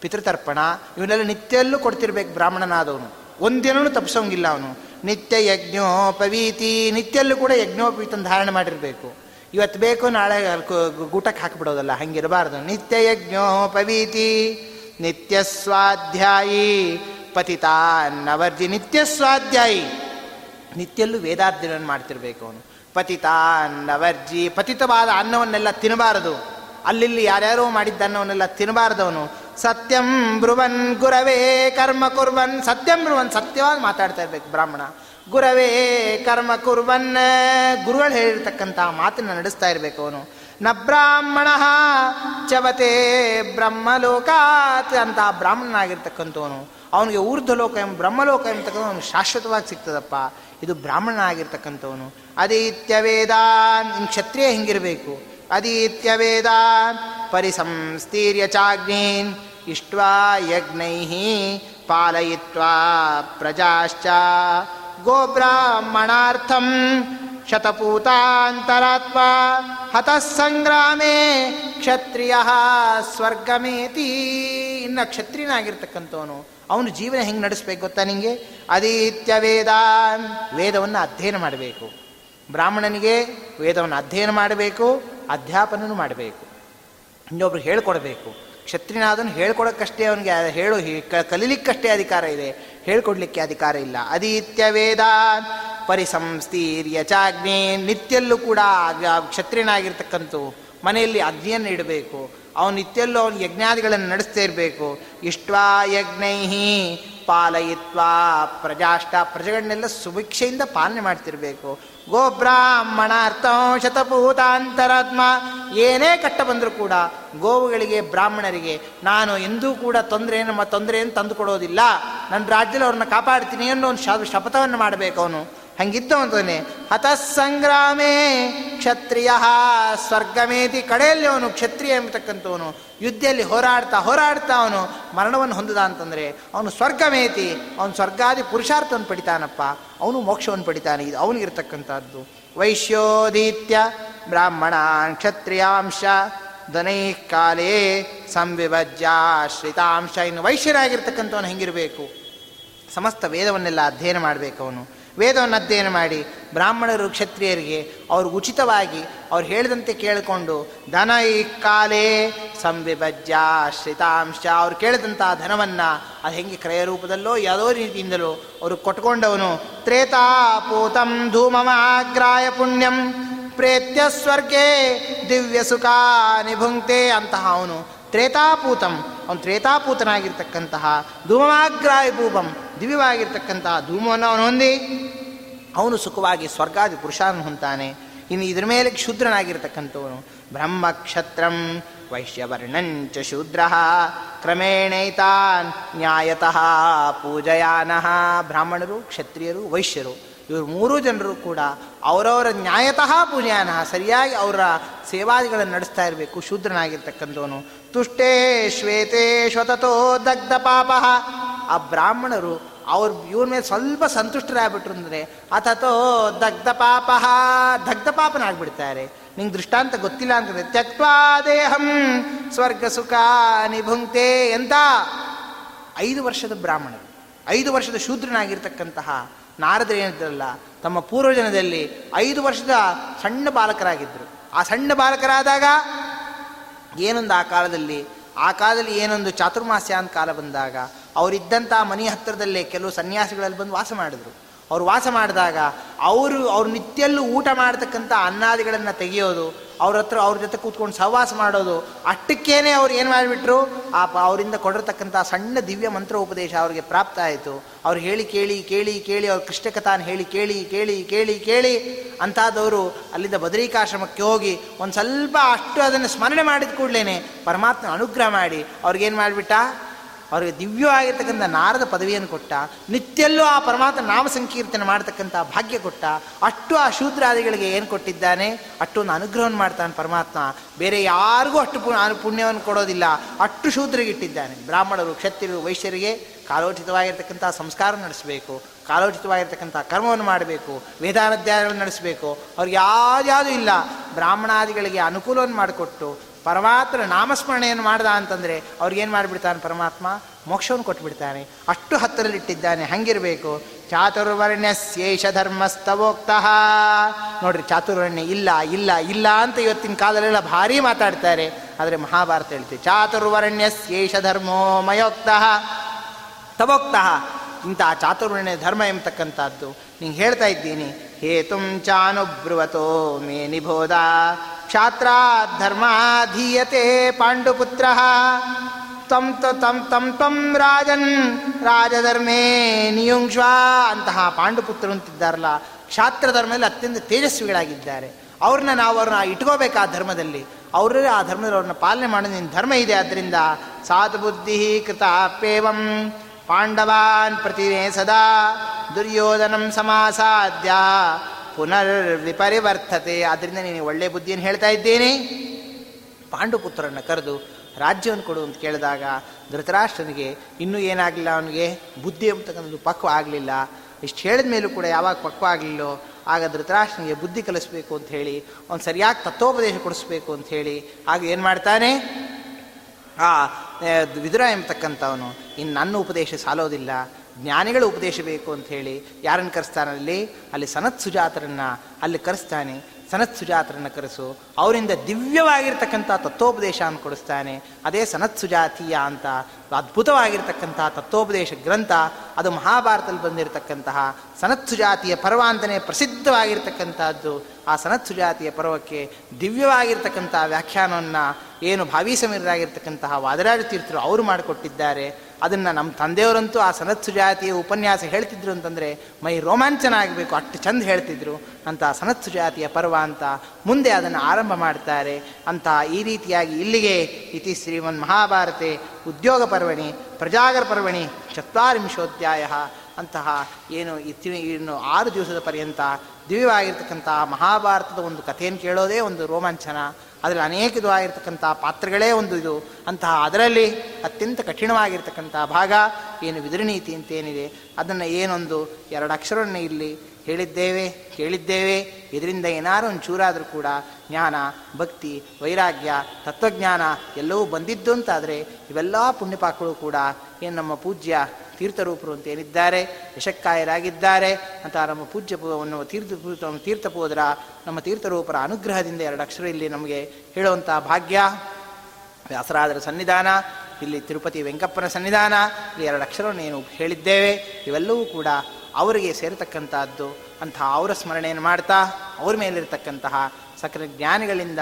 S1: ಪಿತೃತರ್ಪಣ, ಇವನ್ನೆಲ್ಲ ನಿತ್ಯಲ್ಲೂ ಕೊಡ್ತಿರ್ಬೇಕು ಬ್ರಾಹ್ಮಣನಾದವನು. ಒಂದಿನೂ ತಪ್ಪಿಸೋಂಗಿಲ್ಲ ಅವನು. ನಿತ್ಯ ಯಜ್ಞೋಪವೀತಿ, ನಿತ್ಯಲ್ಲೂ ಕೂಡ ಯಜ್ಞೋಪವೀತನ ಧಾರಣೆ ಮಾಡಿರಬೇಕು. ಇವತ್ತು ಬೇಕು ನಾಳೆ ಗೂಟಕ್ಕೆ ಹಾಕಿಬಿಡೋದಲ್ಲ, ಹಂಗಿರಬಾರ್ದು. ನಿತ್ಯ ಯಜ್ಞೋಪವೀತಿ, ನಿತ್ಯ ಸ್ವಾಧ್ಯಾಯಿ ಪತಿತಾನ್ನವರ್ಜಿ ನಿತ್ಯ ಸ್ವಾಧ್ಯಾಯಿ. ನಿತ್ಯಲ್ಲೂ ವೇದಾಧ್ಯಯನ ಮಾಡ್ತಿರ್ಬೇಕು ಅವನು. ಪತಿತಾನ್ನವರ್ಜಿ ಪತಿತವಾದ ಅನ್ನವನ್ನೆಲ್ಲ ತಿನ್ನಬಾರದು. ಅಲ್ಲಿಲ್ಲಿ ಯಾರ್ಯಾರೋ ಮಾಡಿದ್ದ ಅನ್ನವನ್ನೆಲ್ಲ ತಿನ್ನಬಾರದವನು ಸತ್ಯಂ ಬ್ರುವನ್, ಗುರವೇ ಕರ್ಮ ಕುರ್ವನ್. ಸತ್ಯಂ ಬ್ರುವನ್, ಸತ್ಯವಾಗಿ ಮಾತಾಡ್ತಾ ಇರ್ಬೇಕು ಬ್ರಾಹ್ಮಣ. ಗುರವೇ ಕರ್ಮ ಕುರ್ವನ್. ಗುರುಗಳು ಹೇಳಿರ್ತಕ್ಕಂಥ ಮಾತನ್ನು ನಡೆಸ್ತಾ ಇರಬೇಕು ಅವನು. ನ ಬ್ರಾಹ್ಮಣ ಚವತೆ ಬ್ರಹ್ಮಲೋಕಾತ್ ಅಂತ ಬ್ರಾಹ್ಮಣನಾಗಿರ್ತಕ್ಕಂಥವನು. ಅವನಿಗೆ ಊರ್ಧ್ವಲೋಕ ಎಂಬ ಬ್ರಹ್ಮಲೋಕ ಎಂಬತಕ್ಕಂಥ ಅವನು ಶಾಶ್ವತವಾಗಿ ಸಿಗ್ತದಪ್ಪ. ಇದು ಬ್ರಾಹ್ಮಣನಾಗಿರ್ತಕ್ಕಂಥವನು. ಅದೀತ್ಯ ವೇದಾನ್ ಕ್ಷತ್ರಿಯ ಹಿಂಗಿರಬೇಕು. ಅದಿತ್ಯ ವೇದಾನ್ ಪರಿಸಂಸ್ಥೀರ್ಯ ಚಾಗ್ನೀನ್ ಇಷ್ಟ್ವಾ ಯಜ್ಞೈ ಪಾಲಯಿತ್ವಾ ಪ್ರಜಾಶ್ಚ. ಗೋಬ್ರಾಹ್ಮಣಾರ್ಥಂ ಶತಪೂತಾಂತರಾತ್ಮ ಹತಃ ಸಂಗ್ರಾಮೇ ಕ್ಷತ್ರಿಯ ಸ್ವರ್ಗಮೇತಿ. ಇನ್ನು ಕ್ಷತ್ರಿಯನಾಗಿರ್ತಕ್ಕಂಥವನು ಅವನು ಜೀವನ ಹೆಂಗೆ ನಡೆಸ್ಬೇಕು ಗೊತ್ತಾ ನಿಮಗೆ ಅದಿತ್ಯ ವೇದಾನ್ ವೇದವನ್ನು ಅಧ್ಯಯನ ಮಾಡಬೇಕು. ಬ್ರಾಹ್ಮಣನಿಗೆ ವೇದವನ್ನು ಅಧ್ಯಯನ ಮಾಡಬೇಕು, ಅಧ್ಯಾಪನನು ಮಾಡಬೇಕು. ಇನ್ನೊಬ್ರು ಹೇಳ್ಕೊಡ್ಬೇಕು. ಕ್ಷತ್ರಿನಾದನು ಹೇಳ್ಕೊಡೋಕ್ಕಷ್ಟೇ ಅವನಿಗೆ ಹೇಳು ಕಲೀಲಿಕ್ಕಷ್ಟೇ ಅಧಿಕಾರ ಇದೆ. ಹೇಳ್ಕೊಡ್ಲಿಕ್ಕೆ ಅಧಿಕಾರ ಇಲ್ಲ. ಅದಿತ್ಯ ವೇದ ಪರಿಸಂಸ್ಥೀರ್ಯ ಚಾಗ್ನಿ ನಿತ್ಯಲ್ಲೂ ಕೂಡ ಕ್ಷತ್ರಿಯನಾಗಿರ್ತಕ್ಕಂಥ ಮನೆಯಲ್ಲಿ ಅಗ್ನಿಯನ್ನು ಇಡಬೇಕು. ಅವನು ನಿತ್ಯಲ್ಲೂ ಅವನು ಯಜ್ಞಾದಿಗಳನ್ನು ನಡೆಸ್ತಾ ಇರಬೇಕು. ಇಷ್ಟ್ವಾ ಯಜ್ಞೈಹಿ ಪಾಲಯಿತ್ವಾ ಪ್ರಜಾಷ್ಟ ಪ್ರಜೆಗಳನ್ನೆಲ್ಲ ಸುಭಿಕ್ಷೆಯಿಂದ ಪಾಲನೆ ಮಾಡ್ತಿರ್ಬೇಕು. ಗೋಬ್ರಾಹ್ಮಣಾರ್ಥ ಶತಭೂತಾಂತರಾತ್ಮ. ಏನೇ ಕಟ್ಟ ಬಂದರೂ ಕೂಡ ಗೋವುಗಳಿಗೆ ಬ್ರಾಹ್ಮಣರಿಗೆ ನಾನು ಎಂದೂ ಕೂಡ ತೊಂದರೆಯನ್ನು ತೊಂದರೆಯನ್ನು ತಂದುಕೊಡೋದಿಲ್ಲ. ನನ್ನ ರಾಜ್ಯದಲ್ಲಿ ಅವ್ರನ್ನ ಕಾಪಾಡ್ತೀನಿ ಅನ್ನೋ ಒಂದು ಶಪಥವನ್ನು ಮಾಡಬೇಕು ಅವನು. ಹಂಗಿದ್ದವಂತಾನೆ ಹತಃ ಸಂಗ್ರಾಮೇ ಕ್ಷತ್ರಿಯ, ಸ್ವರ್ಗಮೇತಿ ಕಡೆಯಲ್ಲಿ ಅವನು ಕ್ಷತ್ರಿಯ ಎಂಬತಕ್ಕಂಥವನು. ಯುದ್ಧದಲ್ಲಿ ಹೋರಾಡ್ತಾ ಹೋರಾಡ್ತಾ ಅವನು ಮರಣವನ್ನು ಹೊಂದದ ಅಂತಂದರೆ, ಅವನು ಸ್ವರ್ಗಮೇತಿ, ಅವನು ಸ್ವರ್ಗಾದಿ ಪುರುಷಾರ್ಥವನ್ನು ಪಡಿತಾನಪ್ಪ. ಅವನು ಮೋಕ್ಷವನ್ನು ಪಡಿತಾನೆ. ಇದು ಅವನಿಗಿರ್ತಕ್ಕಂಥದ್ದು. ವೈಶ್ಯೋದೀತ್ಯ ಬ್ರಾಹ್ಮಣ ಕ್ಷತ್ರಿಯಾಂಶ, ದನೈ ಕಾಲೇ ಸಂವಿಭಜ್ಯ ಶ್ರಿತಾಂಶ ಇನ್ನು ವೈಶ್ಯರಾಗಿರ್ತಕ್ಕಂಥವನು ಹೆಂಗಿರಬೇಕು? ಸಮಸ್ತ ವೇದವನ್ನೆಲ್ಲ ಅಧ್ಯಯನ ಮಾಡಬೇಕು ಅವನು. ವೇದವನ್ನು ಅಧ್ಯಯನ ಮಾಡಿ ಬ್ರಾಹ್ಮಣರು ಕ್ಷತ್ರಿಯರಿಗೆ ಅವ್ರಿಗೆ ಉಚಿತವಾಗಿ ಅವ್ರು ಹೇಳಿದಂತೆ ಕೇಳಿಕೊಂಡು, ಧನ ಈ ಕಾಲೇ ಶ್ರಿತಾಂಶ ಅವ್ರು ಕೇಳಿದಂಥ ಧನವನ್ನು ಅದು ಹೆಂಗೆ ಕ್ರಯ ರೂಪದಲ್ಲೋ, ಯಾವುದೋ ರೀತಿಯಿಂದಲೋ ಅವರು ಕೊಟ್ಕೊಂಡವನು ತ್ರೇತಾಪೂತಂ ಧೂಮಮಾಗ್ರಾಯ ಪುಣ್ಯಂ, ಪ್ರೇತ್ಯ ಸ್ವರ್ಗೇ ದಿವ್ಯ ಸುಖ ನಿಭುಂಕ್ತೆ ಅಂತಹ ಅವನು. ತ್ರೇತಾಪೂತಂ. ಅವನು ತ್ರೇತಾಪೂತನಾಗಿರ್ತಕ್ಕಂತಹ ಧೂಮಮಾಗ್ರಾಯ ಭೂಪಂ ದಿವ್ಯವಾಗಿರ್ತಕ್ಕಂತಹ ಧೂಮವನ್ನು ಅವನು ಹೊಂದಿ, ಅವನು ಸುಖವಾಗಿ ಸ್ವರ್ಗಾದಿ ಪುರುಷಾನ್ ಹೊಂತಾನೆ ಇನ್ನು ಇದ್ರ ಮೇಲೆ ಕ್ಷುದ್ರನಾಗಿರ್ತಕ್ಕಂಥವನು, ಬ್ರಹ್ಮಕ್ಷತ್ರಂ ವೈಶ್ಯವರ್ಣಂಚ ಶೂದ್ರ, ಕ್ರಮೇಣೈತಾನ್ ನ್ಯಾಯತಃ ಪೂಜಯಾನಃ, ಬ್ರಾಹ್ಮಣರು, ಕ್ಷತ್ರಿಯರು, ವೈಶ್ಯರು. ಇವರು ಮೂರೂ ಜನರು ಕೂಡ ಅವರವರ ನ್ಯಾಯತಃ ಪುಣ್ಯಾನ, ಸರಿಯಾಗಿ ಅವರ ಸೇವಾದಿಗಳನ್ನು ನಡೆಸ್ತಾ ಇರಬೇಕು, ಶೂದ್ರನಾಗಿರ್ತಕ್ಕಂಥವನು. ತುಷ್ಟೇ ಶ್ವೇತೇ ಶ್ವತತೋ ದಗ್ಧ ಪಾಪ. ಆ ಬ್ರಾಹ್ಮಣರು ಅವ್ರ ಇವ್ರ ಮೇಲೆ ಸ್ವಲ್ಪ ಸಂತುಷ್ಟರಾಗ್ಬಿಟ್ರು ಅಂದರೆ ಅಥತೋ ದಗ್ಧ ಪಾಪ. ದಗ್ಧ ಪಾಪನಾಗ್ಬಿಡ್ತಾರೆ. ನಿಂಗೆ ದೃಷ್ಟಾಂತ ಗೊತ್ತಿಲ್ಲ ಅಂತಂದರೆ ತ್ಯಕ್ವಾ ದೇಹಂ ಸ್ವರ್ಗ ಸುಖ ನಿಭುಂಕ್ತೆ ಎಂತ ಐದು ವರ್ಷದ ಬ್ರಾಹ್ಮಣರು, ಐದು ವರ್ಷದ ಶೂದ್ರನಾಗಿರ್ತಕ್ಕಂತಹ ನಾರದರು ಏನಿದ್ರಲ್ಲ ತಮ್ಮ ಪೂರ್ವಜನದಲ್ಲಿ ಐದು ವರ್ಷದ ಸಣ್ಣ ಬಾಲಕರಾಗಿದ್ದರು. ಆ ಸಣ್ಣ ಬಾಲಕರಾದಾಗ ಏನೊಂದು ಆ ಕಾಲದಲ್ಲಿ ಆ ಕಾಲದಲ್ಲಿ ಏನೊಂದು ಚಾತುರ್ಮಾಸ್ಯ ಅಂತ ಕಾಲ ಬಂದಾಗ ಅವರಿದ್ದಂಥ ಮನೆ ಹತ್ತಿರದಲ್ಲೇ ಕೆಲವು ಸನ್ಯಾಸಿಗಳಲ್ಲಿ ಬಂದು ವಾಸ ಮಾಡಿದ್ರು. ಅವರು ವಾಸ ಮಾಡಿದಾಗ ಅವರು, ಅವ್ರು ನಿತ್ಯಲ್ಲೂ ಊಟ ಮಾಡ್ತಕ್ಕಂಥ ಅನ್ನಾದಿಗಳನ್ನು ತೆಗೆಯೋದು, ಅವ್ರ ಹತ್ರ ಅವ್ರ ಜೊತೆ ಕೂತ್ಕೊಂಡು ಸಹವಾಸ ಮಾಡೋದು, ಅಷ್ಟಕ್ಕೇನೆ ಅವ್ರು ಏನು ಮಾಡಿಬಿಟ್ರು? ಆ ಅವರಿಂದ ಕೊಡಿರ್ತಕ್ಕಂಥ ಸಣ್ಣ ದಿವ್ಯ ಮಂತ್ರ ಉಪದೇಶ ಅವರಿಗೆ ಪ್ರಾಪ್ತ ಆಯಿತು. ಅವ್ರು ಹೇಳಿ ಕೇಳಿ ಕೇಳಿ ಕೇಳಿ, ಅವ್ರ ಕೃಷ್ಣಕಥಾನ ಹೇಳಿ ಕೇಳಿ ಕೇಳಿ ಕೇಳಿ ಕೇಳಿ ಅಂತಾದವರು ಅಲ್ಲಿಂದ ಬದರಿಕಾಶ್ರಮಕ್ಕೆ ಹೋಗಿ ಒಂದು ಸ್ವಲ್ಪ ಅಷ್ಟು ಅದನ್ನು ಸ್ಮರಣೆ ಮಾಡಿದ ಕೂಡಲೇ ಪರಮಾತ್ಮ ಅನುಗ್ರಹ ಮಾಡಿ ಅವ್ರಿಗೇನು ಮಾಡಿಬಿಟ್ಟ? ಅವರಿಗೆ ದಿವ್ಯವಾಗಿರ್ತಕ್ಕಂಥ ನಾರದ ಪದವಿಯನ್ನು ಕೊಟ್ಟ, ನಿತ್ಯಲ್ಲೂ ಆ ಪರಮಾತ್ಮ ನಾಮ ಸಂಕೀರ್ತನೆ ಮಾಡ್ತಕ್ಕಂಥ ಭಾಗ್ಯ ಕೊಟ್ಟ, ಅಷ್ಟು ಆ ಶೂದ್ರಾದಿಗಳಿಗೆ ಏನು ಕೊಟ್ಟಿದ್ದಾನೆ? ಅಷ್ಟೊಂದು ಅನುಗ್ರಹವನ್ನು ಮಾಡ್ತಾನೆ ಪರಮಾತ್ಮ. ಬೇರೆ ಯಾರಿಗೂ ಅಷ್ಟು ಪುಣ್ಯವನ್ನು ಕೊಡೋದಿಲ್ಲ. ಅಷ್ಟು ಶೂದ್ರಿಗಿಟ್ಟಿದ್ದಾನೆ ಬ್ರಾಹ್ಮಣರು, ಕ್ಷತ್ರಿಯರು, ವೈಶ್ಯರಿಗೆ ಕಾಲೋಚಿತವಾಗಿರ್ತಕ್ಕಂಥ ಸಂಸ್ಕಾರ ನಡೆಸಬೇಕು, ಕಾಲೋಚಿತವಾಗಿರ್ತಕ್ಕಂಥ ಕರ್ಮವನ್ನು ಮಾಡಬೇಕು ವೇದಾನಧ್ಯಾಯಗಳನ್ನು ನಡೆಸಬೇಕು. ಅವ್ರಿಗೆ ಯಾವ್ದು ಇಲ್ಲ. ಬ್ರಾಹ್ಮಣಾದಿಗಳಿಗೆ ಅನುಕೂಲವನ್ನು ಮಾಡಿಕೊಟ್ಟು ಪರಮಾತ್ಮ ನಾಮಸ್ಮರಣೆಯನ್ನು ಮಾಡ್ದ ಅಂತಂದರೆ ಅವ್ರಿಗೇನು ಮಾಡಿಬಿಡ್ತಾನೆ ಪರಮಾತ್ಮ? ಮೋಕ್ಷವನ್ನು ಕೊಟ್ಬಿಡ್ತಾನೆ. ಅಷ್ಟು ಹತ್ತಿರಲ್ಲಿಟ್ಟಿದ್ದಾನೆ ಹಂಗಿರಬೇಕು. ಚಾತುರ್ವರ್ಣ್ಯಸ್ಯೇಷ ಧರ್ಮಸ್ತವೋಕ್ತಃ ನೋಡ್ರಿ, ಚಾತುರ್ವರ್ಣ್ಯ ಇಲ್ಲ ಇಲ್ಲ ಇಲ್ಲ ಅಂತ ಇವತ್ತಿನ ಕಾಲದಲ್ಲೆಲ್ಲ ಭಾರಿ ಮಾತಾಡ್ತಾರೆ. ಆದರೆ ಮಹಾಭಾರತ ಹೇಳ್ತೀವಿ. ಚಾತುರ್ವರ್ಣ್ಯಸ್ಯೇಷ ಧರ್ಮೋ ಮಯೋಕ್ತಃ ತವೋಕ್ತಃ. ಇಂಥ ಚಾತುರ್ವರ್ಣ್ಯ ಧರ್ಮ ಎಂಬತಕ್ಕಂಥದ್ದು. ನೀನು ಹೇಳ್ತಾ ಇದ್ದೀನಿ. ಹೇತುಂ ಚಾನುಬ್ರುವತೋ ಮೇ ನಿಬೋಧ. ಧರ್ಮಾಧೀಯತೆ ಪಾಂಡುಪುತ್ರ. ತಂ ತಂ ತಂ ತಂ ರಾಜನ್ ರಾಜಧರ್ಮೇ ನಿಯುಂಶ್ವ ಅಂತಹ ಪಾಂಡುಪುತ್ರ ಅಂತಿದ್ದಾರಲ್ಲ, ಕ್ಷಾತ್ರ ಧರ್ಮದಲ್ಲಿ ಅತ್ಯಂತ ತೇಜಸ್ವಿಗಳಾಗಿದ್ದಾರೆ. ಅವ್ರನ್ನ ನಾವು ಅವ್ರನ್ನ ಇಟ್ಕೋಬೇಕು ಆ ಧರ್ಮದಲ್ಲಿ. ಅವರೇ ಆ ಧರ್ಮದಲ್ಲಿ ಅವ್ರನ್ನ ಪಾಲನೆ ಮಾಡೋ ನಿನ್ನ ಧರ್ಮ ಇದೆ ಆದ್ದರಿಂದ ಸಾಧುಬುದ್ಧಿ ಕೃತ ಪಾಂಡವಾನ್ ಪ್ರತಿನೇ ಸದಾ ದುರ್ಯೋಧನಂ ಸಮಾಸಾಧ್ಯ. ಪುನರ್ ವಿಪರಿವರ್ತತೆ ಆದ್ದರಿಂದ ನೀನು ಒಳ್ಳೆ ಬುದ್ಧಿಯನ್ನು ಹೇಳ್ತಾ ಇದ್ದೇನೆ. ಪಾಂಡುಪುತ್ರನ ಕರೆದು ರಾಜ್ಯವನ್ನು ಕೊಡು ಅಂತ ಕೇಳಿದಾಗ ಧೃತರಾಷ್ಟ್ರನಿಗೆ, ಇನ್ನೂ ಏನಾಗಲಿಲ್ಲ ಅವನಿಗೆ? ಬುದ್ಧಿ ಅಂತಕ್ಕಂಥದ್ದು ಪಕ್ವ ಆಗಲಿಲ್ಲ. ಇಷ್ಟು ಹೇಳಿದ ಮೇಲೂ ಕೂಡ ಯಾವಾಗ ಪಕ್ವ ಆಗಲಿಲ್ಲೋ, ಆಗ ಧೃತರಾಷ್ಟ್ರನಿಗೆ ಬುದ್ಧಿ ಕಲಿಸ್ಬೇಕು ಅಂತ ಹೇಳಿ, ಅವ್ನು ಸರಿಯಾಗಿ ತತ್ವೋಪದೇಶ ಕೊಡಿಸ್ಬೇಕು ಅಂತ ಹೇಳಿ, ಆಗ ಏನು ಮಾಡ್ತಾನೆ? ಆ, ವಿದುರ ಎಂಬತಕ್ಕಂಥವನು, ಇನ್ನು ನನ್ನ ಉಪದೇಶ ಸಾಲೋದಿಲ್ಲ. ಜ್ಞಾನಿಗಳ ಉಪದೇಶ ಬೇಕು ಅಂತ ಹೇಳಿ ಯಾರನ್ನು ಕರೆಸ್ತಾನಲ್ಲಿ ಅಲ್ಲಿ ಸನತ್ ಸುಜಾತರನ್ನು, ಅಲ್ಲಿ ಕರೆಸ್ತಾನೆ. ಸನತ್ ಸುಜಾತರನ್ನು ಕರೆಸು. ಅವರಿಂದ ದಿವ್ಯವಾಗಿರ್ತಕ್ಕಂಥ ತತ್ವೋಪದೇಶವನ್ನು ಕೊಡಿಸ್ತಾನೆ. ಅದೇ ಸನತ್ ಸುಜಾತೀಯ ಅಂತ ಅದ್ಭುತವಾಗಿರ್ತಕ್ಕಂಥ ತತ್ವೋಪದೇಶ ಗ್ರಂಥ, ಅದು ಮಹಾಭಾರತದಲ್ಲಿ ಬಂದಿರತಕ್ಕಂತಹ ಸನತ್ ಸುಜಾತಿಯ ಪರ್ವ ಅಂತಲೇ ಪ್ರಸಿದ್ಧವಾಗಿರ್ತಕ್ಕಂಥದ್ದು. ಆ ಸನತ್ ಸುಜಾತಿಯ ಪರ್ವಕ್ಕೆ ದಿವ್ಯವಾಗಿರ್ತಕ್ಕಂಥ ವ್ಯಾಖ್ಯಾನವನ್ನು ಏನು ಭಾವಿ ಸಮೀರರಾಗಿರ್ತಕ್ಕಂತಹ ವಾದರಾಜ ತೀರ್ಥರು ಅವರು ಮಾಡಿಕೊಟ್ಟಿದ್ದಾರೆ. ಅದನ್ನು ನಮ್ಮ ತಂದೆಯವರಂತೂ ಆ ಸನತ್ ಸುಜಾತಿಯ ಉಪನ್ಯಾಸ ಹೇಳ್ತಿದ್ರು ಅಂತಂದರೆ, ಮೈ ರೋಮಾಂಚನ ಆಗಬೇಕು ಅಷ್ಟು ಚಂದ ಹೇಳ್ತಿದ್ರು ಅಂತ ಸನತ್ ಸುಜಾತಿಯ ಪರ್ವ ಅಂತ ಮುಂದೆ ಅದನ್ನು ಆರಂಭ ಮಾಡ್ತಾರೆ. ಅಂತ ಈ ರೀತಿಯಾಗಿ ಇಲ್ಲಿಗೆ ಇತಿ ಶ್ರೀಮನ್ ಮಹಾಭಾರತೆ ಉದ್ಯೋಗ ಪರ್ವಣಿ, ಪ್ರಜಾಗರ ಪರ್ವಣಿ, ಚತ್ವಾರಿಂಶೋಧ್ಯಾಯ. ಅಂತಹ ಏನು ಇತ್ತಿ ಇನ್ನು ಆರು ದಿವಸದ ಪರ್ಯಂತ ದಿವ್ಯವಾಗಿರ್ತಕ್ಕಂಥ ಮಹಾಭಾರತದ ಒಂದು ಕಥೆಯನ್ನು ಕೇಳೋದೇ ಒಂದು ರೋಮಾಂಚನ. ಅದರಲ್ಲಿ ಅನೇಕ ವಿಧವಾಗಿರ್ತಕ್ಕಂಥ ಪಾತ್ರಗಳೇ ಒಂದು ಇದು. ಅಂತಹ ಅದರಲ್ಲಿ ಅತ್ಯಂತ ಕಠಿಣವಾಗಿರ್ತಕ್ಕಂಥ ಭಾಗ ಏನು ವಿದುರನೀತಿ ಅಂತೇನಿದೆ. ಅದನ್ನು ಏನೊಂದು ಎರಡು ಅಕ್ಷರವನ್ನು ಇಲ್ಲಿ ಹೇಳಿದ್ದೇವೆ, ಕೇಳಿದ್ದೇವೆ. ಇದರಿಂದ ಏನಾರು ಒಂದು ಚೂರಾದರೂ ಕೂಡ ಜ್ಞಾನ, ಭಕ್ತಿ, ವೈರಾಗ್ಯ, ತತ್ವಜ್ಞಾನ ಎಲ್ಲವೂ ಬಂದಿದ್ದು ಅಂತಾದರೆ ಇವೆಲ್ಲ ಪುಣ್ಯಪಾಕಗಳು ಕೂಡ ಏನು ನಮ್ಮ ಪೂಜ್ಯ ತೀರ್ಥರೂಪರು ಅಂತ ಏನಿದ್ದಾರೆ, ಯಶಕ್ಕಾಯರಾಗಿದ್ದಾರೆ ಅಂತ ನಮ್ಮ ಪೂಜ್ಯ ತೀರ್ಥ ತೀರ್ಥಪೋದರ ನಮ್ಮ ತೀರ್ಥರೂಪರ ಅನುಗ್ರಹದಿಂದ ಎರಡು ಅಕ್ಷರ ಇಲ್ಲಿ ನಮಗೆ ಹೇಳುವಂಥ ಭಾಗ್ಯ. ವ್ಯಾಸರಾದರ ಸನ್ನಿಧಾನ, ಇಲ್ಲಿ ತಿರುಪತಿ ವೆಂಕಪ್ಪನ ಸನ್ನಿಧಾನ, ಇಲ್ಲಿ ಎರಡು ಅಕ್ಷರವನ್ನು ಏನು ಹೇಳಿದ್ದೇವೆ, ಇವೆಲ್ಲವೂ ಕೂಡ ಅವರಿಗೆ ಸೇರತಕ್ಕಂಥದ್ದು ಅಂತಹ ಅವರ ಸ್ಮರಣೆಯನ್ನು ಮಾಡ್ತಾ, ಅವ್ರ ಮೇಲಿರ್ತಕ್ಕಂತಹ ಸಕಲ ಜ್ಞಾನಿಗಳಿಂದ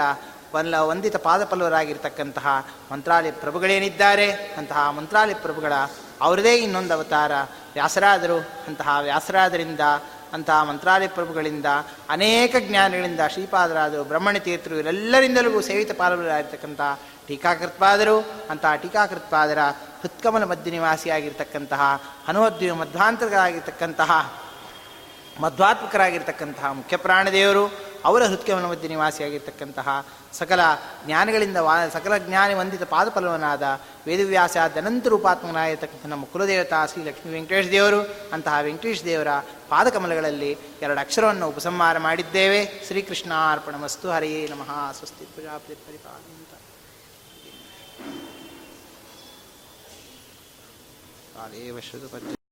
S1: ವಲ್ಲ ವಂದಿತ ಪಾದಪಲ್ಲವರಾಗಿರ್ತಕ್ಕಂತಹ ಮಂತ್ರಾಲಯ ಪ್ರಭುಗಳೇನಿದ್ದಾರೆ, ಅಂತಹ ಮಂತ್ರಾಲಯ ಪ್ರಭುಗಳ ಅವರದೇ ಇನ್ನೊಂದು ಅವತಾರ ವ್ಯಾಸರಾದರು. ಅಂತಹ ವ್ಯಾಸರಾದರಿಂದ ಅಂತಹ ಮಂತ್ರಾಲಯ ಪ್ರಭುಗಳಿಂದ ಅನೇಕ ಜ್ಞಾನಿಗಳಿಂದ ಶ್ರೀಪಾದರಾದರು ಬ್ರಹ್ಮಣ್ಯ ತೀರ್ಥರು ಇವರೆಲ್ಲರಿಂದಲೂ ಸೇವಿತ ಪಾಲ್ಗೊಳ್ಳಾಗಿರ್ತಕ್ಕಂಥ ಟೀಕಾಕೃತ್ಪಾದರು. ಅಂತಹ ಟೀಕಾಕೃತ್ಪಾದರ ಹುತ್ಕಮಲ ಮಧ್ಯ ನಿವಾಸಿಯಾಗಿರ್ತಕ್ಕಂತಹ ಹನುಮದ್ವಿ ಮಧ್ವಾಂತರಾಗಿರ್ತಕ್ಕಂತಹ ಮಧ್ವಾತ್ಮಕರಾಗಿರ್ತಕ್ಕಂತಹ ಮುಖ್ಯ ಪ್ರಾಣದೇವರು ಅವರ ಹೃತ್ಕಮಲ ಮಧ್ಯ ನಿವಾಸಿಯಾಗಿರ್ತಕ್ಕಂತಹ ಸಕಲ ಜ್ಞಾನಿಗಳಿಂದ ವಾ, ಸಕಲ ಜ್ಞಾನಿ ವಂದಿತ ಪಾದಪಲವನಾದ ವೇದವ್ಯಾಸ ಧನಂತ ರೂಪಾತ್ಮಕನಾಗಿರ್ತಕ್ಕಂಥ ನಮ್ಮ ಕುಲದೇವತಾ ಶ್ರೀ ಲಕ್ಷ್ಮೀ ವೆಂಕಟೇಶ್ ದೇವರು, ಅಂತಹ ವೆಂಕಟೇಶ್ ದೇವರ ಪಾದಕಮಲಗಳಲ್ಲಿ ಎರಡು ಅಕ್ಷರವನ್ನು ಉಪಸಂಹಾರ ಮಾಡಿದ್ದೇವೆ. ಶ್ರೀಕೃಷ್ಣ ಅರ್ಪಣ ಮಸ್ತು ಹರಿಯೇ ನಮಃ. ಸ್ವಸ್ತಿ ಪ್ರಜಾಪತಿ ಪರಿಪಾಲಂತ ಕಾಲೇವ